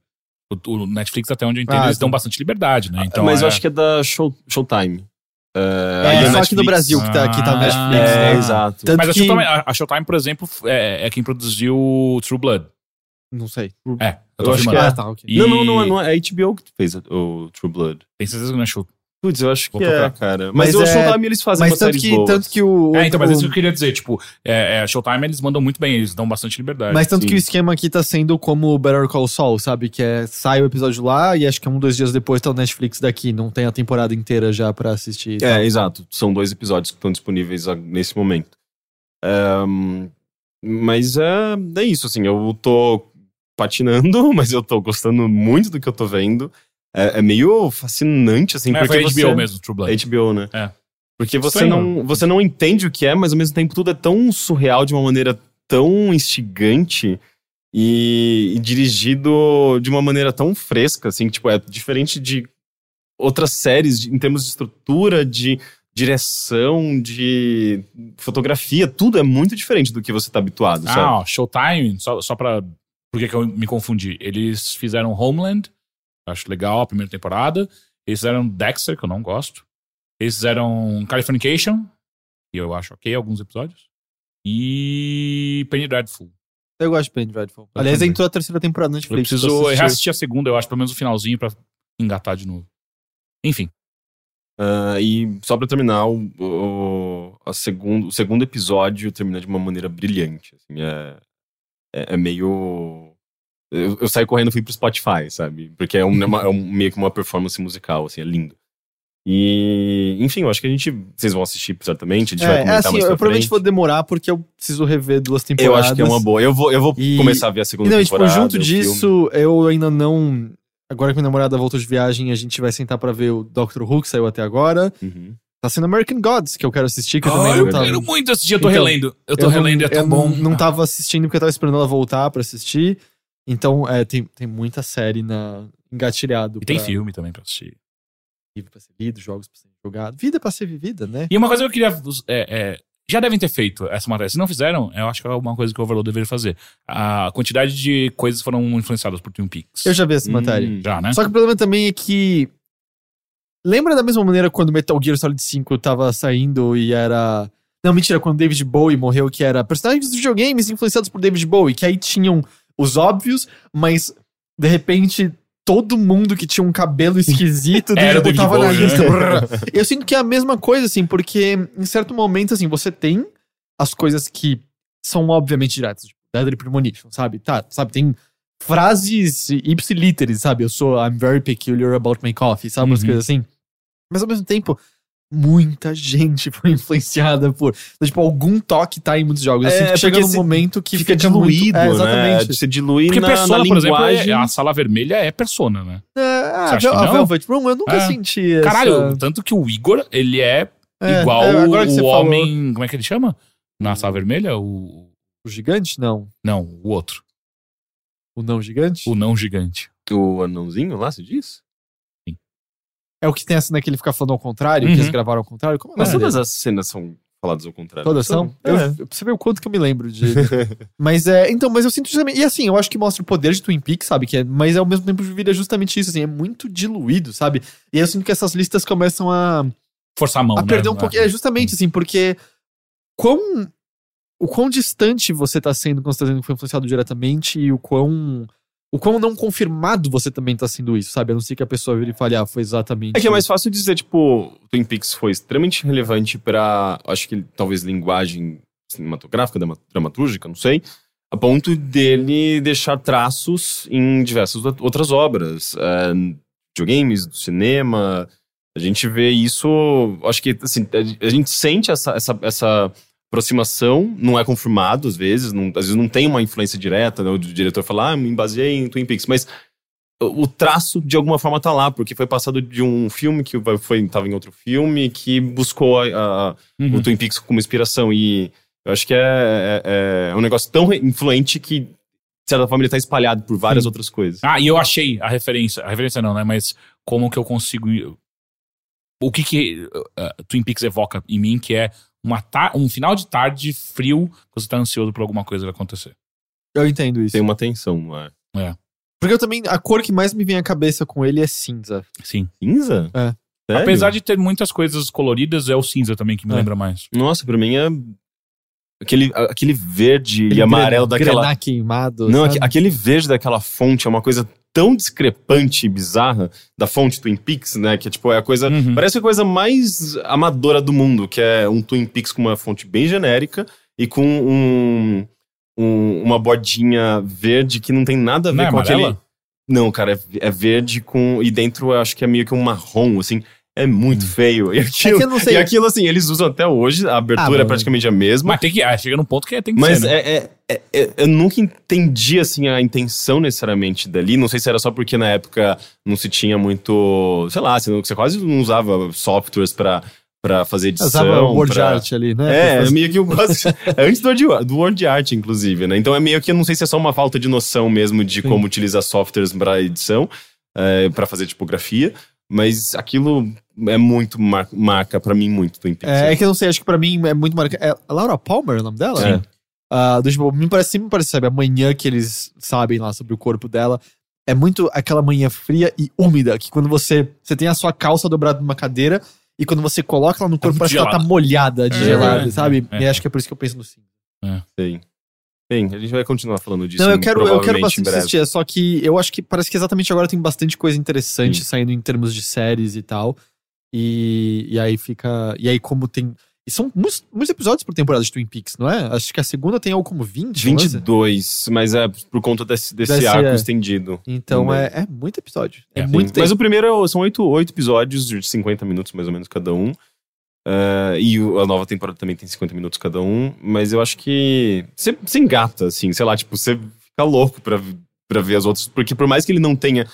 O, o Netflix, até onde eu entendo, Ah, eles dão bastante liberdade, né? Então, mas eu é- acho que é da Show, Showtime. É, É, só aqui no Brasil que tá, que tá no Ah, Netflix. É, né? exato. Tanto Mas a Showtime, a, a Showtime, por exemplo, é, é quem produziu True Blood. Não sei. É, eu Eu tô acho que é. Ah, tá, ok. E- Não, não, não, é- não é a HBO que fez o True Blood. Tem certeza que não é Show. Putz, eu acho Vou que é, cara. Mas, Mas o é- Showtime eles fazem Mas tanto que, boas. tanto que o. É, então, mas o- isso que eu queria dizer, tipo, é, é, Showtime eles mandam muito bem, eles dão bastante liberdade. Mas tanto sim. que o esquema aqui tá sendo como o Better Call Saul, sabe? Que é sai o episódio lá e acho que um, dois dias depois tá o Netflix daqui. Não tem a temporada inteira já pra assistir. É, exato. São dois episódios que estão disponíveis nesse momento. Ahn, mas é, é isso, assim. Eu tô patinando, mas eu tô gostando muito do que eu tô vendo. É, é meio fascinante, assim, É, porque foi HBO você... mesmo, True Blood. HBO, né? É. Porque você Estranho. não, você não entende o que é, mas ao mesmo tempo tudo é tão surreal de uma maneira tão instigante e, e dirigido de uma maneira tão fresca, assim, tipo, é diferente de outras séries de- em termos de estrutura, de direção, de fotografia, tudo é muito diferente do que você tá habituado, sabe? Ah, ó, Showtime, só, só pra. Por que, eu me confundi? Eles fizeram Homeland, acho legal a primeira temporada. Eles fizeram Dexter, que eu não gosto. Eles fizeram Californication, que eu acho ok alguns episódios. E Penny Dreadful. Eu gosto de Penny Dreadful. Aliás, também. entrou a terceira temporada na Eu Netflix. preciso pra assistir. reassistir a segunda, eu acho, pelo menos o finalzinho, pra engatar de novo. Enfim. Ah, e só pra terminar, o, o, a segundo, o segundo episódio termina de uma maneira brilhante. Assim, é, é, é meio. Eu, eu saí correndo e fui pro Spotify, sabe? Porque é, um, é uma- é um- meio que uma performance musical, assim, é lindo. E, enfim, eu acho que a gente. Vocês vão assistir certamente, a gente vai É, é comentar assim, mais eu provavelmente vou demorar porque eu preciso rever duas Eu temporadas. acho que é uma boa. Eu vou, eu vou E- começar a ver a segunda E não, e, tipo, temporada. junto o filme. disso, eu ainda não. Agora que minha namorada voltou de viagem, a gente vai sentar pra ver o Doctor Who, que saiu até agora. Uhum. Tá sendo American Gods, que eu quero assistir, que eu também Ah, não eu tava. quero muito assistir, eu tô Então, relendo. Eu tô eu relendo e é não, tão eu bom. Não, não tava assistindo porque eu tava esperando ela voltar pra assistir. Então, é, tem, tem muita série na, engatilhado. E tem pra- filme também pra assistir. Livro pra ser lido, jogos pra ser jogado. Vida pra ser vivida, né? E uma coisa que eu queria. é, é, já devem ter feito essa matéria. Se não fizeram, eu acho que é uma coisa que o Overload deveria fazer. A quantidade de coisas foram influenciadas por Twin Peaks. Eu já vi essa matéria. Hum. Já, né? Só que o problema também é que. Lembra da mesma maneira quando Metal Gear Solid 5 tava saindo e era. Não, mentira, quando David Bowie morreu, que era personagens dos videogames influenciados por David Bowie, que aí tinham os óbvios, mas de repente todo mundo que tinha um cabelo esquisito Era o dele David tava na Bowie, lista. né? Eu sinto que é a mesma coisa, assim, porque em certo momento, assim, você tem as coisas que são obviamente diretas, tipo, Deadly Premonition, sabe? Tá, sabe, tem frases ipsiliteres, sabe? Eu sou I'm very peculiar about my coffee, sabe? Umas Uhum. coisas assim. Mas ao mesmo tempo, muita gente foi influenciada por. então, tipo, algum toque tá em muitos jogos. Eu É, sinto que chega num momento que Fica fica, muito- diluído, é, né? exatamente. Se dilui Porque na, Persona, na por exemplo, é- a sala vermelha é Persona, né? É, ah, Você acha que a? Velvet Room, eu nunca É. senti essa... Caralho, tanto que o Igor, ele é, É, igual é, você o falou. homem. Como é que ele chama? Na sala vermelha? O. O gigante? Não. Não, o outro. O não gigante? O não gigante. O anãozinho lá, se diz? É o que tem a cena que ele fica falando ao contrário, que Uhum. eles gravaram ao contrário? Como é Mas todas dele? as cenas são faladas ao contrário. Todas são? Eu, É. eu preciso ver o quanto que eu me lembro de. mas é. Então, mas eu sinto justamente. E assim, eu acho que mostra o poder de Twin Peaks, sabe? Que é, mas ao mesmo tempo vira justamente isso, assim, é muito diluído, sabe? E eu sinto que essas listas começam a, Forçar a mão. a né? perder um pouquinho. É justamente assim, porque quão. O quão distante você tá sendo quando você tá dizendo que foi influenciado diretamente e o quão. O quão não confirmado você também tá sendo isso, sabe? A não ser que a pessoa vire e fale, ah, foi exatamente. É que é mais fácil dizer, tipo, o Twin Peaks foi extremamente relevante pra, acho que talvez linguagem cinematográfica, drama- dramatúrgica, não sei, a ponto dele deixar traços em diversas out- outras obras, é, videogames, do cinema. A gente vê isso, acho que assim, a- a gente sente essa, essa, essa aproximação, não é confirmado às vezes, não- às vezes não tem uma influência direta, né, o diretor fala, ah, me baseei em Twin Peaks, mas o traço de alguma forma tá lá, porque foi passado de um filme que foi tava em outro filme que buscou a- a- Uhum. o Twin Peaks como inspiração e eu acho que é, é- é um negócio tão influente que de certa forma ele tá espalhado por várias Sim. outras coisas. Ah, e eu achei a referência. A referência não, né? Mas como que eu consigo. O que que uh, Twin Peaks evoca em mim, que é uma ta- um final de tarde frio, você tá ansioso por alguma coisa acontecer. Eu entendo isso. Tem uma tensão no ar. Porque eu também. A cor que mais me vem à cabeça com ele é cinza. Sim. Cinza? É. Sério? Apesar de ter muitas coisas coloridas, é o cinza também que me É. lembra mais. Nossa, pra mim é aquele, aquele verde Aquele e amarelo gre- daquela queimado. Não, sabe? aque- aquele verde daquela fonte é uma coisa tão discrepante e bizarra da fonte Twin Peaks, né? Que tipo, é a coisa. Uhum. Parece a coisa mais amadora do mundo, que é um Twin Peaks com uma fonte bem genérica e com um, um- uma bordinha verde que não tem nada a ver Não é com amarela? aquele. Não, cara, é, é verde com. E dentro eu acho que é meio que um marrom, assim. É muito feio. E aquilo, É não sei- e aquilo, assim, eles usam até hoje, a abertura Ah, é praticamente a mesma. Mas tem que. Ah, chega num ponto que tem que Mas ser. né? é, é- é- é- eu nunca entendi assim a intenção necessariamente dali. Não sei se era só porque na época não se tinha muito, sei lá, você, não- você quase não usava softwares pra para fazer edição. Usava word pra- art ali, né? É, é meio que eu gosto. é antes do word, do word art, inclusive, né? Então é meio que eu não sei se é só uma falta de noção mesmo de Sim. como utilizar softwares para edição, é, para fazer tipografia, mas aquilo é muito mar- marca pra mim muito Twin Peaks. É, é que eu não sei, acho que pra mim é muito marcante. É a Laura Palmer o nome dela? Sim. Ah, do, tipo, me parece, sempre me parece, sabe, a manhã que eles sabem lá sobre o corpo dela. É muito aquela manhã fria e úmida, que quando você, você tem a sua calça dobrada numa cadeira e quando você coloca ela no corpo, muito parece que ela tá molhada de É, gelada, é, sabe? é, e é. acho que é por isso que eu penso no sim. Sim. Bem, a gente vai continuar falando disso. Não, eu quero, eu quero bastante assistir, é só que eu acho que parece que exatamente agora tem bastante coisa interessante Sim. saindo em termos de séries e tal. E, e aí fica. E aí, como tem. E são muitos, muitos episódios por temporada de Twin Peaks, não é? Acho que a segunda tem algo como 20. não é? 22, mas é por conta desse, desse Desse, arco é. estendido. Então é, é muito episódio. É, É, muito Mas o primeiro é- são oito, oito episódios de 50 minutos, mais ou menos, cada um. Ah, e a nova temporada também tem 50 minutos cada um. Mas eu acho que você, engata, assim, sei lá, tipo, você fica louco pra, pra ver as outras. Porque por mais que ele não tenha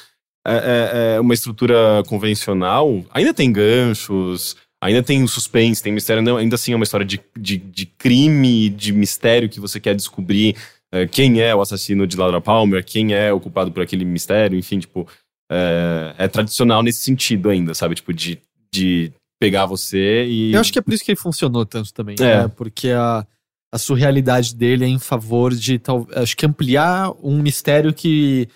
é, é, é, uma estrutura convencional, ainda tem ganchos, ainda tem suspense, tem mistério. Não, ainda assim é uma história de, de, de crime, de mistério que você quer descobrir. é, quem é o assassino de Laura Palmer, quem é o culpado por aquele mistério, enfim, tipo é, é tradicional nesse sentido ainda, sabe? Tipo, de, de pegar você e. Eu acho que é por isso que ele funcionou tanto também. É. né? Porque a, a surrealidade dele é em favor de tal, acho que ampliar um mistério que,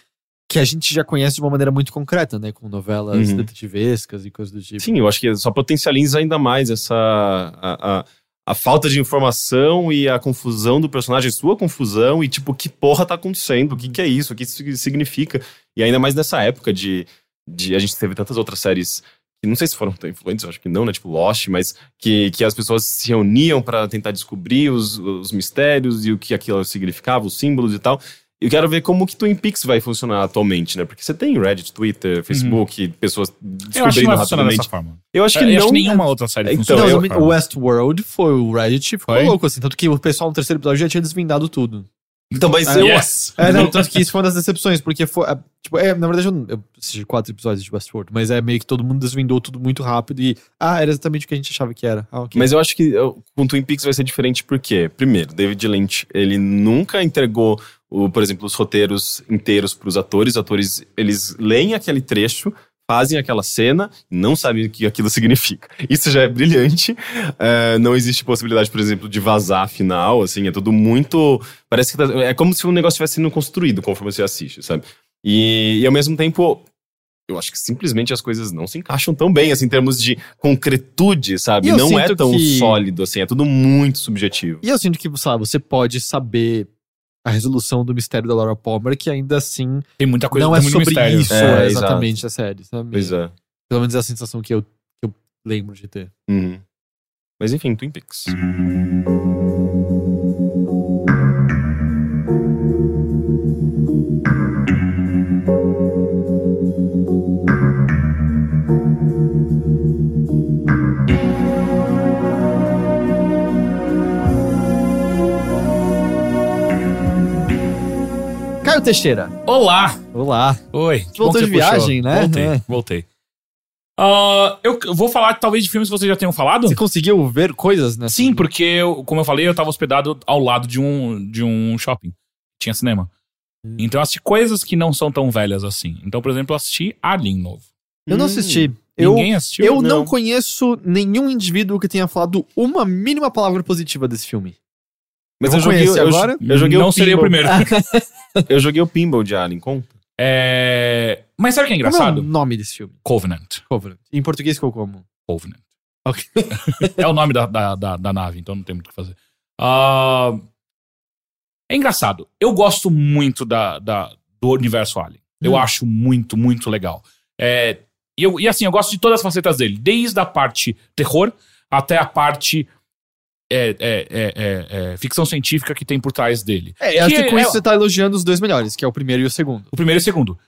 que a gente já conhece de uma maneira muito concreta, né? Com novelas Uhum. detetivescas e coisas do tipo. Sim, eu acho que só potencializa ainda mais essa. A, a, a falta de informação e a confusão do personagem, sua confusão e tipo, que porra tá acontecendo? O que, que é isso? O que isso significa? E ainda mais nessa época de, de. A gente teve tantas outras séries que não sei se foram tão influentes, eu acho que não, né? Tipo Lost, mas que, que as pessoas se reuniam pra tentar descobrir os, os mistérios e o que aquilo significava, os símbolos e tal. Eu quero ver como que Twin Peaks vai funcionar atualmente, né? Porque você tem Reddit, Twitter, Facebook, pessoas Eu acho que descobrindo não vai funcionar rapidamente. dessa forma. Eu acho que eu não. acho que nenhuma outra série Então, funciona Não, eu- o. Westworld foi o Reddit ficou Foi? louco, assim. Tanto que o pessoal no terceiro episódio já tinha desvendado tudo. Então, mas É, eu. Yes! É, não, tanto que isso foi uma das decepções, porque foi. é, Tipo, é, na verdade, eu, eu assisti quatro episódios de Westworld, mas é meio que todo mundo desvendou tudo muito rápido e. Ah, era exatamente o que a gente achava que era. Ah, ok. Mas eu acho que eu- com Twin Peaks vai ser diferente porque, primeiro, David Lynch, ele nunca entregou, o, por exemplo, os roteiros inteiros pros atores. Os atores, eles leem aquele trecho, fazem aquela cena, não sabem o que aquilo significa. Isso já é brilhante. É, não existe possibilidade, por exemplo, de vazar final, assim, é tudo muito... Parece que tá- é como se o negócio estivesse sendo construído conforme você assiste, sabe? E, e ao mesmo tempo, eu acho que simplesmente as coisas não se encaixam tão bem, assim, em termos de concretude, sabe? Não é tão que- sólido, assim, é tudo muito subjetivo. E eu sinto que, sabe, você pode saber a resolução do mistério da Laura Palmer, que ainda assim Tem muita coisa, não é muito sobre mistério. isso É, exatamente a série, sabe? Pois é. Pelo menos é a sensação que eu, que eu lembro de ter. Uhum. Mas enfim, Twin Peaks. Caio Teixeira. Olá! Olá. Oi. que Voltou bom que de você puxou. viagem, né? Voltei, É. voltei. Ah, eu vou falar talvez de filmes que vocês já tenham falado. Você conseguiu ver coisas, né? Sim, porque, eu, como eu falei, eu tava hospedado ao lado de um, de um shopping. Tinha cinema. Hum. Então eu assisti coisas que não são tão velhas assim. Então, por exemplo, eu assisti Alien novo. Eu não Hum. assisti. Eu, Ninguém assistiu? eu não Não. conheço nenhum indivíduo que tenha falado uma mínima palavra positiva desse filme. Mas Eu eu, joguei, eu, agora? eu joguei não o seria o pinball. primeiro. Eu joguei o pinball de Alien, conta? É... Mas sabe o que é Como é engraçado? o nome desse filme? Covenant. Covenant. Em português ficou como? Covenant. Ok. é o nome da, da, da, da nave, então não tem muito o que fazer. Ah, é engraçado. Eu gosto muito da, da, do universo Alien. Eu Hum. acho muito, muito legal. É, e, eu, e assim, eu gosto de todas as facetas dele. Desde a parte terror até a parte é, é, é, é, é, ficção científica que tem por trás dele. É, acho Que com é- isso você tá elogiando os dois melhores, que é o primeiro e o segundo. O primeiro e o segundo.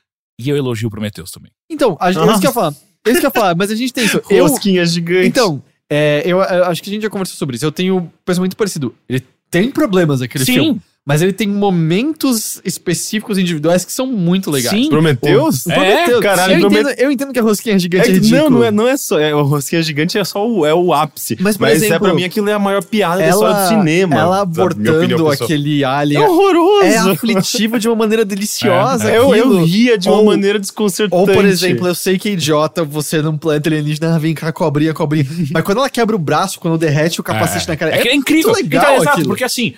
E eu elogio o Prometheus também. Então, a, é Aham. isso que eu ia falar. É isso que eu ia falar, mas a gente tem isso. Eu, Rosquinha gigante. então, é, eu, eu acho que a gente já conversou sobre isso. Eu tenho um pensamento parecido. Ele tem problemas aquele Sim. filme, mas ele tem momentos específicos individuais que são muito legais. Sim. Prometeus? O Prometheus. caralho, eu, Promet- entendo, eu entendo que a rosquinha É gigante é, ridículo. não, não é, não é só. É, o Rosquinha Gigante é só o, é o ápice. Mas, Mas, por é exemplo, pra mim aquilo é a maior piada da história do ela, cinema. ela? Minha opinião aquele alien. É horroroso. É aflitivo de uma maneira deliciosa. eu, eu aquilo. ria de uma Ou- maneira desconcertante. Ou, por exemplo, eu sei que é idiota, você num planeta alienígena, vem cá, cobrinha, cobrinha. Mas quando ela quebra o braço, quando derrete o capacete na cara. É, que é incrível. muito legal Então, exato, aquilo. porque assim,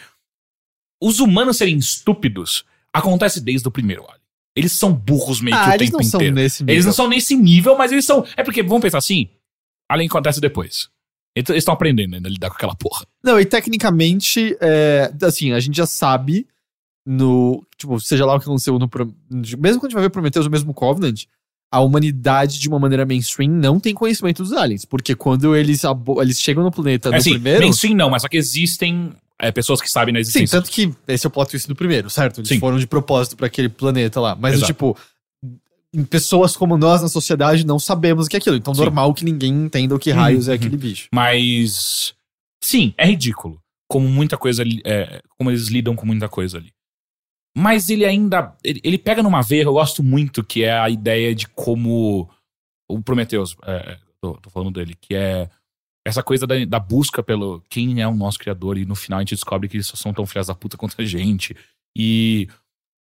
os humanos serem estúpidos acontece desde o primeiro Alien. Eles são burros meio que Ah, o eles tempo não são inteiro. nesse nível. Eles não são nesse nível, mas eles são. É porque, vamos pensar assim, Alien acontece depois. Eles estão aprendendo ainda a lidar com aquela porra. Não, e tecnicamente, é, assim, a gente já sabe no. Tipo, seja lá o que aconteceu no. Mesmo quando a gente vai ver Prometheus o mesmo Covenant, a humanidade, de uma maneira mainstream, não tem conhecimento dos aliens. Porque quando eles, eles chegam no planeta É no assim, primeiro. mainstream não, mas só que existem é, pessoas que sabem Sim, existência. tanto que esse é o plot twist do primeiro, certo? Eles Sim. foram de propósito pra aquele planeta lá. Mas, Exato. tipo, pessoas como nós na sociedade não sabemos o que é aquilo. Então, Sim. normal que ninguém entenda o que Uhum, raios é uhum. aquele bicho. Mas. Sim, é ridículo. Como muita coisa. é, como eles lidam com muita coisa ali. Mas ele ainda. Ele, ele pega numa veia, eu gosto muito, que é a ideia de como. O Prometheus, é, tô, tô falando dele, que é essa coisa da, da busca pelo quem é o nosso criador, e no final a gente descobre que eles só são tão filhas da puta quanto a gente. E,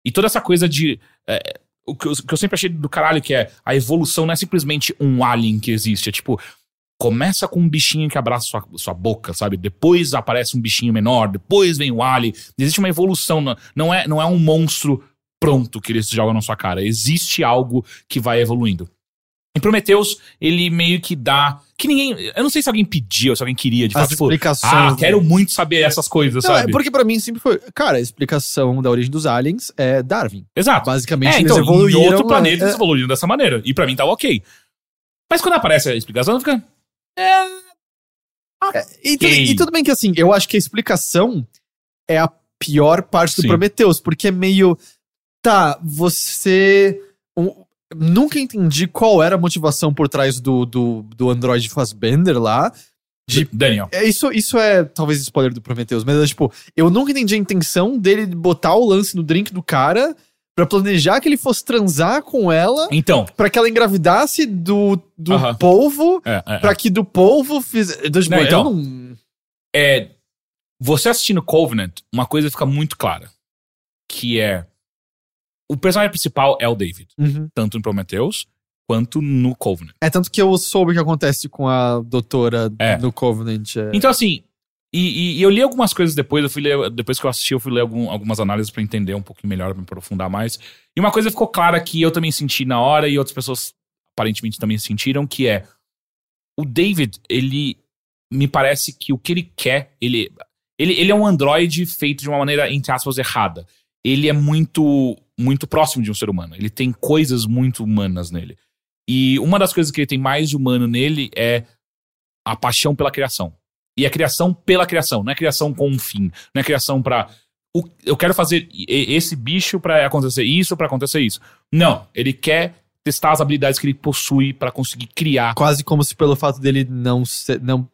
e toda essa coisa de. é, o que eu, que eu sempre achei do caralho, que é a evolução não é simplesmente um alien que existe, é tipo. Começa com um bichinho que abraça sua, sua boca, sabe? Depois aparece um bichinho menor, depois vem o alien. Existe uma evolução, não, é, não é um monstro pronto que eles jogam na sua cara. Existe algo que vai evoluindo. Em Prometheus, ele meio que dá. Que ninguém. Eu não sei se alguém pediu, se alguém queria, de As fato, tipo. explicações. Ah, quero muito saber essas coisas, Não, sabe? é porque pra mim sempre foi. Cara, a explicação da origem dos aliens é Darwin. Exato. Basicamente, É, eles então, evoluíram. em outro planeta é, eles evoluíram dessa maneira. E pra mim tá ok. Mas quando aparece a explicação, fica. É. E, tudo, e tudo bem que assim, eu acho que a explicação é a pior parte do Sim. Prometheus, porque é meio. Tá, você. Nunca entendi qual era a motivação por trás do, do, do Android Fassbender lá. De Daniel. É, isso, isso é talvez spoiler do Prometheus, mas é tipo, eu nunca entendi a intenção dele de botar o lance no drink do cara pra planejar que ele fosse transar com ela, Então. pra que ela engravidasse do, do Aham. polvo, É, é, pra que do polvo fizesse. Então, tipo, eu então. não. é, você assistindo Covenant, uma coisa fica muito clara. Que é. O personagem principal é o David. Uhum. Tanto em Prometheus quanto no Covenant. É tanto que eu soube o que acontece com a doutora É. no Covenant. é. Então, assim. E, e- eu li algumas coisas depois, eu fui ler, depois que eu assisti, eu fui ler algum- algumas análises pra entender um pouquinho melhor, pra me aprofundar mais. E uma coisa ficou clara que eu também senti na hora e outras pessoas aparentemente também sentiram, que é o David, ele me parece que o que ele quer, ele, ele, ele é um androide feito de uma maneira, entre aspas, errada. Ele é muito, muito próximo de um ser humano. Ele tem coisas muito humanas nele. E uma das coisas que ele tem mais de humano nele é a paixão pela criação. E a criação pela criação, não é criação com um fim, não é criação pra. o- eu quero fazer esse bicho pra acontecer isso, pra acontecer isso. Não, ele quer testar as habilidades que ele possui pra conseguir criar. Quase como se pelo fato dele não ser, não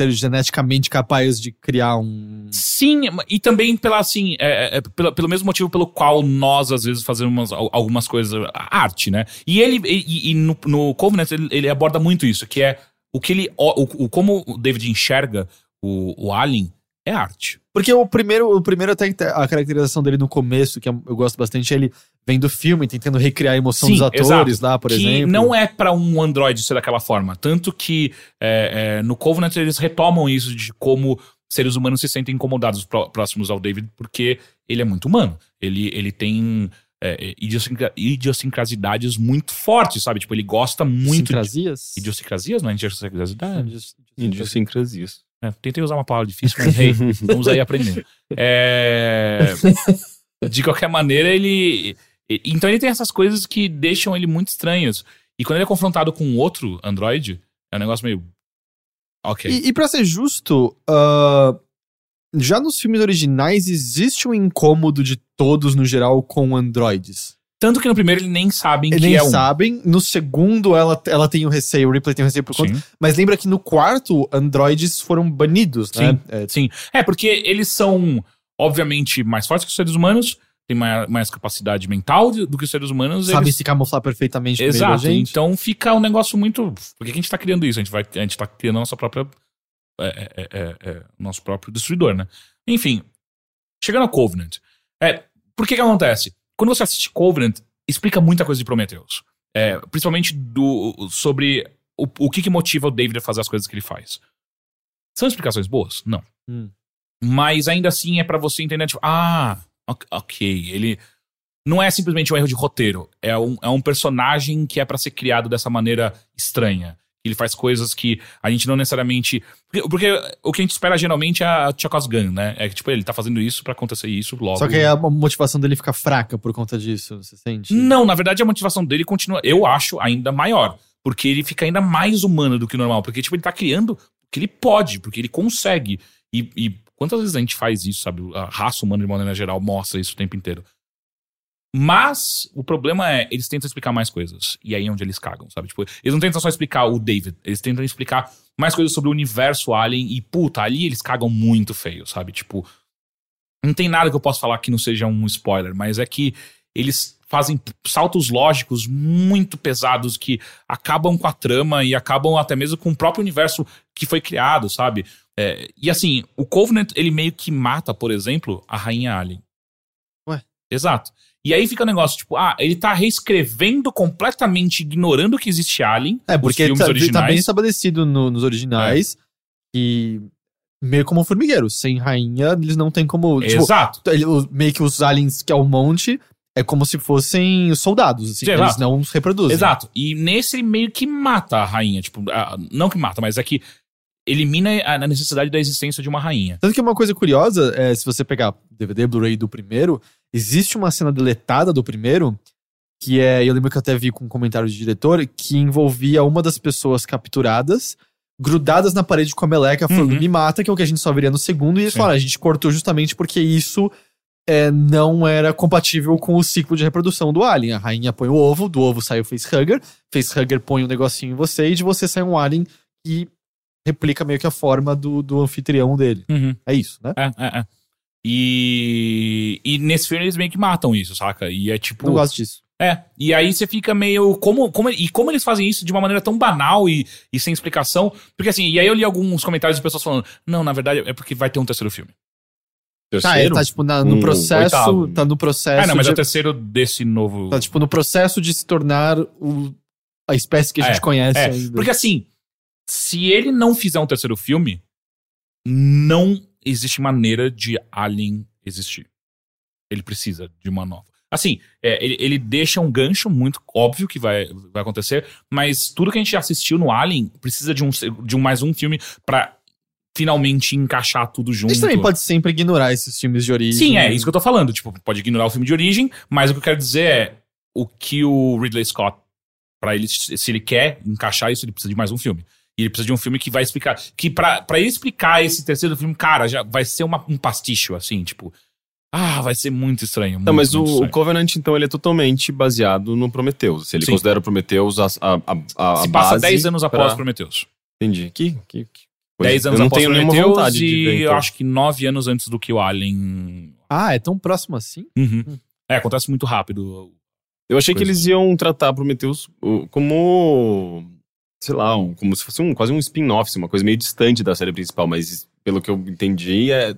ser geneticamente capaz de criar um. Sim, e também pela assim, é, é, pelo, pelo mesmo motivo pelo qual nós às vezes fazemos al- algumas coisas, arte, né? E ele e, e no, no Covenant ele, ele aborda muito isso, que é o que ele, o, o- como o David enxerga o, o Alien é arte. Porque o primeiro, o primeiro até a caracterização dele no começo, que eu gosto bastante, é ele vem do filme, tentando recriar a emoção Sim, dos atores lá, por que exemplo. não é pra um Android ser daquela forma. Tanto que é, é, no Covenant eles retomam isso de como seres humanos se sentem incomodados pró- próximos ao David, porque ele é muito humano. Ele, ele tem é, idiosincra- idiosincrasidades muito fortes, sabe? Tipo, ele gosta muito de Sincrasias? idiosincrasias, não é idiosincrasidade? Idiosincrasias. É, tentei usar uma palavra difícil, mas hey, vamos aí aprendendo. É, de qualquer maneira, ele. Então ele tem essas coisas que deixam ele muito estranhos. E quando ele é confrontado com outro Android, é um negócio meio. Ok. E, e pra ser justo, ah, já nos filmes originais existe um incômodo de todos no geral com androides. Tanto que no primeiro eles nem sabem Eles que nem é um. sabem. No segundo, ela, ela tem o receio, o Ripley tem o receio por conta. Sim. Mas lembra que no quarto, androides foram banidos, né? Sim. É, Sim. É, porque eles são, obviamente, mais fortes que os seres humanos, têm mais, mais capacidade mental do que os seres humanos. sabem eles... se camuflar perfeitamente no meio Exato. gente. Então fica um negócio muito. Por que a gente tá criando isso? A gente, vai, a gente tá criando a nossa própria. É, é, é, é, nosso próprio destruidor, né? Enfim, chegando ao Covenant. É, por que que acontece? Quando você assiste Covenant, explica muita coisa de Prometheus. É, principalmente do, sobre o, o que, que motiva o David a fazer as coisas que ele faz. São explicações boas? Não. Hum. Mas ainda assim é pra você entender, tipo, ah, ok, ele não é simplesmente um erro de roteiro. É um, é um personagem que é pra ser criado dessa maneira estranha. Ele faz coisas que a gente não necessariamente. Porque, o que a gente espera geralmente é a Chekhov's Gun, né? É que, tipo, ele tá fazendo isso pra acontecer isso logo. Só que aí a motivação dele fica fraca por conta disso, você sente? Não, na verdade a motivação dele continua, eu acho, ainda maior. Porque ele fica ainda mais humano do que o normal. Porque, tipo, ele tá criando o que ele pode, porque ele consegue. E, e quantas vezes a gente faz isso, sabe? A raça humana, de maneira geral, mostra isso o tempo inteiro. Mas o problema é, eles tentam explicar mais coisas. E aí é onde eles cagam, sabe? Tipo, eles não tentam só explicar o David, eles tentam explicar mais coisas sobre o universo Alien. E, puta, ali eles cagam muito feio, sabe? Tipo, não tem nada que eu possa falar que não seja um spoiler, mas é que eles fazem saltos lógicos muito pesados que acabam com a trama e acabam até mesmo com o próprio universo que foi criado, sabe? É, e assim, o Covenant, ele meio que mata, por exemplo, a Rainha Alien. Ué? Exato. E aí fica o negócio, tipo, ah, ele tá reescrevendo completamente, ignorando que existe Alien. É, porque filmes tá, tá originais. bem estabelecido no- nos originais que meio como um formigueiro, sem rainha, eles não tem como. Tipo, Exato. ele- meio que os aliens que é o monte é como se fossem soldados, assim, Sim, eles não se reproduzem. Exato. E nesse ele meio que mata a rainha. Tipo, ah, não que mata, mas é que elimina a a necessidade da existência de uma rainha. Tanto que uma coisa curiosa é, se você pegar DVD, Blu-ray do primeiro, existe uma cena deletada do primeiro, que é, eu lembro que eu até vi com um comentário de diretor, que envolvia uma das pessoas capturadas, grudadas na parede com a meleca, falando, Uhum. me mata, que é o que a gente só veria no segundo, e eles Sim. falaram, a gente cortou justamente porque isso é, não era compatível com o ciclo de reprodução do alien. A rainha põe o ovo, do ovo sai o facehugger, facehugger põe um negocinho em você, e de você sai um alien que replica meio que a forma do, do anfitrião dele. Uhum. É isso, né? É, é, é. E, e nesse filme eles meio que matam isso, saca? E é tipo. Não gosto disso. É, e aí você fica meio. Como, como, e como eles fazem isso de uma maneira tão banal e, e sem explicação? Porque assim, e aí eu li alguns comentários de pessoas falando: não, na verdade é porque vai ter um terceiro filme. Tá, ele tá tipo na- no Um processo. oitavo. Tá no processo. Ah, não, mas é de, o terceiro desse novo. Tá tipo no processo de se tornar o, a espécie que a gente É, conhece É, ainda. porque assim, se ele não fizer um terceiro filme, não existe maneira de Alien existir. Ele precisa de uma nova. Assim, é, ele, ele deixa um gancho muito óbvio que vai, vai acontecer, mas tudo que a gente assistiu no Alien precisa de um, de um mais um filme pra finalmente encaixar tudo a junto. gente também pode sempre ignorar esses filmes de origem. Sim, é isso que eu tô falando. Tipo, pode ignorar o filme de origem, mas o que eu quero dizer é o que o Ridley Scott, pra ele, se ele quer encaixar isso, ele precisa de mais um filme. E ele precisa de um filme que vai explicar. Que pra, pra ele explicar esse terceiro filme, cara, já vai ser uma- um pasticho, assim, tipo. Ah, vai ser muito estranho. Não, muito, mas o, muito o estranho. Covenant, então, ele é totalmente baseado no Prometheus. Se ele Sim. considera o Prometheus a, a, a, a Se passa base 10 anos após pra- Prometheus. Entendi. Que, que, que coisa. 10 anos Eu não após tenho nenhuma Prometheus vontade de e ver, eu então. acho que 9 anos antes do que o Alien. Ah, é tão próximo assim? Uhum. É, acontece muito rápido. Eu achei que Coisa. eles iam tratar Prometheus como. Sei lá, um- como se fosse um, quase um spin-off, assim, uma coisa meio distante da série principal, mas pelo que eu entendi, é.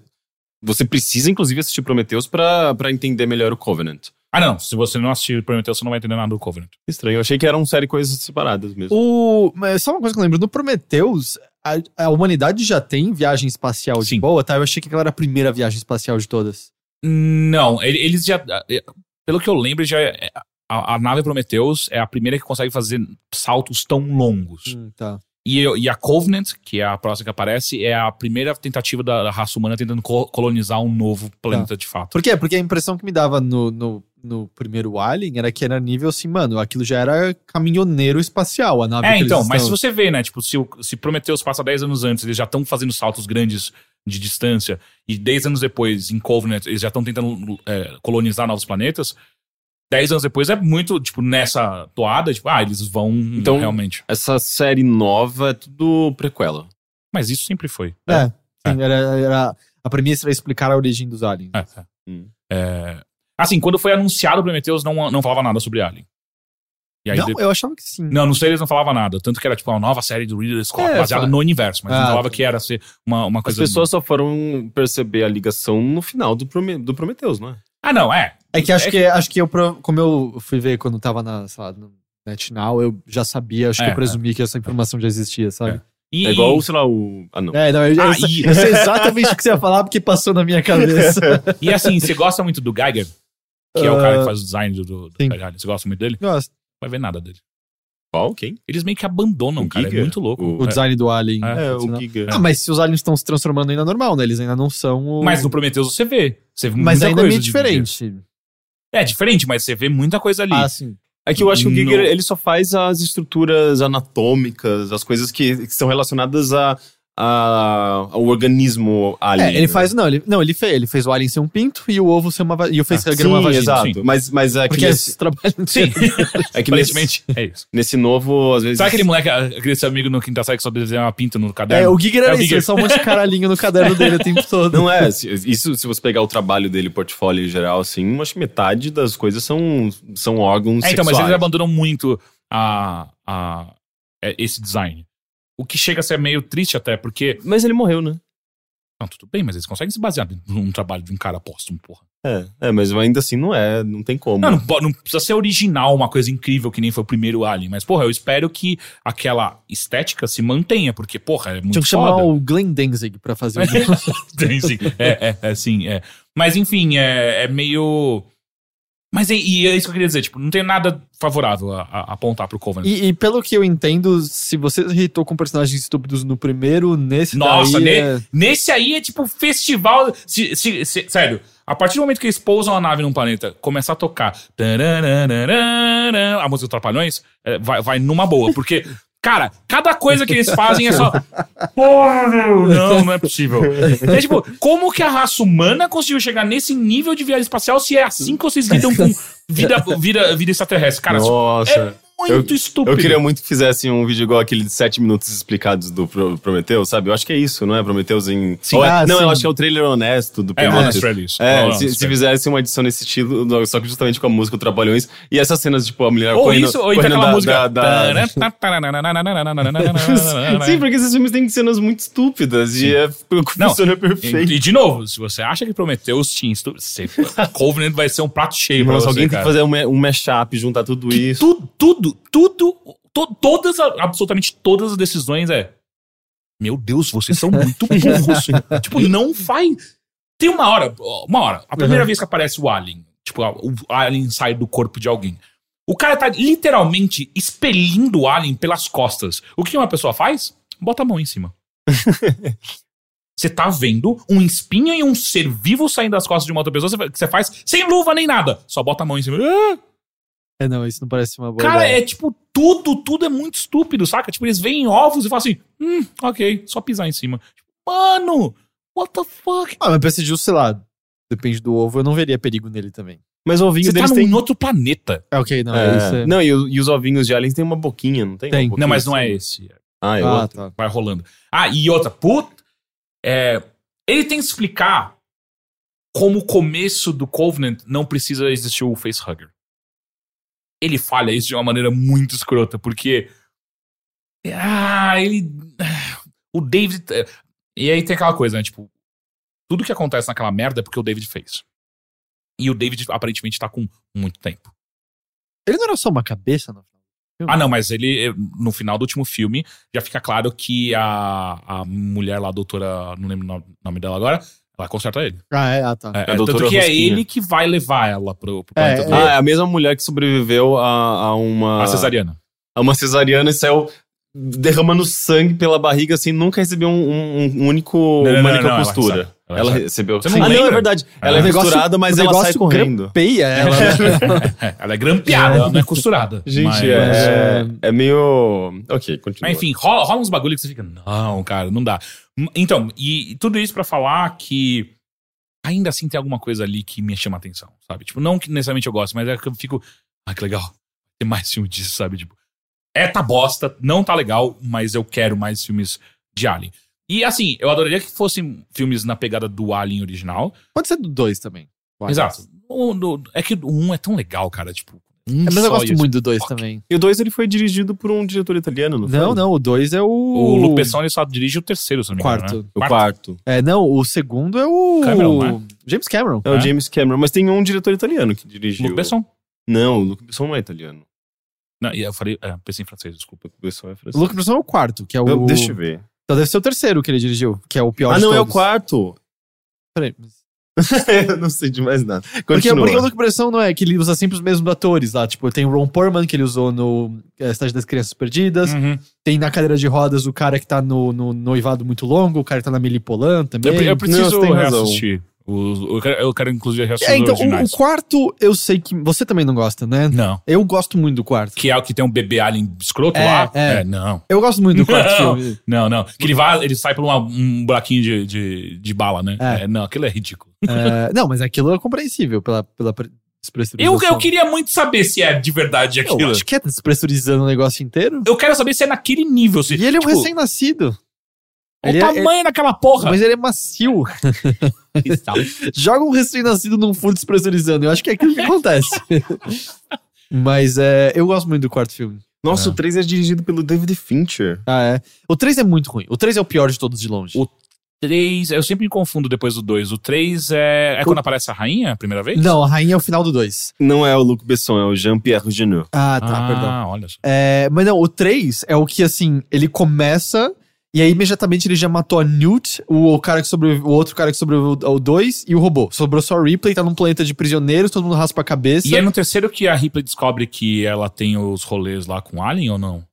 Você precisa, inclusive, assistir Prometheus pra, pra entender melhor o Covenant. Ah, não. Se você não assistir Prometheus, você não vai entender nada do Covenant. Estranho, eu achei que eram série coisas separadas mesmo. O, mas só uma coisa que eu lembro, no Prometheus, a, a humanidade já tem viagem espacial de Sim. boa, tá? Eu achei que aquela era a primeira viagem espacial de todas. Não, ele- eles já. é, Pelo que eu lembro, já é- a, a nave Prometheus é a primeira que consegue fazer saltos tão longos. Hum, tá. E, e a Covenant, que é a próxima que aparece, é a primeira tentativa da, da raça humana tentando co- colonizar um novo planeta de fato. Por quê? Porque a impressão que me dava no, no, no primeiro Alien era que era nível assim, mano, aquilo já era caminhoneiro espacial, a nave É, então, mas se estão. você vê, né, tipo, se, se Prometheus passa 10 anos antes, eles já estão fazendo saltos grandes de distância, e 10 anos depois, em Covenant, eles já estão tentando é, colonizar novos planetas, Dez anos depois é muito, tipo, nessa toada, tipo, ah, eles vão Então- realmente. Essa série nova é tudo prequela. Mas isso sempre foi. É, sim, era, era a premissa era explicar a origem dos aliens. É, é. Hum. É, Assim, quando foi anunciado o Prometheus, não, não falava nada sobre Alien. E aí não, de- eu achava que sim. Não, nos trailers não falava nada. Tanto que era tipo uma nova série do Ridley Scott, É, baseada no universo, mas não Ah, falava tá. que era ser uma, uma As coisa. pessoas só foram perceber a ligação no final do, Prome do Prometheus, não é? Ah, não, é. É que acho É que acho que eu, como eu fui ver quando tava na, sei lá, no NetNow, eu já sabia, acho que É, eu presumi que essa informação já existia, sabe? E, É igual, sei lá, o. Ah, não. É, não, eu, Ah, eu, e- eu sei exatamente o que você ia falar porque passou na minha cabeça. e assim, você gosta muito do Geiger, que é o cara que Ah, faz o design do, do. Você gosta muito dele? Gosto. Vai ver nada dele. Qual? Quem? Eles meio que abandonam, O cara. É Giga? muito louco. O- O design do Alien. É, É, o não. Giga. Ah, mas se os aliens estão se transformando ainda normal, né? Eles ainda não são o... Mas no Prometheus você vê. Você vê Mas ainda é meio diferente. É diferente, mas você vê muita coisa ali. Ah, sim. É que eu acho que o Giger, No- ele só faz as estruturas anatômicas, as coisas que, que são relacionadas a, a- ao organismo alien. É, ele faz... Não, ele, não ele, fez, ele fez o Alien ser um pinto e o ovo ser uma... va- E o Face Ah, Hugger uma sim, vagina. exato. sim. Mas, mas é que Porque nesse, esse trabalho... Sim, é que nesse, é isso. nesse novo, às vezes... Sabe aquele moleque, aquele seu amigo no quinta série que só desenha uma pinta no caderno? É, o Giger É era o isso, ele só um monte de caralhinho no caderno dele o tempo todo. Não é, se- isso se você pegar o trabalho dele, portfólio em geral, assim, acho que metade das coisas são, são órgãos É, então, mas sexuais. eles abandonam muito a, a, é, esse design. O que chega a ser meio triste até, porque. Mas ele morreu, né? Não, tudo bem, mas eles conseguem se basear num trabalho de um cara póstumo, porra. É, é, mas ainda assim não é, não tem como. Não, não, não precisa ser original, uma coisa incrível que nem foi o primeiro Alien. Mas, porra, eu espero que aquela estética se mantenha, porque, porra, é muito Tinha que chamar foda. o Glenn Danzig pra fazer o... Sim. É, é, é, sim, é. Mas enfim, é, é meio. Mas é, e é isso que eu queria dizer, tipo, não tem nada favorável a, a apontar pro Covenant. E, e pelo que eu entendo, se você irritou com personagens estúpidos no primeiro, nesse Nossa, ne- é... nesse aí é tipo festival. se- se- se- sério, a partir do momento que eles pousam a nave num planeta, começar a tocar a música dos Trapalhões, é, vai, vai numa boa, porque. Cara, cada coisa que eles fazem é só. Porra, meu, não, não é possível. É tipo, como que a raça humana conseguiu chegar nesse nível de viagem espacial se é assim que vocês lidam com vida, vida, vida extraterrestre? Cara, Nossa. é muito estúpido. Eu queria muito que fizessem um vídeo igual aquele de 7 minutos explicados do Pro- Prometheus, sabe? Eu acho que é isso, não é? Prometheus em. Sim. É- Ah, não, sim. eu acho que é o trailer honesto do É, Prometheus. Honest Release. É, Honest se, se Release. fizessem uma edição nesse estilo, só que justamente com a música o Trapalhões, e essas cenas, tipo, a mulher Ou correndo, isso, ou então aquela da- música. da- da- Sim, porque esses filmes têm cenas muito estúpidas e é, Não, funciona E, perfeito. e, de novo, se você acha que Prometheus tinha você- Covenant vai ser um prato cheio pra você, alguém tem cara. que fazer um, um mashup, juntar tudo isso. Tudo, tudo, tudo, to- todas, absolutamente todas as decisões é. Meu Deus, vocês são muito burros. tipo, não faz. Tem uma hora, uma hora, a primeira Uhum. vez que aparece o Alien, tipo, o Alien sai do corpo de alguém. O cara tá literalmente expelindo o Alien pelas costas. O que uma pessoa faz? Bota a mão em cima. Você tá vendo um espinho e um ser vivo saindo das costas de uma outra pessoa, você faz sem luva nem nada. Só bota a mão em cima. Ah! É, não, isso não parece uma boa Cara, ideia. é tipo, tudo, tudo é muito estúpido, saca? Tipo, eles veem ovos e falam assim, hum, ok, só pisar em cima. Tipo, Mano, what the fuck? Ah, mas justo, sei lá, depende do ovo, eu não veria perigo nele também. Mas o ovinho Você tá deles num tem. outro planeta. É, ok, não, É, é, isso. É... Não, e, o- e os ovinhos de aliens têm uma boquinha, não tem? Tem. Não, mas não é assim? esse. Ah, é ah, outro. tá. Vai rolando. Ah, e outra, puta. É, ele tem que explicar como o começo do Covenant não precisa existir o facehugger. Ele falha isso de uma maneira muito escrota, porque. Ah, ele. O David. E aí tem aquela coisa, né? Tipo, tudo que acontece naquela merda é porque o David fez. E o David aparentemente tá com muito tempo. Ele não era só uma cabeça, não? Ah, não, mas ele, no final do último filme, já fica claro que a, a mulher lá, a doutora, não lembro o no- nome dela agora, ela conserta ele. Ah, é, ah, tá. É, é, tanto que é Rosquinha. ele que vai levar ela pro, pro É, planeta do- Ah, é a mesma mulher que sobreviveu a, a uma. a cesariana. A uma cesariana e saiu derramando sangue pela barriga, assim, nunca recebeu um, um- um único, Não, não, uma não, única não, ela costura. Ela Ela recebe. recebeu. Você não ah, não, é verdade. Ela é O negócio- costurada, mas ela sai correndo. Grampeia ela. né? É, ela é grampeada, ela não é costurada. Gente, Mas- é, é meio. Ok, continua. Mas enfim, rola, rola uns bagulho que você fica, não, cara, não dá. Então, e, e tudo isso pra falar que ainda assim tem alguma coisa ali que me chama a atenção, sabe? Tipo, não que necessariamente eu gosto, mas é que eu fico, ah, que legal, tem mais filme disso, sabe? Tipo, é tá bosta, não tá legal, mas eu quero mais filmes de Alien. E assim, eu adoraria que fossem filmes na pegada do Alien original. Pode ser do 2 também. Exato. O- no- é que o 1 é tão legal, cara, tipo. Um É, mas eu só gosto muito do 2 Fuck. também. E o 2 ele foi dirigido por um diretor italiano, não, Não, foi? não, o 2 é o. O Luke Besson ele só dirige o terceiro, se não me engano. Quarto. Né? O quarto. É, não, o segundo é o. Cameron, né? James Cameron. É o É? James Cameron, mas tem um diretor italiano que dirigiu. Luke Besson. Não, o Luke Besson não é italiano. Não, e eu falei, é, pensei em francês, desculpa. O Luke Besson é O francês. Luke Besson é o quarto, que é o. Eu- Deixa eu ver. Então deve ser o terceiro que ele dirigiu, que é o pior Ah, de não, é o todos. quarto. Peraí, mas- eu não sei de mais nada. Porque, Continua. porque o Luke Besson não é que ele usa sempre os mesmos atores lá. Tipo, tem o Ron Perlman, que ele usou no é, Cidade das Crianças Perdidas. Uhum. Tem na cadeira de rodas o cara que tá no, no noivado muito longo, o cara que tá na Milipolan também. Eu, eu preciso Não, reassistir. Os- eu, quero, eu quero, inclusive, reassistir É, então, o, o quarto, eu sei que você também não gosta, né? Não. Eu gosto muito do quarto. Que é o que tem um bebê alien escroto É, lá? é. não. Eu gosto muito do quarto Não. filme. Não, não. Que ele vai, ele sai por uma- um buraquinho de, de, de bala, né? É. É, não, aquilo é ridículo. É, não, mas aquilo é compreensível pela, pela Eu, eu queria muito saber se é de verdade Eu aquilo. acho que é despressurizando o negócio inteiro. Eu quero saber se é naquele nível. Se, E ele é um tipo, recém-nascido. O ele é- tamanho daquela porra. Mas ele é macio. Joga um recém-nascido num fundo despressurizando. Eu acho que é aquilo que acontece. Mas é, eu gosto muito do quarto filme. Nossa, É. o 3 é dirigido pelo David Fincher. Ah, é. O 3 é muito ruim. O 3 é o pior de todos de longe. O 3, eu sempre me confundo depois do 2. O 3 é, é quando aparece a rainha a primeira vez? Não, a rainha é o final do 2. Não é o Luc Besson, é o Jean-Pierre Genot. Ah, Ah, tá, perdão. olha só. É, mas não, o 3 é o que, assim, ele começa e aí imediatamente ele já matou a Newt, o, cara que sobreviveu, o outro cara que sobreviveu ao 2 e o robô. Sobrou só a Ripley, tá num planeta de prisioneiros, todo mundo raspa a cabeça. E é no terceiro que a Ripley descobre que ela tem os rolês lá com o Alien ou não?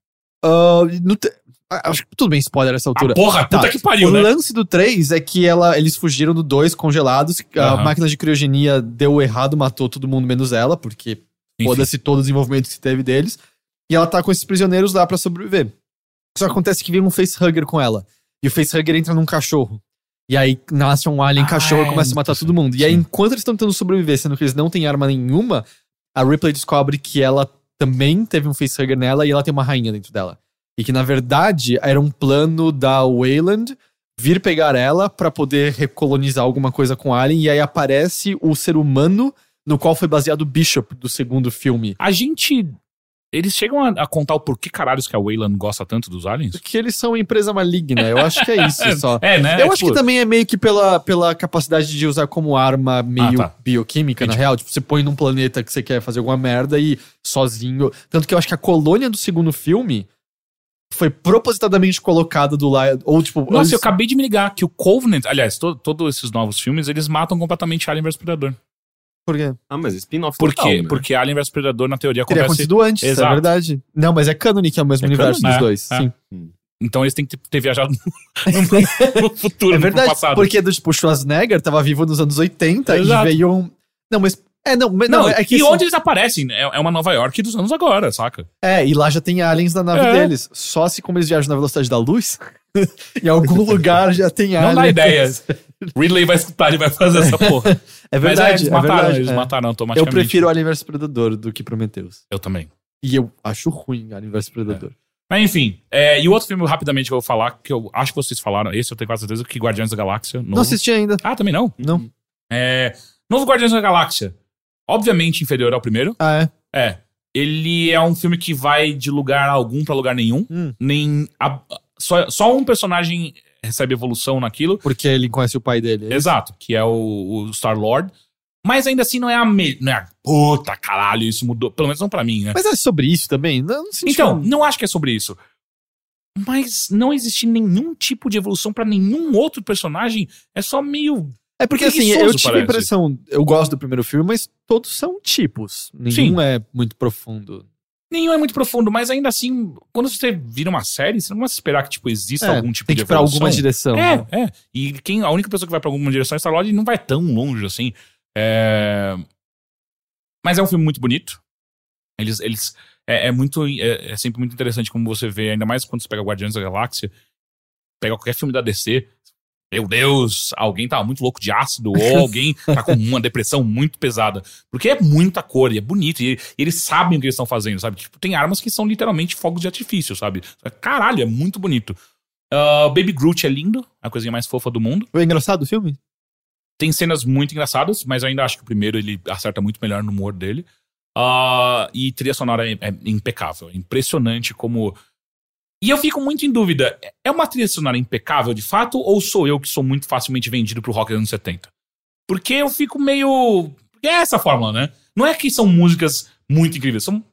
Ah, no te- Acho que tudo bem spoiler nessa altura. Ah, porra, puta Tá. que pariu, o né? lance do 3 é que ela, eles fugiram do 2 congelados, a Aham. máquina de criogenia deu errado, matou todo mundo menos ela, porque foda-se todo o desenvolvimento que teve deles. E ela tá com esses prisioneiros lá pra sobreviver. Só acontece que vem um facehugger com ela. E o facehugger entra num cachorro. E aí nasce um alien Ah, cachorro e é, começa a matar todo mundo. E aí, enquanto eles estão tentando sobreviver, sendo que eles não têm arma nenhuma, a Ripley descobre que ela também teve um facehugger nela e ela tem uma rainha dentro dela. E que, na verdade, era um plano da Wayland vir pegar ela pra poder recolonizar alguma coisa com Alien. E aí aparece o ser humano no qual foi baseado o Bishop do segundo filme. A gente. Eles chegam a, a contar o porquê caralhos que a Wayland gosta tanto dos aliens? Porque eles são uma empresa maligna. Eu acho que é isso só. É, né? Eu É, acho tipo, que também é meio que pela, pela capacidade de usar como arma meio Ah, tá. bioquímica, na real. Tipo, você põe num planeta que você quer fazer alguma merda e sozinho. Tanto que eu acho que a colônia do segundo filme foi propositadamente colocada do lado. Ou, tipo, Nossa, antes- eu acabei de me ligar que o Covenant. Aliás, to- todos esses novos filmes, eles matam completamente Alien vs Predador. Por quê? Ah, mas spin-off Por total, quê? né? Porque Alien vs Predador, na teoria, Teria acontece. acontecido antes, Exato. é verdade. Não, mas é canon que é o mesmo É universo dos é, dois. é. Sim. Então eles têm que ter, ter viajado no, no futuro, É no verdade. passado. Porque do, tipo, o Schwarzenegger tava vivo nos anos 80 Exato. e veio um. Não, mas. É, não, mas Não, não, é que. e assim- onde eles aparecem? É, é uma Nova York dos anos agora, saca? É, e lá já tem aliens na nave É. deles. Só se como eles viajam na velocidade da luz, em algum lugar já tem aliens. Não dá ideia. Ridley vai escutar e vai fazer essa porra. É Mas verdade, é, eles é mataram, verdade. eles é. mataram Eu automaticamente. prefiro Alien vs Predador do que Prometheus. Eu também. E eu acho ruim Alien vs Predador. Mas enfim, é, e o outro filme rapidamente que eu vou falar, que eu acho que vocês falaram, esse eu tenho quase certeza, que Guardiões da Galáxia. Novo. Não assisti ainda. Ah, também não? Não. É, novo Guardiões da Galáxia. Obviamente inferior ao primeiro. Ah, é? É. Ele é um filme que vai de lugar algum pra lugar nenhum. Hum. Nem. a- só, só um personagem recebe evolução naquilo. Porque ele conhece o pai dele. Exato, que é o, o Star-Lord. Mas ainda assim não é a me... não é a puta caralho, isso mudou. Pelo menos não pra mim, né? Mas é sobre isso também? Não, não Então, não acho que é sobre isso. Mas não existe nenhum tipo de evolução pra nenhum outro personagem. É só meio. É porque assim, eu tive a parece. impressão. Eu gosto do primeiro filme, mas todos são tipos. Nenhum Sim. é muito profundo. Nenhum é muito profundo, mas ainda assim, quando você vira uma série, você não vai esperar que tipo, exista É, algum tipo tem de que pra alguma direção. É, né? é. E quem, a única pessoa que vai pra alguma direção é Star-Lord e não vai tão longe assim. É... Mas é um filme muito bonito. Eles. eles é, é muito. É, é sempre muito interessante como você vê, ainda mais quando você pega Guardiões da Galáxia, pega qualquer filme da DC. Meu Deus, alguém tá muito louco de ácido ou alguém tá com uma depressão muito pesada. Porque é muita cor e é bonito. E, eles sabem o que eles estão fazendo, sabe? Tipo, tem armas que são literalmente fogos de artifício, sabe? Caralho, é muito bonito. Ah, Baby Groot é lindo, é a coisinha mais fofa do mundo. Foi engraçado o filme? Tem cenas muito engraçadas, mas eu ainda acho que o primeiro ele acerta muito melhor no humor dele. Ah, e trilha sonora é, é impecável. É impressionante como. E eu fico muito em dúvida: é uma trilha sonora impecável de fato, ou sou eu que sou muito facilmente vendido pro rock dos anos 70? Porque eu fico meio. Porque é essa a fórmula, né? Não é que são músicas muito incríveis, são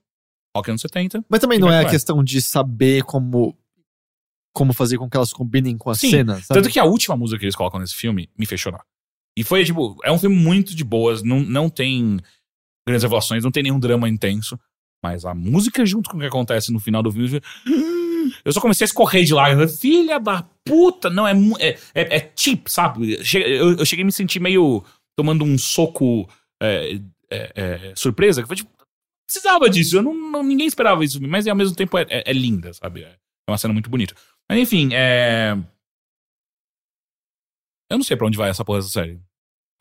rock anos 70. Mas também não é a questão de saber como como fazer com que elas combinem com a Sim, cena, sabe? Tanto que a última música que eles colocam nesse filme me fez chorar. E foi, tipo, é um filme muito de boas, não, não tem grandes revelações, não tem nenhum drama intenso. Mas a música, junto com o que acontece no final do filme. Eu só comecei a escorrer de lágrimas. Filha da puta! Não, é, é, é, é cheap, sabe? Eu, eu cheguei a me sentir meio tomando um soco é, é, é, surpresa. Que foi tipo, precisava disso. Eu não, não- ninguém esperava isso. Mas ao mesmo tempo é, é- é linda, sabe? É uma cena muito bonita. Mas enfim, é. Eu não sei pra onde vai essa porra dessa série.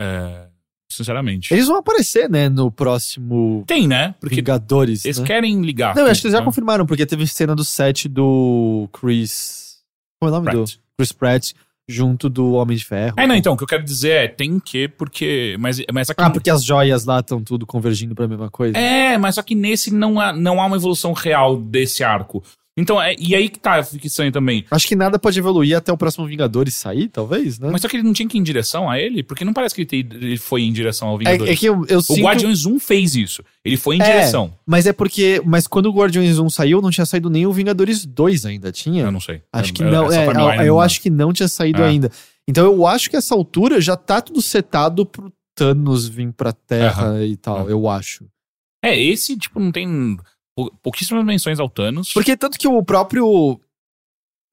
É, Sinceramente. Eles vão aparecer, né, no próximo Tem, né? Porque Vingadores, eles né? querem ligar. Não, acho que eles já né? confirmaram, porque teve cena do set do Chris... Qual é o nome Pratt. do? Chris Pratt, junto do Homem de Ferro. É, não, então, o que eu quero dizer é, tem que, porque. Mas, mas aqui. Ah, porque as joias lá estão tudo convergindo pra mesma coisa? É, mas só que nesse não há, não há uma evolução real desse arco. Então, é, e aí que tá a ficção também. Acho que nada pode evoluir até o próximo Vingadores sair, talvez, né? Mas só que ele não tinha que ir em direção a ele, porque não parece que ele, te- ele foi em direção ao é, Vingadores. é que eu, eu O sinto... Guardiões 1 fez isso. Ele foi em É. direção. Mas é porque... Mas quando o Guardiões 1 saiu, não tinha saído nem o Vingadores 2 ainda, tinha? Eu não sei. Acho que não. É, timeline eu, eu acho que não tinha saído É. ainda. Então eu acho que essa altura já tá tudo setado pro Thanos vir pra Terra e tal, É. eu acho. É, esse, tipo, não tem pouquíssimas menções ao Thanos. Porque tanto que o próprio.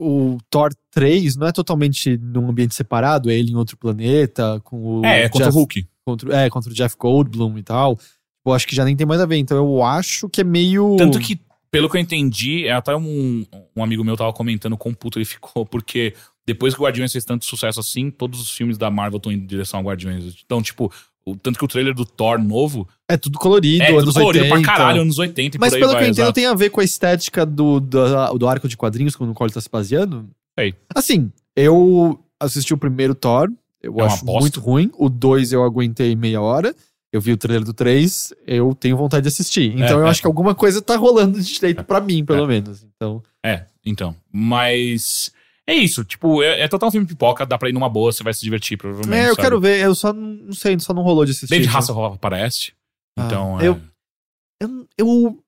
O Thor 3 não é totalmente num ambiente separado, é ele em outro planeta, com o. é, é contra Jeff, o Hulk. contra- é, contra o Jeff Goldblum e tal. Eu acho que já nem tem mais a ver. Então eu acho que é meio. Tanto que, pelo que eu entendi, é até um, um amigo meu tava comentando quão puto ele ficou, porque depois que o Guardiões fez tanto sucesso assim, todos os filmes da Marvel estão em direção ao Guardiões. Então, tipo, o, tanto que o trailer do Thor novo É tudo colorido, é tudo anos colorido 80. pra caralho, anos 80 e Mas pelo vai, que eu entendo, exato. tem a ver com a estética do, do, do arco de quadrinhos, como no qual ele tá se baseando. Sei. Assim, eu assisti o primeiro Thor, eu É acho muito ruim. O 2 eu aguentei meia hora. Eu vi o trailer do 3, eu tenho vontade de assistir. Então É, eu é. acho que alguma coisa tá rolando de direito pra mim, pelo menos. Então, É, então. Mas. É isso, tipo, é, é total filme pipoca, dá pra ir numa boa, você vai se divertir, provavelmente. é, eu sabe? quero ver. Eu só não sei, só não rolou de assistir. David né? Hasselhoff aparece. Ah, Então, é. eu- Eu, eu-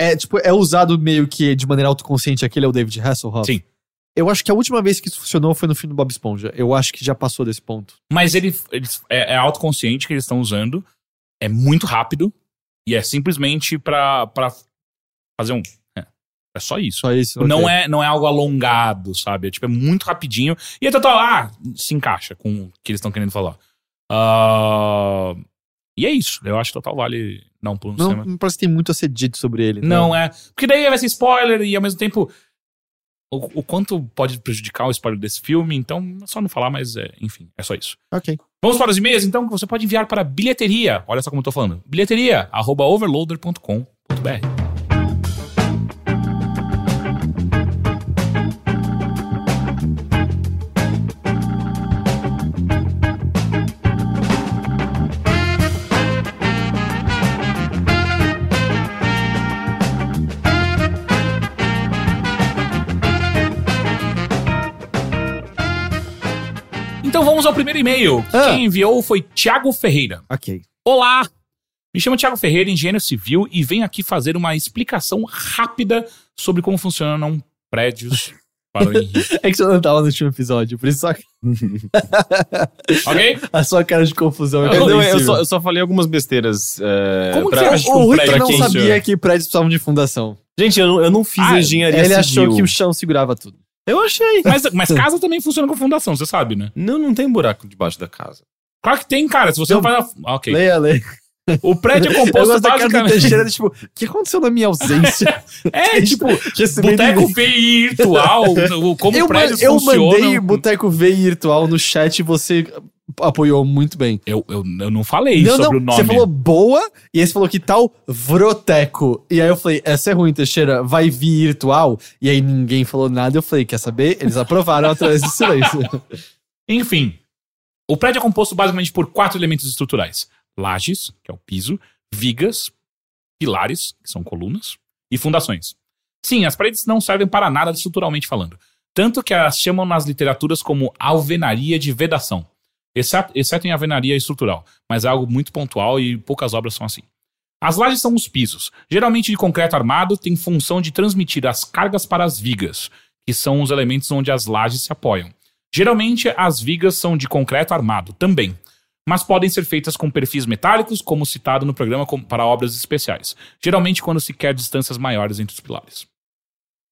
É, tipo, é usado meio que de maneira autoconsciente aquele é o David Hasselhoff. Sim. Eu acho que a última vez que isso funcionou foi no filme do Bob Esponja. Eu acho que já passou desse ponto. Mas ele, eles- é, é autoconsciente que eles estão usando. É muito rápido. E é simplesmente pra, pra fazer um. É, só isso. Só isso. Não, ok. é, não é algo alongado, sabe? É, tipo, é muito rapidinho. E é total. Ah, se encaixa com o que eles estão querendo falar. Ah, e é isso. Eu acho que total vale dar um pulo no Não, cinema. não parece que tem muito a ser dito sobre ele. né? Não, é. Porque daí vai ser spoiler e ao mesmo tempo. O, o quanto pode prejudicar o spoiler desse filme, então é só não falar, mas é, enfim, é só isso. Ok. Vamos para os e-mails, então, que você pode enviar para bilheteria. Olha só como eu tô falando. Bilheteria, arroba overloader.com.br. Então vamos ao primeiro e-mail. Ah. Quem enviou foi Thiago Ferreira. Ok. Olá! Me chamo Thiago Ferreira, engenheiro civil, e venho aqui fazer uma explicação rápida sobre como funcionam prédios para o Henrique. É que você não tava no último episódio, por isso só Ok? a sua cara de confusão é Eu- Não, eu, compreensível. só, eu só falei algumas besteiras. é, Como que pra- você acha que O um Rick não sabia que prédios precisavam de fundação. Gente, eu não, eu não fiz Ah, engenharia Ele civil. achou que o chão segurava tudo. Eu achei. Mas, mas casa também funciona com fundação, você sabe, né? Não, não tem buraco debaixo da casa. Claro que tem, cara. Se você não, Não. faz. a- Ah, ok. Leia, leia. O prédio é Eu composto gosto da cara basicamente... Teixeira, tipo, o que aconteceu na minha ausência? É, tipo, Recebi boteco virtual, o- como eu, prédios ma- eu funcionam. mandei Boteco virtual no chat e você apoiou muito bem. Eu, eu, eu não falei não, sobre não, o nome. você falou boa e aí você falou que tal Vroteco. E aí eu falei, essa é ruim, Teixeira, vai virtual. E aí ninguém falou nada. Eu falei, quer saber? Eles aprovaram através do silêncio. Enfim, o prédio é composto basicamente por quatro elementos estruturais: lajes, que é o piso, vigas, pilares, que são colunas, e fundações. Sim, as paredes não servem para nada estruturalmente falando. Tanto que as chamam nas literaturas como alvenaria de vedação. Exceto, exceto em alvenaria estrutural, mas é algo muito pontual e poucas obras são assim. As lajes são os pisos, geralmente de concreto armado, têm função de transmitir as cargas para as vigas, que são os elementos onde as lajes se apoiam. Geralmente, as vigas são de concreto armado também, mas podem ser feitas com perfis metálicos, como citado no programa para obras especiais, geralmente quando se quer distâncias maiores entre os pilares.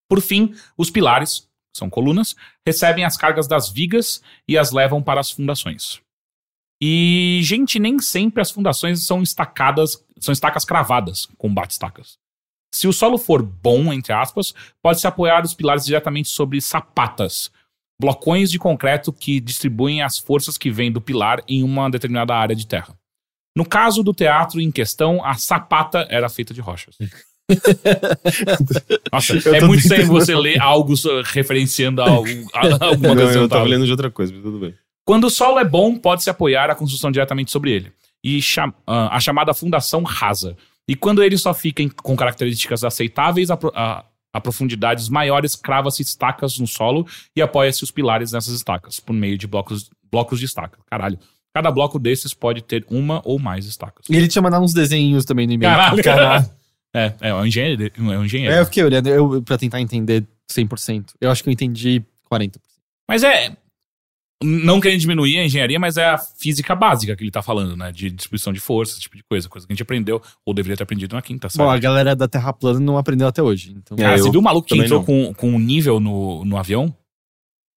Por fim, os pilares, são colunas, recebem as cargas das vigas e as levam para as fundações. E, gente, nem sempre as fundações são estacadas, são estacas cravadas com bate-estacas. Se o solo for bom, entre aspas, pode-se apoiar os pilares diretamente sobre sapatas, blocões de concreto que distribuem as forças que vêm do pilar em uma determinada área de terra. No caso do teatro em questão, a sapata era feita de rochas. Nossa, é muito estranho você ler algo referenciando algo- alguma Não, coisa. eu tava lendo de outra coisa, mas tudo bem. Quando o solo é bom, pode-se apoiar a construção diretamente sobre ele. E cham- ah, a chamada fundação rasa. E quando ele só fica em- com características aceitáveis, a, pro- a- a profundidades maiores, crava-se estacas no solo e apoia-se os pilares nessas estacas, por meio de blocos, blocos de estaca. Caralho. Cada bloco desses pode ter uma ou mais estacas. E ele tinha mandado uns desenhos também no e-mail. Caralho. É, é um engenheiro. É um engenheiro. É, eu fiquei olhando eu, pra tentar entender 100%. Eu acho que eu entendi 40%. Mas é. Não querendo diminuir a engenharia, mas é a física básica que ele tá falando, né? De distribuição de força, esse tipo de coisa. Coisa que a gente aprendeu, ou deveria ter aprendido na quinta, Bom, a série. galera da Terra plana não aprendeu até hoje. Então... É, Cara, você viu o maluco que entrou não. com, com um nível no, no avião?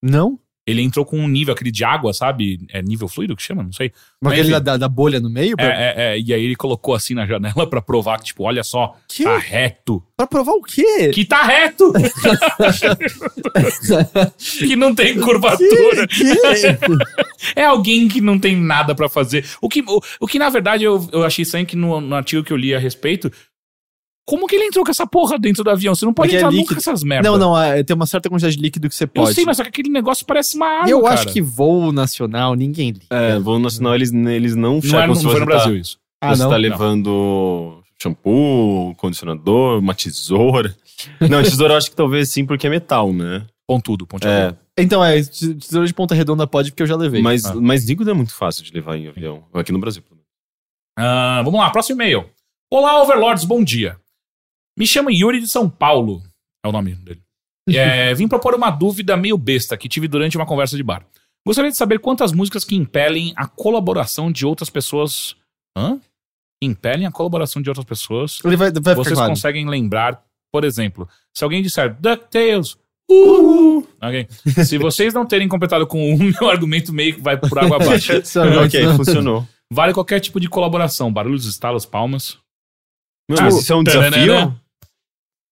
Não? Ele entrou com um nível, aquele de água, sabe? É nível fluido que chama? Não sei. Mas aquele enfim. da, da- bolha no meio? É, Pra, é, é, e aí ele colocou assim na janela pra provar que, tipo, olha só, Que? tá reto. pra provar o quê? Que tá reto! que não tem curvatura. Que? É alguém que não tem nada pra fazer. O que, o, o que na verdade eu, eu achei estranho que no, no artigo que eu li a respeito. Como que ele entrou com essa porra dentro do avião? Você não pode Porque é entrar nunca líquido. com essas merdas. Não, não, é, tem uma certa quantidade de líquido que você Eu pode. sei, mas só que aquele negócio parece uma arma. Eu cara. acho que voo nacional, ninguém liga. É, voo nacional, eles, eles não Não, checam era, não se foi você no tá- Brasil isso. Ah, você não? tá Não. levando shampoo, condicionador, uma tesoura. Não, tesoura eu acho que talvez sim, porque é metal, né? Pontudo, pontudo. É, Então, é, te- tesoura de ponta redonda pode, porque eu já levei. mas, Ah. mas líquido é muito fácil de levar em avião. Aqui no Brasil, pelo menos. Ah, vamos lá, próximo e-mail. Olá, Overlords, bom dia. Me chamo Yuri de São Paulo. É o nome dele. É, vim propor uma dúvida meio besta que tive durante uma conversa de bar. Gostaria de saber quantas músicas que impelem a colaboração de outras pessoas. Hã? Que impelem a colaboração de outras pessoas. Ele vai, vai ficar Vocês claro. conseguem lembrar, por exemplo, se alguém disser DuckTales. Uh! Ok. Se vocês não terem completado com o meu argumento, meio que vai por água abaixo. Ok, funcionou. Vale qualquer tipo de colaboração. Barulhos, estalos, palmas. Não, Ah, mas isso é um desafio?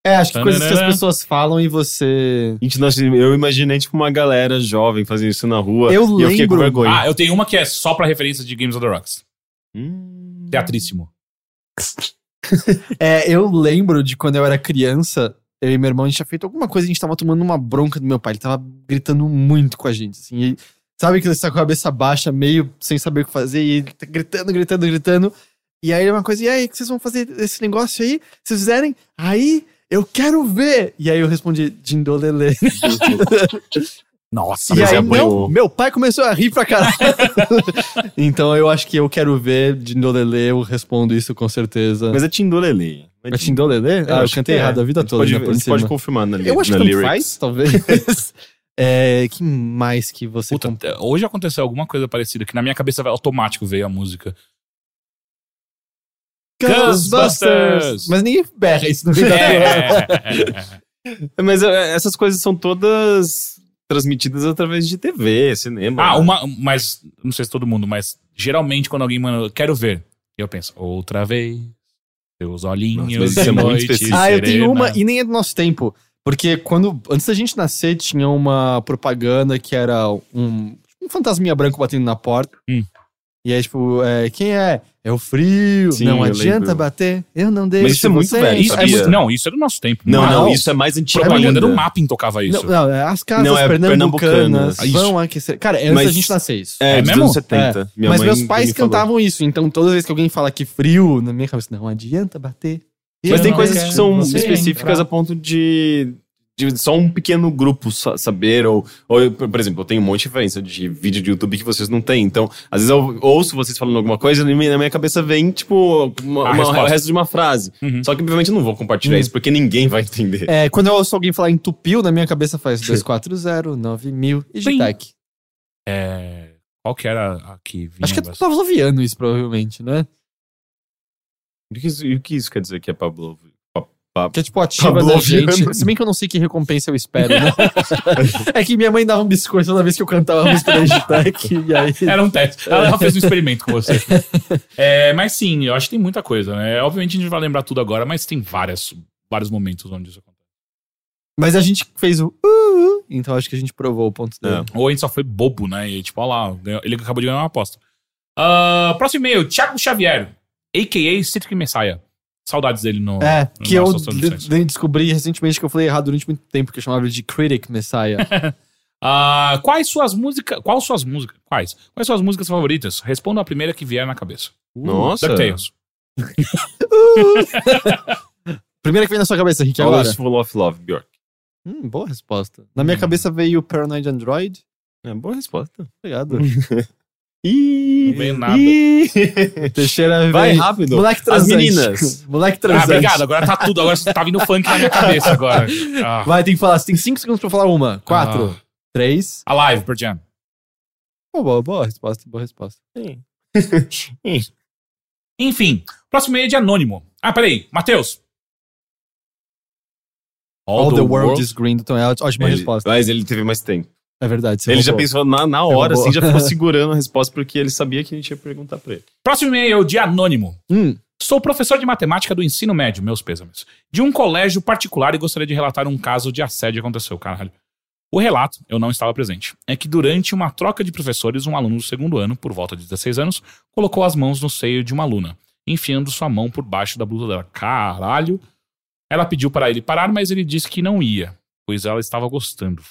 É, acho que coisas que as pessoas falam e você. Gente, nossa, eu imaginei tipo uma galera jovem fazendo isso na rua. Eu e eu fiquei com lembro- vergonha. Ah, eu tenho uma que é só pra referência de Games of the Rocks. Hum. Teatríssimo. É, eu lembro de quando eu era criança, eu e meu irmão, a gente tinha feito alguma coisa, a gente tava tomando uma bronca do meu pai. Ele tava gritando muito com a gente, assim. E sabe que ele está com a cabeça baixa, meio sem saber o que fazer, e ele tá gritando, gritando, gritando. E aí é uma coisa, e aí, o que vocês vão fazer esse negócio aí? Se vocês fizerem, aí eu quero ver! E aí eu respondi, Dindolele. Nossa, E mas aí, é bom. meu pai começou a rir pra caralho. então eu acho que eu quero ver Dindolele, eu respondo isso com certeza. Mas é Tindolele. É Tindolele? Ah, eu acho cantei que é. errado a vida toda, pode, né, por a gente cima. pode confirmar na, Eu acho na que lyrics. faz, talvez. é, que mais que você... Puta, comp- hoje aconteceu alguma coisa parecida, que na minha cabeça automático veio a música. Ghostbusters! Mas ninguém berra isso no da É. Mas é, essas coisas são todas transmitidas através de TV, cinema. ah, né? uma. Mas, não sei se todo mundo, mas geralmente quando alguém manda, quero ver. E eu penso, outra vez, seus olhinhos Nossa, de é noite. Ah, eu tenho uma, e nem é do nosso tempo. Porque quando, antes da gente nascer, tinha uma propaganda que era um, um fantasminha branco batendo na porta. Hum. E aí, tipo, é, quem é? É o frio, Sim, não eu adianta lembro. bater, eu não deixo isso é muito você velho, Isso é entrar." sabia? muito- não, isso é do nosso tempo. Não, Ah, não, não. isso é mais antigo Propaganda ainda. do Mapping tocava isso. Não, não, é as casas Não, é pernambucanas pernambucanas. vão aquecer. Cara, é antes Mas- da gente nascer isso. É, É mesmo? anos 70. Minha Mas mãe meus pais me falou. cantavam isso, então toda vez que alguém fala que frio, na minha cabeça, não adianta bater. Mas tem coisas que são específicas entrar. a ponto de, de só um pequeno grupo sa- saber, ou, ou, eu, por exemplo, eu tenho um monte de referência de vídeo de YouTube que vocês não têm. Então, às vezes eu ouço vocês falando alguma coisa e na minha cabeça vem, tipo, uma- uma- o resto de uma frase. Uhum. Só que, obviamente, eu não vou compartilhar Hum. isso porque ninguém vai entender. É, quando eu ouço alguém falar em tupil, na minha cabeça faz 240, 9000 e Sim. Gitec. É, Qual que era a que vinha? Acho que é bastante? pavloviano isso, provavelmente, né? E o que isso- e o que isso quer dizer que é Pablo? Que é tipo ativa da gente. Se bem que eu não sei que recompensa eu espero, né? é que minha mãe dava um biscoito toda vez que eu cantava a música da Gitec, e aí... Era um teste. Ela ela fez um experimento com você. É, mas sim, eu acho que tem muita coisa, né? Obviamente a gente vai lembrar tudo agora, mas tem várias, vários momentos onde isso acontece. Mas a gente fez o uh, uh, então acho que a gente provou o ponto dele. Ou a gente só foi bobo, né? E tipo, olha lá, ele acabou de ganhar uma aposta. Ah, próximo e-mail, Thiago Xavier, a.k.a. Citric Messiah. Saudades dele no. É, no que eu de- descobri recentemente que eu falei errado durante muito tempo, que eu chamava ele de Critic Messiah. Ah, quais suas músicas. Quais suas músicas? Quais? Quais suas músicas favoritas? Responda a primeira que vier na cabeça. Nossa. DuckTales. Primeira que vem na sua cabeça, Rick, agora. is Full of Love, Bjork. Hum, boa resposta. Na minha Hum. cabeça veio Paranoid Android. É, boa resposta. Obrigado. Ih, Não veio nada. ih. Teixeira Vai rápido. Moleque As transante. meninas. Moleque Ah, transante. obrigado. Agora tá tudo. Agora tá vindo funk na minha cabeça agora. Ah. Vai, tem que falar. Você tem 5 segundos pra falar uma. 4, Ah. 3. Alive, Pearl Jam. Oh, boa, boa resposta, boa resposta. Enfim, próximo e-mail é de anônimo. Ah, peraí. Matheus. All, the, world, is green. Então é ótima Ele- resposta. Mas ele teve mais tempo. É verdade. você ele já pensou na, na hora, assim, já ficou segurando a resposta porque ele sabia que a gente ia perguntar pra ele. Próximo e-mail de anônimo. Hum, Sou professor de matemática do ensino médio, meus pêsames, de um colégio particular e gostaria de relatar um caso de assédio que aconteceu, caralho. O relato, eu não estava presente, é que durante uma troca de professores, um aluno do segundo ano, por volta de 16 anos, colocou as mãos no seio de uma aluna, enfiando sua mão por baixo da blusa dela. Caralho. Ela pediu para ele parar, mas ele disse que não ia, pois ela estava gostando.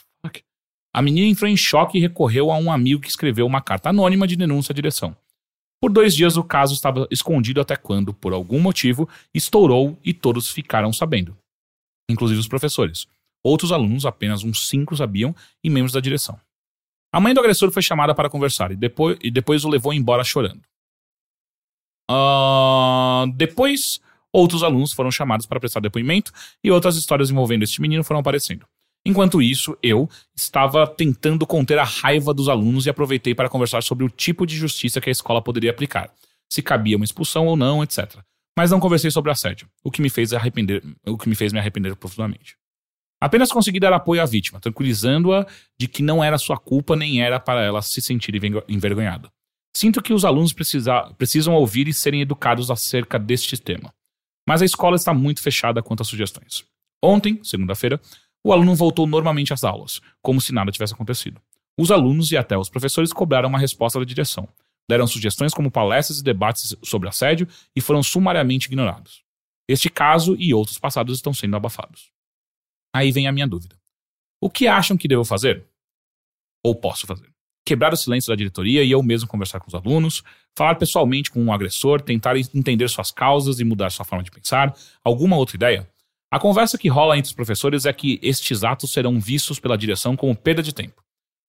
A menina entrou em choque e recorreu a um amigo que escreveu uma carta anônima de denúncia à direção. Por dois dias o caso estava escondido até quando, por algum motivo, estourou e todos ficaram sabendo. Inclusive os professores. Outros alunos, apenas uns cinco sabiam, e membros da direção. A mãe do agressor foi chamada para conversar e depois, e depois o levou embora chorando. Ah, depois, outros alunos foram chamados para prestar depoimento e outras histórias envolvendo este menino foram aparecendo. Enquanto isso, eu estava tentando conter a raiva dos alunos e aproveitei para conversar sobre o tipo de justiça que a escola poderia aplicar, se cabia uma expulsão ou não, etc. Mas não conversei sobre assédio, o que me fez arrepender, o que me fez me arrepender profundamente. Apenas consegui dar apoio à vítima, tranquilizando-a de que não era sua culpa nem era para ela se sentir envergo- envergonhada. Sinto que os alunos precisa- precisam ouvir e serem educados acerca deste tema. Mas a escola está muito fechada quanto às sugestões. Ontem, segunda-feira, o aluno voltou normalmente às aulas, como se nada tivesse acontecido. Os alunos e até os professores cobraram uma resposta da direção. Deram sugestões como palestras e debates sobre assédio e foram sumariamente ignorados. Este caso e outros passados estão sendo abafados. Aí vem a minha dúvida. O que acham que devo fazer? Ou posso fazer? Quebrar o silêncio da diretoria e eu mesmo conversar com os alunos, falar pessoalmente com o agressor, tentar entender suas causas e mudar sua forma de pensar? Alguma outra ideia? A conversa que rola entre os professores é que estes atos serão vistos pela direção como perda de tempo.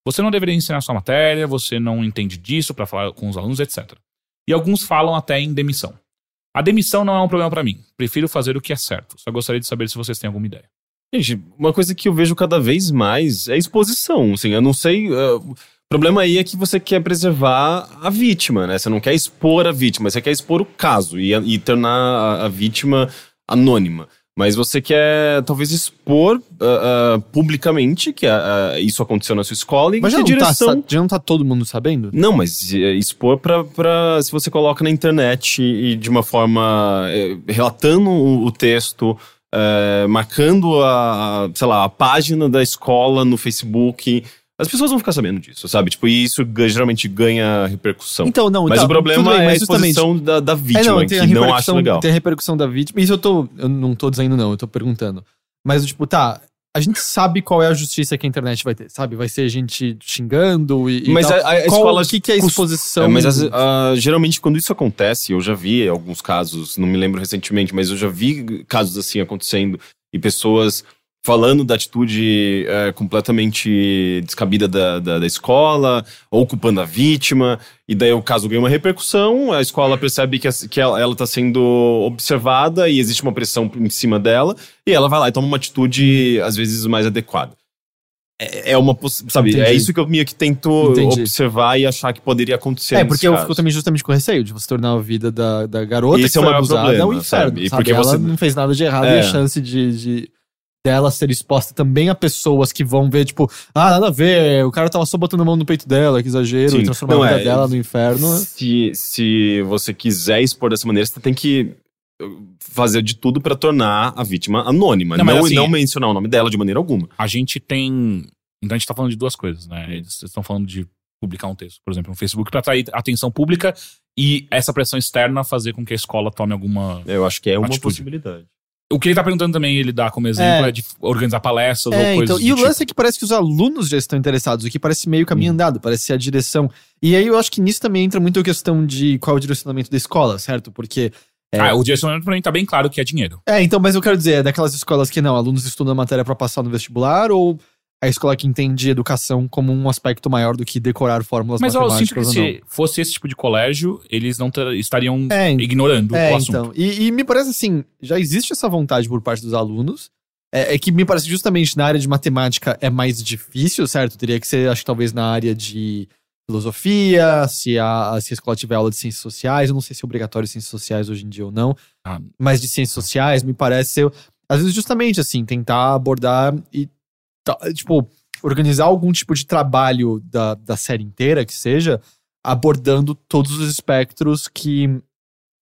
Você não deveria ensinar sua matéria, você não entende disso para falar com os alunos, etc. E alguns falam até em demissão. A demissão não é um problema para mim. Prefiro fazer o que é certo. Só gostaria de saber se vocês têm alguma ideia. Gente, uma coisa que eu vejo cada vez mais é exposição. Assim, eu não sei. uh, o problema aí é que você quer preservar a vítima, né? Você não quer expor a vítima, você quer expor o caso e, e tornar a, a vítima anônima. Mas você quer talvez expor ah, ah, publicamente que ah, isso aconteceu na sua escola e Mas já a não, tá, direção. sa- já não tá todo mundo sabendo? Não, mas é, expor pra, pra. Se você coloca na internet e de uma forma. é, relatando o, o texto, é, marcando a, sei lá, a página da escola no Facebook. As pessoas vão ficar sabendo disso, sabe? Tipo, e isso geralmente ganha repercussão. Então, não, mas tá, o problema bem, é a mas exposição da, da vítima, É, não, a que não acho legal. Tem a repercussão da vítima. Isso eu tô. Eu não tô dizendo, não, eu tô perguntando. Mas, tipo, tá. A gente sabe qual é a justiça que a internet vai ter, sabe? Vai ser gente xingando e. e Mas tal. a, a Qual- escola. O que, que é exposição? É, mas as- ah, geralmente quando isso acontece, eu já vi alguns casos, não me lembro recentemente, mas eu já vi casos assim acontecendo e pessoas falando da atitude eh, completamente descabida da, da, da escola, ou culpando a vítima, e daí o caso ganha uma repercussão, a escola percebe que, as- que ela, ela tá sendo observada e existe uma pressão em cima dela, e ela vai lá e toma uma atitude, às vezes, mais adequada. É, é uma sabe, é Entendi. isso que eu meio que tento Entendi. observar e achar que poderia acontecer. É, porque eu caso. fico também justamente com receio de você tornar a vida da, da garota Esse que é foi maior abusada problema, um inferno. sabe? Sabe? porque Ela você- não fez nada de errado É. e a chance de, de dela ser exposta também a pessoas que vão ver, tipo, ah, nada a ver, o cara tava só botando a mão no peito dela, que exagero, Sim. e transformar Não, a vida é, dela no inferno. Se, se você quiser expor dessa maneira, você tem que uh, fazer de tudo pra tornar a vítima anônima. Não, Não, e assim- não mencionar o nome dela de maneira alguma. A gente tem. Então a gente tá falando de duas coisas, né? Eles estão falando de publicar um texto, por exemplo, no Facebook, pra atrair atenção pública e essa pressão externa fazer com que a escola tome alguma. Eu acho que é uma Atitude. possibilidade. O que ele tá perguntando também, ele dá como exemplo, é, É. de organizar palestras É, ou coisas. então, e o tipo. lance é que parece que os alunos já estão interessados, o que parece meio caminho Hum. andado, parece ser a direção. E aí eu acho que nisso também entra muito a questão de qual é o direcionamento da escola, certo? Porque É. Ah, o direcionamento pra mim tá bem claro que é dinheiro. É, então, mas eu quero dizer, é daquelas escolas que não, alunos estudam a matéria pra passar no vestibular ou a escola que entende educação como um aspecto maior do que decorar fórmulas Mas eu sinto que matemáticas se fosse esse tipo de colégio, eles não estariam É, ignorando É, o assunto. então. E, e me parece assim, já existe essa vontade por parte dos alunos. É, é que me parece justamente na área de matemática é mais difícil, certo? Teria que ser, acho que talvez na área de filosofia, se a, se a escola tiver aula de ciências sociais. Eu não sei se é obrigatório ciências sociais hoje em dia ou não. Ah. Mas de ciências sociais, me parece ser, às vezes, justamente assim, tentar abordar e, tipo, organizar algum tipo de trabalho da, da série inteira, que seja, abordando todos os espectros que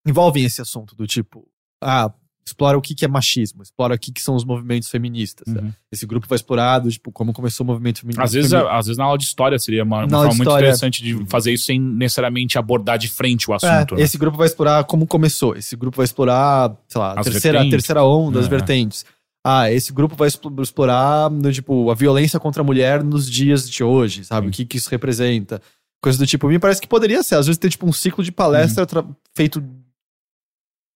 envolvem esse assunto, do tipo, ah, explora o que, que é machismo, explora o que, que são os movimentos feministas. Uhum. Esse grupo vai explorar, do, tipo, como começou o movimento feminista. Às vezes, às vezes na aula de história seria uma, uma forma muito interessante de fazer isso sem necessariamente abordar de frente o É, assunto. né? esse grupo vai explorar como começou. Esse grupo vai explorar, sei lá, a As terceira, a terceira onda, as É. vertentes. Ah, esse grupo vai explo- explorar, tipo, a violência contra a mulher nos dias de hoje, sabe? Sim. O que, que isso representa. Coisa do tipo. Me parece que poderia ser, às vezes, ter, tipo, um ciclo de palestra Uhum. feito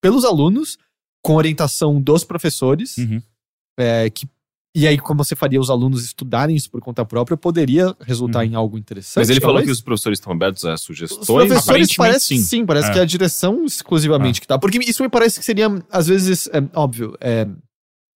pelos alunos, com orientação dos professores, Uhum. é, que e aí, como você faria os alunos estudarem isso por conta própria, poderia resultar Uhum. em algo interessante. Mas ele falou talvez? que os professores estão abertos a Os sugestões. professores Aparentemente, parece sim. sim, parece É. que é a direção exclusivamente que tá. Porque isso me parece que seria, às vezes, é, óbvio, é,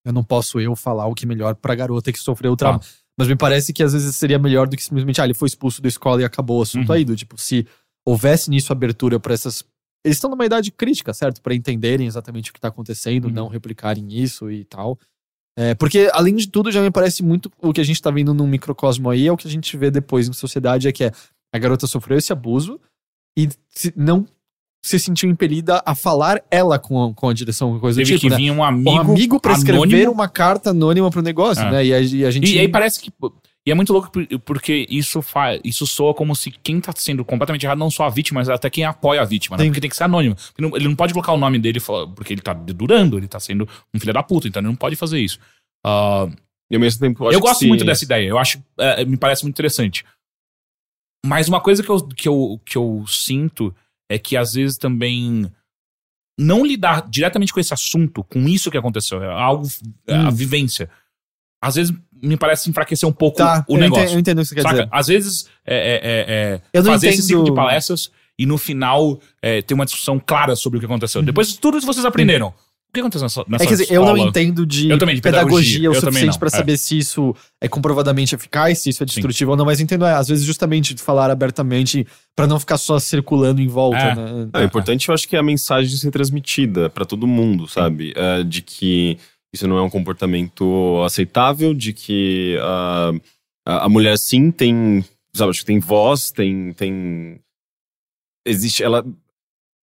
eu não posso eu falar o que é melhor pra garota que sofreu o trauma. Mas me parece que às vezes seria melhor do que simplesmente, ah, ele foi expulso da escola e acabou o assunto Uhum. aí. Do tipo, se houvesse nisso abertura pra essas. Eles estão numa idade crítica, certo? Pra entenderem exatamente o que tá acontecendo, Uhum. não replicarem isso e tal. É, porque, além de tudo, já me parece muito o que a gente tá vendo num microcosmo aí, é o que a gente vê depois em sociedade, é que é a garota sofreu esse abuso e se- não se sentiu impelida a falar ela com a, com a direção, uma coisa do Teve tipo, que né? vir um amigo, Um amigo pra escrever uma carta anônima pro negócio, É. né? E a, e a gente... E aí parece que. E é muito louco por- porque isso faz. Isso soa como se quem tá sendo completamente errado, não só a vítima, mas até quem apoia a vítima, né? Porque tem que ser anônimo. Ele não pode colocar o nome dele e porque ele tá dedurando, ele tá sendo um filho da puta, então ele não pode fazer isso. Ah, E ao mesmo tempo, eu, eu acho que gosto muito dessa ideia, eu acho. é, me parece muito interessante. Mas uma coisa que eu, que, eu, que eu sinto é que às vezes também não lidar diretamente com esse assunto, com isso que aconteceu, é algo, é a Hum. vivência. Às vezes me parece enfraquecer um pouco Tá, o eu negócio. entendo, eu entendo o que você quer Saca? dizer. Às vezes é, é- é- é fazer esse entendo- ciclo de palestras e no final é, ter uma discussão clara sobre o que aconteceu. Depois de tudo isso vocês aprenderam. O que aconteceu nessa, nessa. É que dizer, eu não escola? entendo de, Eu também, de pedagogia, pedagogia. o suficiente pra é. saber se isso é comprovadamente eficaz, se isso é destrutivo ou não, mas entendo, é, às vezes justamente de falar abertamente pra não ficar só circulando em volta, É. né? Ah, o importante eu acho que é a mensagem ser transmitida pra todo mundo, sabe? É, de que isso não é um comportamento aceitável, de que ah, a, a mulher sim tem, sabe, acho que tem voz, tem, tem existe, ela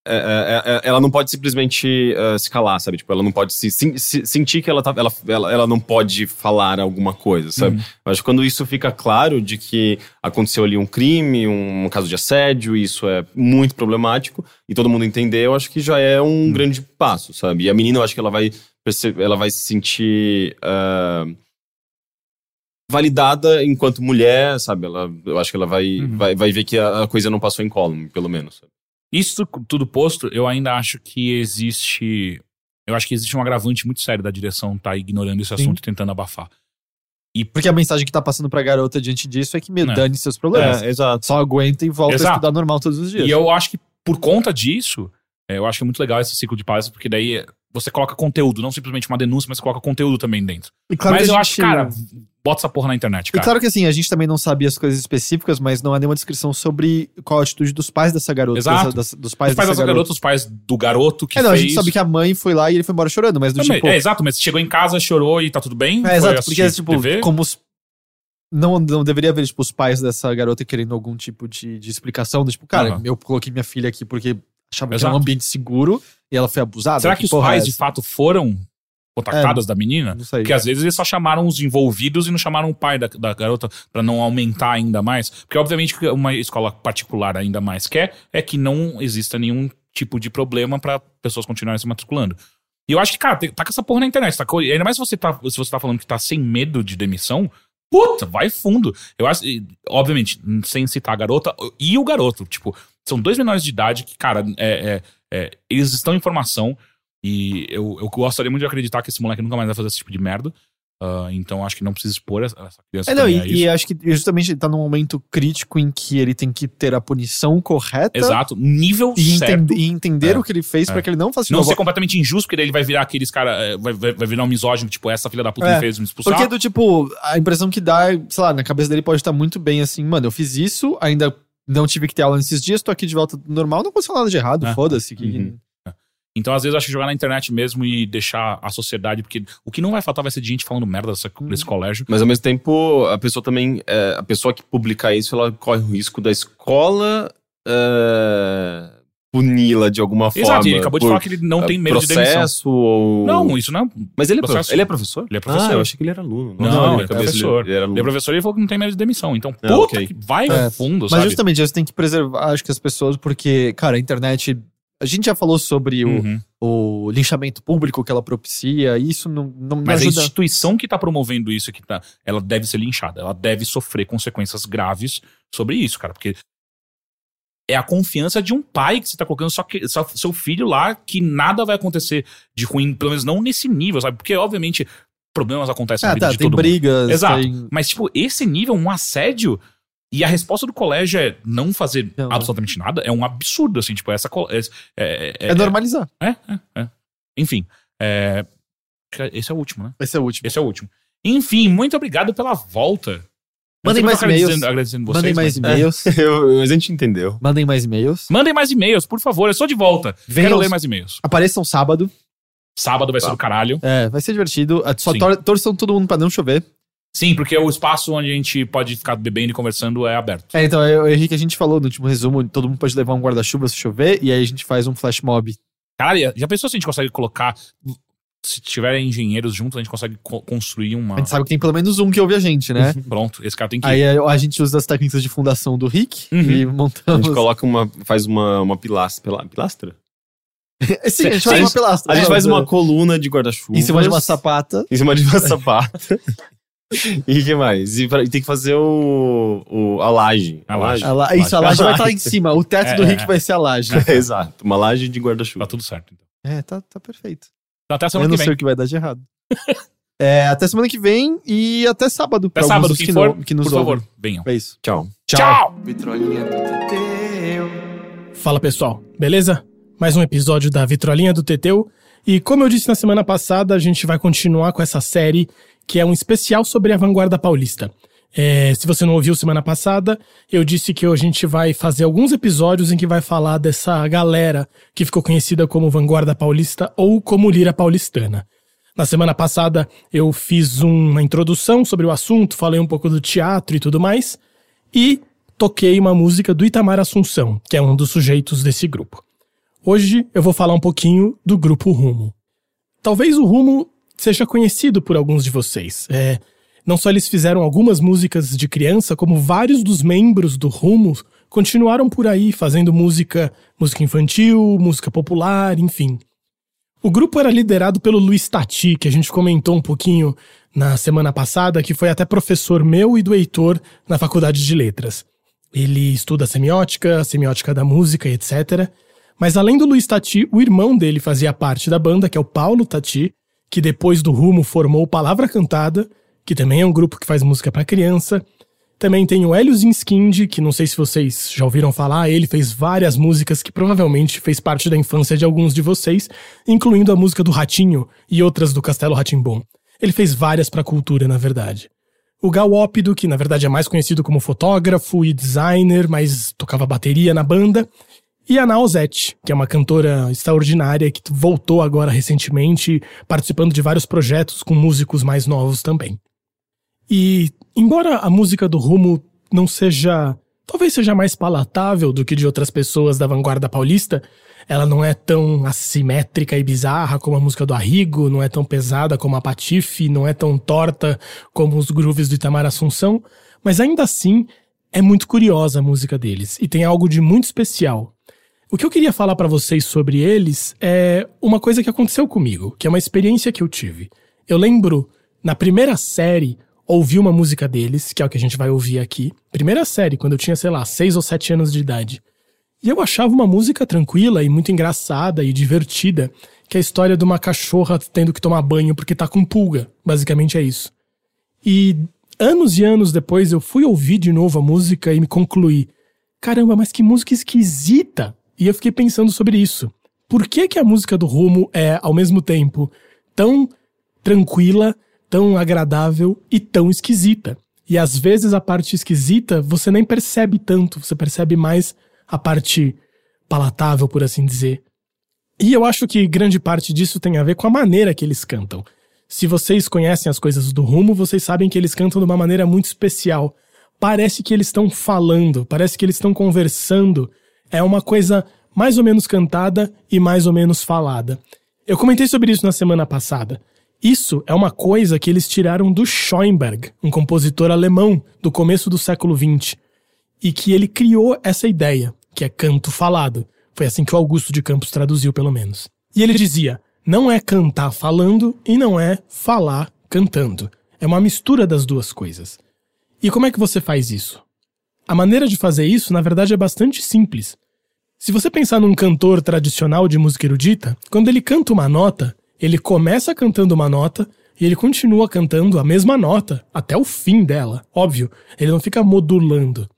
é, é, é, ela não pode simplesmente ah, se calar, sabe? Tipo, ela não pode se, se- se- sentir que ela, tá, ela, ela, ela não pode falar alguma coisa, sabe? Eu acho que quando isso fica claro de que aconteceu ali um crime, um, caso de assédio, isso é muito problemático, e todo mundo entender, eu acho que já é um grande passo, sabe? E a menina, eu acho que ela vai, ela vai se sentir. ah, validada enquanto mulher, sabe? Ela, eu acho que ela vai, Uhum. vai, vai ver que a, a coisa não passou em column, pelo menos. sabe? Isso tudo posto, eu ainda acho que existe. Eu acho que existe um agravante muito sério da direção tá ignorando esse Sim. assunto e tentando abafar. Porque a mensagem que tá passando pra garota diante disso é que me É. dane seus problemas. exato. Só aguenta e volta Exato. a estudar normal todos os dias. E eu acho que por conta disso, é, eu acho que é muito legal esse ciclo de palestras, porque daí é, você coloca conteúdo, não simplesmente uma denúncia, mas você coloca conteúdo também dentro. E claro mas eu gente- acho, cara, bota essa porra na internet, E cara. claro que assim, a gente também não sabia as coisas específicas, mas não há nenhuma descrição sobre qual a atitude dos pais dessa garota. Exato. dessa- das- dos pais os pais dessa garota. garota, os pais do garoto que é, não, fez... a gente sabe que a mãe foi lá e ele foi embora chorando, mas do Também, tipo. é, exato, mas chegou em casa, chorou e tá tudo bem. É, exato, porque, tipo, TV. como os. Não, não deveria haver, tipo, os pais dessa garota querendo algum tipo de, de explicação. Do, tipo, cara, Aham. eu coloquei minha filha aqui porque achava que era Exato. um ambiente seguro e ela foi abusada. Será que os porra é pais, de essa? fato, foram contactadas da menina? Não sei. Porque às vezes eles só chamaram os envolvidos e não chamaram o pai da, da garota pra não aumentar ainda mais. Porque, obviamente, o que uma escola particular ainda mais quer é que não exista nenhum tipo de problema pra pessoas continuarem se matriculando. E eu acho que, cara, tá com essa porra na internet, tá? e Ainda mais se você tá, se você tá falando que tá sem medo de demissão. Puta, vai fundo. Eu acho, e, obviamente, sem citar a garota e o garoto. Tipo, são dois menores de idade que, cara, é, é- é, eles estão em formação. E eu, eu gostaria muito de acreditar que esse moleque nunca mais vai fazer esse tipo de merda. Ah, então acho que não precisa expor essa essa criança. É, não, e, e acho que justamente ele tá num momento crítico em que ele tem que ter a punição correta Exato. Nível e, certo. e entender É, o que ele fez é. pra que ele não faça Não novo. ser completamente injusto, porque daí ele vai virar aqueles cara. é, Vai, vai, virar um misógino, tipo, essa filha da puta É, me fez me expulsar. Porque do tipo, a impressão que dá, sei lá, na cabeça dele pode estar muito bem assim, mano, eu fiz isso, ainda não tive que ter aula nesses dias, tô aqui de volta normal, não aconteceu nada de errado, É. foda-se. que- Uhum. Então, às vezes, eu acho que jogar na internet mesmo e deixar a sociedade, porque o que não vai faltar vai ser de gente falando merda dessa, Uhum. desse colégio. Mas ao mesmo tempo, a pessoa também. é, a pessoa que publicar isso, ela corre o risco da escola é, puni-la de alguma forma. Exato, e ele acabou de falar que ele não é, tem medo de demissão. processo ou. Não, isso não é. Mas ele é, processo. prof- ele é professor? Ele é professor. Ah, eu achei que ele era aluno. Não, na ele minha é professor. Ele era Ele é aluno. professor e ele falou que não tem medo de demissão. Então, Ah, puta ok. que vai É. fundo, Mas sabe? justamente, você tem que preservar, acho que as pessoas, porque, cara, a internet. A gente já falou sobre o, Uhum. o linchamento público que ela propicia, e isso não, não, Mas a ajuda. instituição que tá promovendo isso, que tá, ela deve ser linchada. Ela deve sofrer consequências graves sobre isso, cara. Porque é a confiança de um pai que você tá colocando só que, só seu filho lá, que nada vai acontecer de ruim, pelo menos não nesse nível, sabe? Porque, obviamente, problemas acontecem na Ah, vida tá, de tem todo mundo. brigas, Exato. tem. Mas, tipo, esse nível, um assédio. E a resposta do colégio é não fazer Não. absolutamente nada. É um absurdo, assim, tipo, essa. co- É, é, É, normalizar. é, é, é. Enfim. é, Esse é o último, né? Esse é o último. Esse é o último. Enfim, muito obrigado pela volta. Mandem mais e-mails. agradecendo, agradecendo vocês. Mandem mais mas- e-mails. Mas a gente entendeu. Mandem mais e-mails. Mandem mais e-mails, por favor. Eu sou de volta. Venham- Quero ler mais e-mails. Apareçam sábado. Sábado vai ser do caralho. É, vai ser divertido. Só tor torçam todo mundo pra não chover. Sim, porque o espaço onde a gente pode ficar bebendo e conversando é aberto. É, então, eu, Henrique, a gente falou no último resumo, todo mundo pode levar um guarda-chuva se chover, e aí a gente faz um flash mob. Caralho, já pensou se a gente consegue colocar. Se tiverem engenheiros juntos, a gente consegue co- construir uma. A gente sabe que tem pelo menos um que ouve a gente, né? Pronto, esse cara tem que. aí a, a gente usa as técnicas de fundação do Rick Uhum. e A montamos. gente coloca uma. faz uma, uma pilastra. pila- Pilastra? Sim, a gente A faz uma pilastra. A gente né? faz uma coluna de guarda-chuva. Em cima de uma sapata. Em cima de uma sapata. E o que mais? E, pra- e tem que fazer o, o- a laje. A laje. A la- Isso, a laje vai estar lá em cima. O teto É, do é, Rick é. vai ser a laje. Exato. Uma laje de Tá guarda-chuva. tudo certo. Então, É, tá, tá perfeito. Então, até a Eu semana não que sei vem. o que vai dar de errado. É, até semana que vem e até sábado. Até sábado, quem que, for, no- que nos por favor, venham. É isso. Tchau. Tchau! Vitrolinha do Teteu. Fala pessoal, beleza? Mais um episódio da Vitrolinha do Teteu. E como eu disse na semana passada, a gente vai continuar com essa série que é um especial sobre a vanguarda paulista. É, se você não ouviu semana passada, eu disse que a gente vai fazer alguns episódios em que vai falar dessa galera que ficou conhecida como vanguarda paulista ou como lira paulistana. Na semana passada eu fiz uma introdução sobre o assunto, falei um pouco do teatro e tudo mais, e toquei uma música do Itamar Assunção, que é um dos sujeitos desse grupo. Hoje eu vou falar um pouquinho do grupo Rumo. Talvez o Rumo seja conhecido por alguns de vocês. É, não só eles fizeram algumas músicas de criança, como vários dos membros do Rumo continuaram por aí fazendo música, música infantil, música popular, enfim. O grupo era liderado pelo Luiz Tati, que a gente comentou um pouquinho na semana passada, que foi até professor meu e do Heitor na Faculdade de Letras. Ele estuda semiótica, semiótica da música etc. Mas além do Luiz Tati, o irmão dele fazia parte da banda, que é o Paulo Tati, que depois do Rumo formou Palavra Cantada, que também é um grupo que faz música para criança. Também tem o Hélio Zinskind, que não sei se vocês já ouviram falar, ele fez várias músicas que provavelmente fez parte da infância de alguns de vocês, incluindo a música do Ratinho e outras do Castelo Ratimbom. Ele fez várias pra cultura, na verdade. O Gal Ópido, que na verdade é mais conhecido como fotógrafo e designer, mas tocava bateria na banda. E a Naozete, que é uma cantora extraordinária que voltou agora recentemente, participando de vários projetos com músicos mais novos também. E, embora a música do Rumo não seja. talvez seja mais palatável do que de outras pessoas da vanguarda paulista, ela não é tão assimétrica e bizarra como a música do Arrigo, não é tão pesada como a Patife, não é tão torta como os grooves do Itamar Assunção, mas ainda assim é muito curiosa a música deles e tem algo de muito especial. O que eu queria falar para vocês sobre eles é uma coisa que aconteceu comigo, que é uma experiência que eu tive. Eu lembro, na primeira série, ouvi uma música deles, que é o que a gente vai ouvir aqui. Primeira série, quando eu tinha, sei lá, seis ou sete anos de idade. E eu achava uma música tranquila e muito engraçada e divertida, que é a história de uma cachorra tendo que tomar banho porque tá com pulga. Basicamente é isso. E anos e anos depois eu fui ouvir de novo a música e me concluí: caramba, mas que música esquisita! E eu fiquei pensando sobre isso. Por que, que a música do Rumo é, ao mesmo tempo, tão tranquila tão agradável e tão esquisita. E às vezes a parte esquisita você nem percebe tanto, você percebe mais a parte palatável, por assim dizer. E eu acho que grande parte disso tem a ver com a maneira que eles cantam. Se vocês conhecem as coisas do rumo, vocês sabem que eles cantam de uma maneira muito especial. Parece que eles estão falando, parece que eles estão conversando. É uma coisa mais ou menos cantada e mais ou menos falada. Eu comentei sobre isso na semana passada. Isso é uma coisa que eles tiraram do Schoenberg, um compositor alemão do começo do século XX, e que ele criou essa ideia, que é canto falado. Foi assim que o Augusto de Campos traduziu, pelo menos. E ele dizia: não é cantar falando e não é falar cantando. É uma mistura das duas coisas. E como é que você faz isso? A maneira de fazer isso, na verdade, é bastante simples. Se você pensar num cantor tradicional de música erudita, quando ele canta uma nota, ele começa cantando uma nota e ele continua cantando a mesma nota até o fim dela. Óbvio, ele não fica modulando.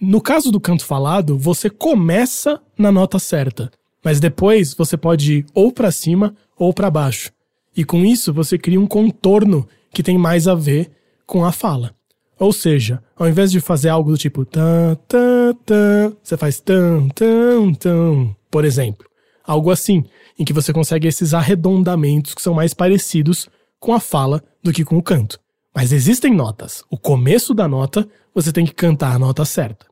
No caso do canto falado, você começa na nota certa, mas depois você pode ir ou para cima ou para baixo. E com isso você cria um contorno que tem mais a ver com a fala. Ou seja, ao invés de fazer algo do tipo tan tan tan, você faz tan tan tan, por exemplo. Algo assim, em que você consegue esses arredondamentos que são mais parecidos com a fala do que com o canto. Mas existem notas. O começo da nota, você tem que cantar a nota certa.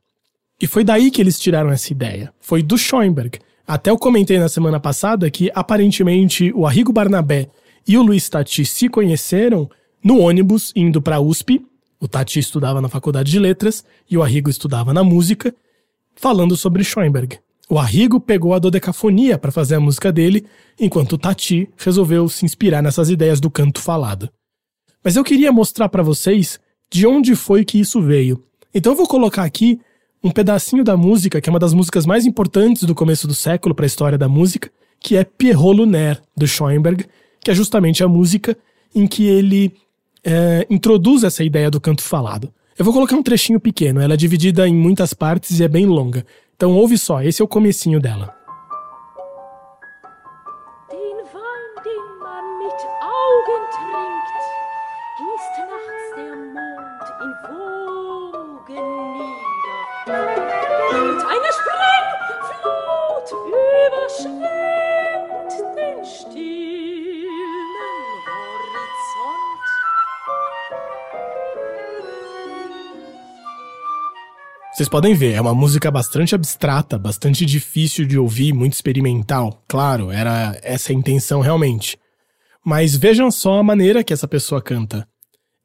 E foi daí que eles tiraram essa ideia. Foi do Schoenberg. Até eu comentei na semana passada que aparentemente o Arrigo Barnabé e o Luiz Tati se conheceram no ônibus indo para a USP. O Tati estudava na Faculdade de Letras e o Arrigo estudava na música, falando sobre Schoenberg. O Arrigo pegou a dodecafonia para fazer a música dele, enquanto o Tati resolveu se inspirar nessas ideias do canto falado. Mas eu queria mostrar para vocês de onde foi que isso veio. Então eu vou colocar aqui um pedacinho da música, que é uma das músicas mais importantes do começo do século para a história da música, que é Pierrot Lunaire, do Schoenberg, que é justamente a música em que ele é, introduz essa ideia do canto falado. Eu vou colocar um trechinho pequeno, ela é dividida em muitas partes e é bem longa. Então ouve só, esse é o comecinho dela. Vocês podem ver, é uma música bastante abstrata, bastante difícil de ouvir, muito experimental. Claro, era essa a intenção realmente. Mas vejam só a maneira que essa pessoa canta.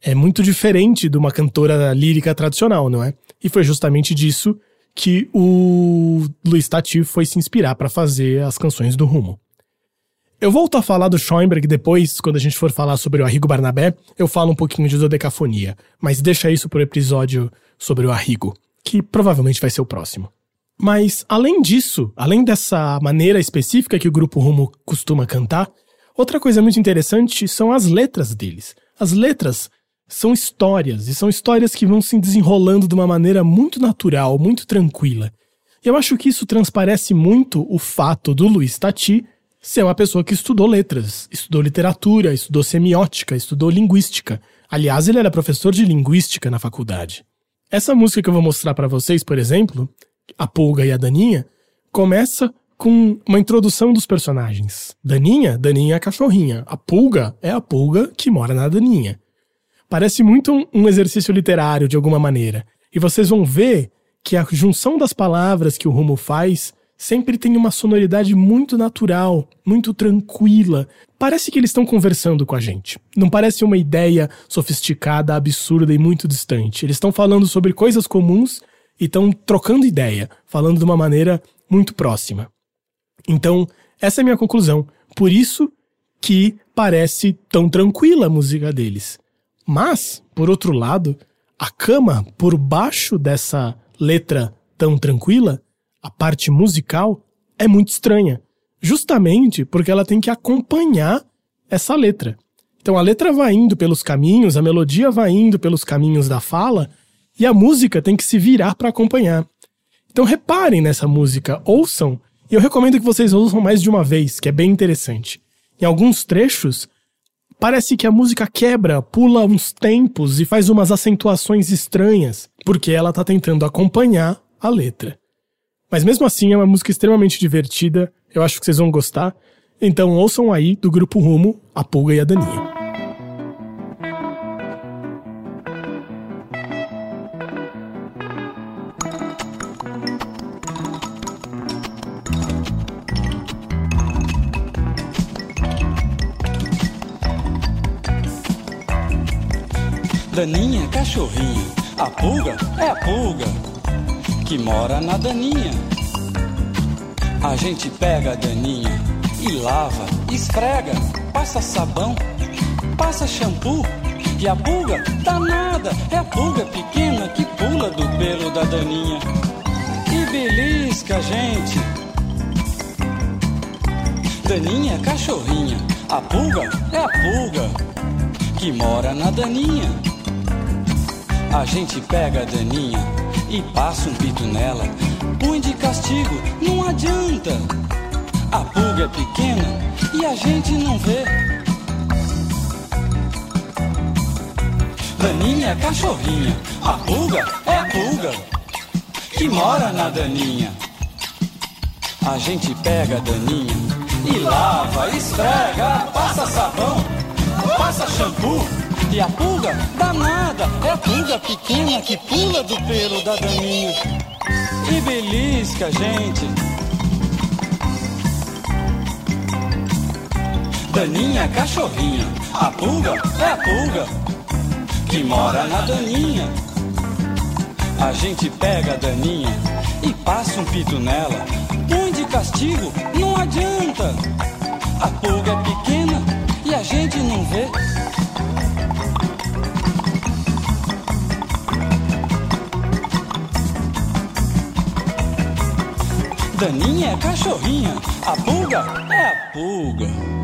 É muito diferente de uma cantora lírica tradicional, não é? E foi justamente disso que o Luiz Tati foi se inspirar para fazer as canções do Rumo. Eu volto a falar do Schoenberg depois, quando a gente for falar sobre o Arrigo Barnabé, eu falo um pouquinho de dodecafonia, mas deixa isso pro episódio sobre o Arrigo, que provavelmente vai ser o próximo. Mas, além disso, além dessa maneira específica que o grupo Rumo costuma cantar, outra coisa muito interessante são as letras deles. As letras são histórias, e são histórias que vão se desenrolando de uma maneira muito natural, muito tranquila. Eu acho que isso transparece muito o fato do Luiz Tati ser uma pessoa que estudou letras, estudou literatura, estudou semiótica, estudou linguística. Aliás, ele era professor de linguística na faculdade. Essa música que eu vou mostrar para vocês, por exemplo, A Pulga e a Daninha, começa com uma introdução dos personagens. Daninha, Daninha é a cachorrinha. A Pulga é a pulga que mora na Daninha. Parece muito um, um exercício literário de alguma maneira. E vocês vão ver que a junção das palavras que o Rumo faz sempre tem uma sonoridade muito natural, muito tranquila. Parece que eles estão conversando com a gente. Não parece uma ideia sofisticada, absurda e muito distante. Eles estão falando sobre coisas comuns e estão trocando ideia, falando de uma maneira muito próxima. Então, essa é a minha conclusão. Por isso que parece tão tranquila a música deles. Mas, por outro lado, a cama por baixo dessa letra tão tranquila a parte musical é muito estranha, justamente porque ela tem que acompanhar essa letra. Então a letra vai indo pelos caminhos, a melodia vai indo pelos caminhos da fala e a música tem que se virar para acompanhar. Então reparem nessa música, ouçam, e eu recomendo que vocês ouçam mais de uma vez, que é bem interessante. Em alguns trechos, parece que a música quebra, pula uns tempos e faz umas acentuações estranhas, porque ela está tentando acompanhar a letra. Mas mesmo assim é uma música extremamente divertida, eu acho que vocês vão gostar. Então ouçam aí do grupo Rumo, a Pulga e a Daninha. Daninha, cachorrinha, a pulga é a pulga que mora na daninha. A gente pega a daninha e lava, esfrega, passa sabão, passa shampoo. E a pulga danada é a pulga pequena que pula do pelo da daninha e belisca a gente. Daninha, cachorrinha, a pulga é a pulga que mora na daninha. A gente pega a daninha e passa um pito nela. Põe de castigo, não adianta. A pulga é pequena e a gente não vê. Daninha é cachorrinha, a pulga é a pulga que mora na daninha. A gente pega a daninha e lava, esfrega, passa sabão, passa shampoo. E a pulga danada é a pulga pequena que pula do pelo da daninha e belisca gente. Daninha é cachorrinha, a pulga é a pulga que mora na daninha. A gente pega a daninha e passa um pito nela. Põe de castigo, não adianta. A pulga é pequena e a gente não vê. Daninha é cachorrinha, a pulga é a pulga